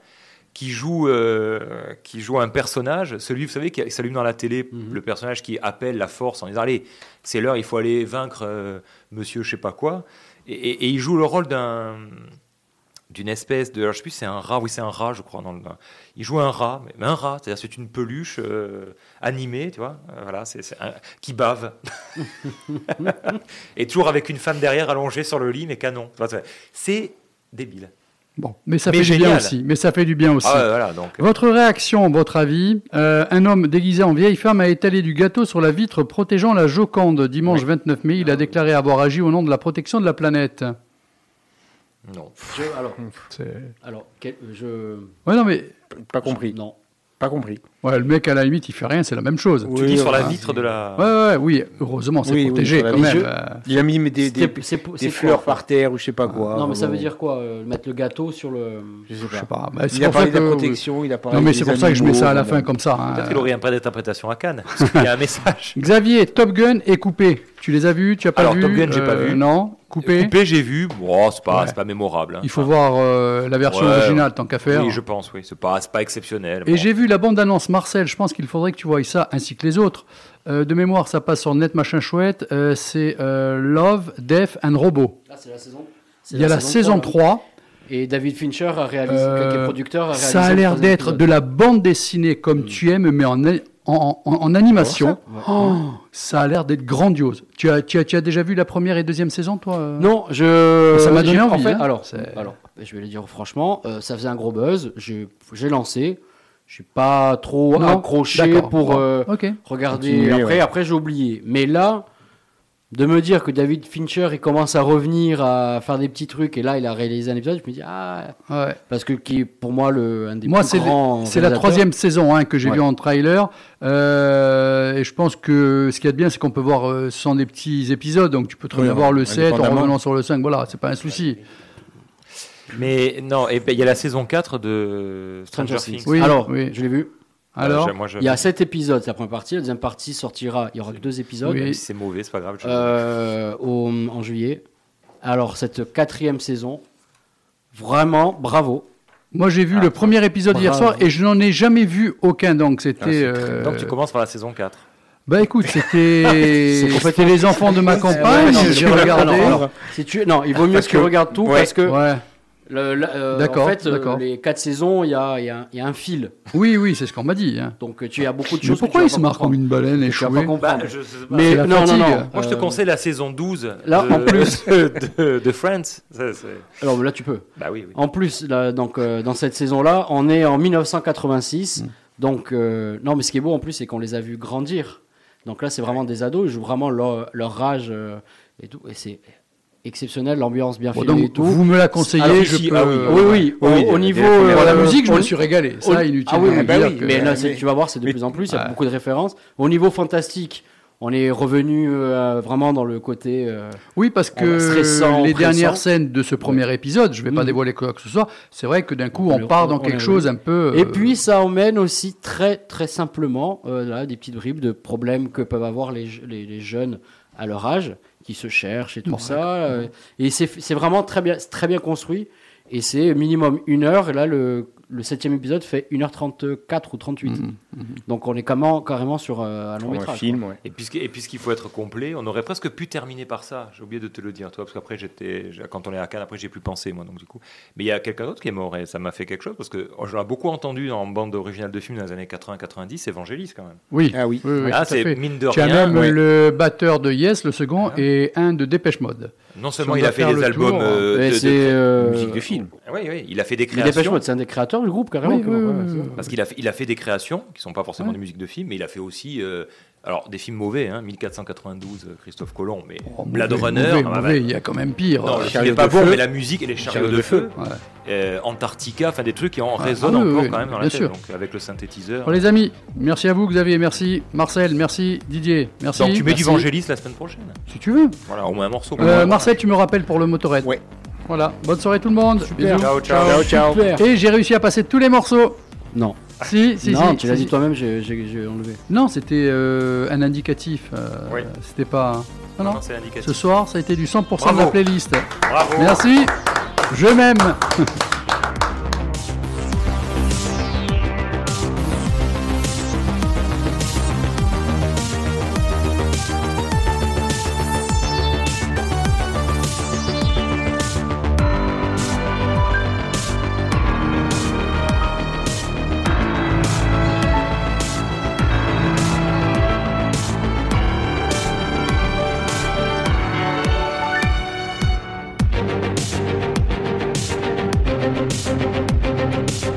qui joue, euh, qui joue un personnage, celui, vous savez, qui s'allume dans la télé, Mhm. le personnage qui appelle la force en disant Allez, c'est l'heure, il faut aller vaincre euh, monsieur, je sais pas quoi. Et, et- et il joue le rôle d'un d'une espèce de, alors, je sais plus, c'est un rat, oui c'est un rat, je crois. Dans le, il joue un rat, mais un rat, c'est-à-dire c'est une peluche euh, animée, tu vois, voilà, c'est c'est un- qui bave, [laughs] [laughs] et toujours avec une femme derrière allongée sur le lit, mais canon. C'est débile. Bon, mais ça Mais fait du bien aussi. Mais ça fait du bien aussi. Ah ouais, voilà, donc. Votre réaction, votre avis Euh, Un homme déguisé en vieille femme a étalé du gâteau sur la vitre protégeant la Joconde. Dimanche 29 mai, il a déclaré avoir agi au nom de la protection de la planète. Non. Je- alors, alors quel- je. Ouais, non, mais. Pas compris. Non. Pas compris. Ouais, le mec, à la limite, il fait rien, c'est la même chose. Tu dis sur la vitre de la. Ouais, ouais, oui, heureusement, c'est Oui, oui, protégé quand même. Je- euh. Il a mis des, fleurs quoi, par terre ou je sais pas quoi. non, mais ça veut dire quoi euh, Mettre le gâteau sur le. Je sais Je pas. sais pas. Bah, Il a parlé de la que- protection, il a parlé Non, mais c'est pour ça que je mets ça à la fin comme ça. hein. Peut-être qu'il aurait un prêt d'interprétation à Cannes. Parce qu'il y a un [laughs] message. Xavier, Top Gun et Coupé. Tu les as vus Tu as pas Alors, vu Top Gun, j'ai pas Euh, vu. Non Coupé Coupé, j'ai vu. Bon, c'est pas, Ouais. c'est pas mémorable. hein. Il faut voir euh, la version Ouais, originale tant qu'à faire. Oui, je pense, oui. C'est pas, c'est pas exceptionnel. Et Bon. j'ai vu la bande-annonce Marcel, je pense qu'il faudrait que tu voies ça, ainsi que les autres. Euh, de mémoire, ça passe sur Net Machin Chouette, euh, c'est euh, Love, Death and Robot. Ah, c'est la saison. Il y a la saison 3, Et David Fincher a réalisé, qui est producteur, a réalisé ça a l'air d'être de la bande dessinée comme tu aimes, mais en, en, en- en animation. Oh, ça a l'air d'être grandiose. Tu as, tu, as, tu as déjà vu la première et deuxième saison, toi Non, je. Ça m'a donné envie, En fait, hein. alors, alors, je vais le dire franchement, ça faisait un gros buzz. J'ai lancé. Je suis pas trop Non, accroché pour Bon, euh, regarder. Continuer, après, ouais. après j'ai oublié. Mais là, de me dire que David Fincher il commence à revenir à faire des petits trucs et là il a réalisé un épisode, je me dis ah Ouais. parce que qui est pour moi le un des Moi, plus c'est grands. c'est la troisième saison hein, que j'ai Ouais. vu en trailer. Euh, et je pense que ce qu'il y a de bien, c'est qu'on peut voir euh, sont des petits épisodes. Donc tu peux très Oui, bien voir le 7 en revenant sur le 5. Voilà, c'est pas un souci. Mais non, et ben, il y a la saison 4 de Stranger, Stranger Things. Oui, Alors, oui. je l'ai vu. Alors, Euh, moi, je- Il y a sept épisodes, c'est la première partie. La deuxième partie sortira. Il y aura que deux épisodes. Oui. C'est mauvais, c'est pas grave. je- euh, au- en juillet. Alors, cette quatrième saison, vraiment, bravo. moi j'ai vu le premier épisode hier soir et je n'en ai jamais vu aucun. Donc Ah, c'était. euh, Donc tu commences par la saison 4. Bah écoute, c'était [laughs] c'était les enfants de ma [laughs] campagne. non, J'ai tu- regardé. alors, alors, si tu... Non, il vaut mieux Parce que tu regardes tout ouais. parce que Ouais. Le- le- euh, D'accord, en fait, euh, d'accord. les quatre saisons, il y a, y a un- il y a un fil. Oui, oui, c'est ce qu'on m'a dit. hein. Donc, tu as beaucoup de Mais choses. que pourquoi tu il se marre comme une baleine échouée. Bah, je sais pas. Mais la non, non, fatigue. non. Moi, je te euh, conseille la saison 12 là, de, en [laughs] plus- de, de Friends. Ça, c'est- Alors là, tu peux. bah oui, oui. En plus, là, donc, euh, dans cette saison-là, on est en 1986. Donc, euh, non, mais ce qui est beau en plus, c'est qu'on les a vus grandir. Donc là, c'est vraiment des ados. Ils jouent vraiment leur, leur euh, et tout. Et c'est exceptionnel, l'ambiance bien Bon, filmée et tout. vous me la conseillez, Alors, je si, peux. ah oui, oui, oui, au, oui, au des- niveau. Mais pour la euh, musique, je me suis régalé. Ça, inutile. Ah oui, de oui, bah oui, que- mais là, c'est- mais- tu vas voir, c'est de plus en plus. Il y a beaucoup de références. Au niveau fantastique, on est revenu euh, vraiment dans le côté. euh, Oui, parce que stressant, les pressant. dernières scènes de ce premier épisode, je ne vais pas Mhm. dévoiler quoi que ce soit, c'est vrai que d'un coup, On part dans on quelque chose un peu. Et euh, puis ça emmène aussi très très simplement euh, là, des petites bribes de problèmes que peuvent avoir les, je- les, les jeunes à leur âge, qui se cherchent et tout Bon, ça. euh, et c'est vraiment très bien, très bien construit. Et c'est minimum une heure. Et là, le, le septième épisode fait 1h34 ou 38. Mhm. Donc on est carrément, carrément sur euh, un long Un métrage. film, ouais. Et puisque- et puisqu'il faut être complet, on aurait presque pu terminer par ça. J'ai oublié de te le dire, toi, parce qu'après, j'étais, quand on est à Cannes, après, j'ai plus pensé, moi, donc du coup. Mais il y a quelqu'un d'autre qui est mort et ça m'a fait quelque chose parce que oh, j'en ai beaucoup entendu en bande originale de films dans les années 80-90, Evangelis quand même. Oui, Ah oui. oui, oui, ah, c'est mine de Tu as rien. même ouais. le batteur de Yes, le second, Ah. et un de Dépêche Mode. Non seulement il a fait faire des le albums. tour, euh, Et de- de- euh, Musique de film. Oui, oui, il a fait des Les Dépêche créations. Mode, c'est un des créateurs du groupe carrément. Oui. Parce qu'il a, fait- il a fait des créations qui sont pas forcément Ouais. des musiques de films, mais il a fait aussi. euh, alors, des films mauvais, hein, 1492, euh, Christophe Colomb, mais Oh, Blade mauvais, Runner. mauvais, ah, bah, mauvais, il y a quand même pire. Non, Euh, le film Chariot n'est pas bon, feu. mais la musique et les chariots de feu, Ouais. euh, Antarctica, enfin des trucs qui en résonnent Ah oui, encore oui, quand même dans bien la tête, sûr. donc avec le synthétiseur. Bon, les amis, merci à vous, Xavier, merci. Marcel, merci. Didier, merci. donc tu mets du Vangelis la semaine prochaine. Si tu veux. Voilà, au moins un morceau. Euh, Marcel, tu me rappelles pour le motorette. Ouais. Voilà, bonne soirée tout le monde. Super. Bisous. Ciao, ciao. Ciao, ciao. Super. Et j'ai réussi à passer tous les morceaux. Non, [laughs] Si, si, non si. tu l'as si, dit toi-même, j'ai enlevé. Non, c'était euh, un indicatif. euh, Oui. C'était pas. Non, non. Non, c'est indicatif. Ce soir, ça a été du 100% de la playlist. Bravo. Merci. Je m'aime. [laughs]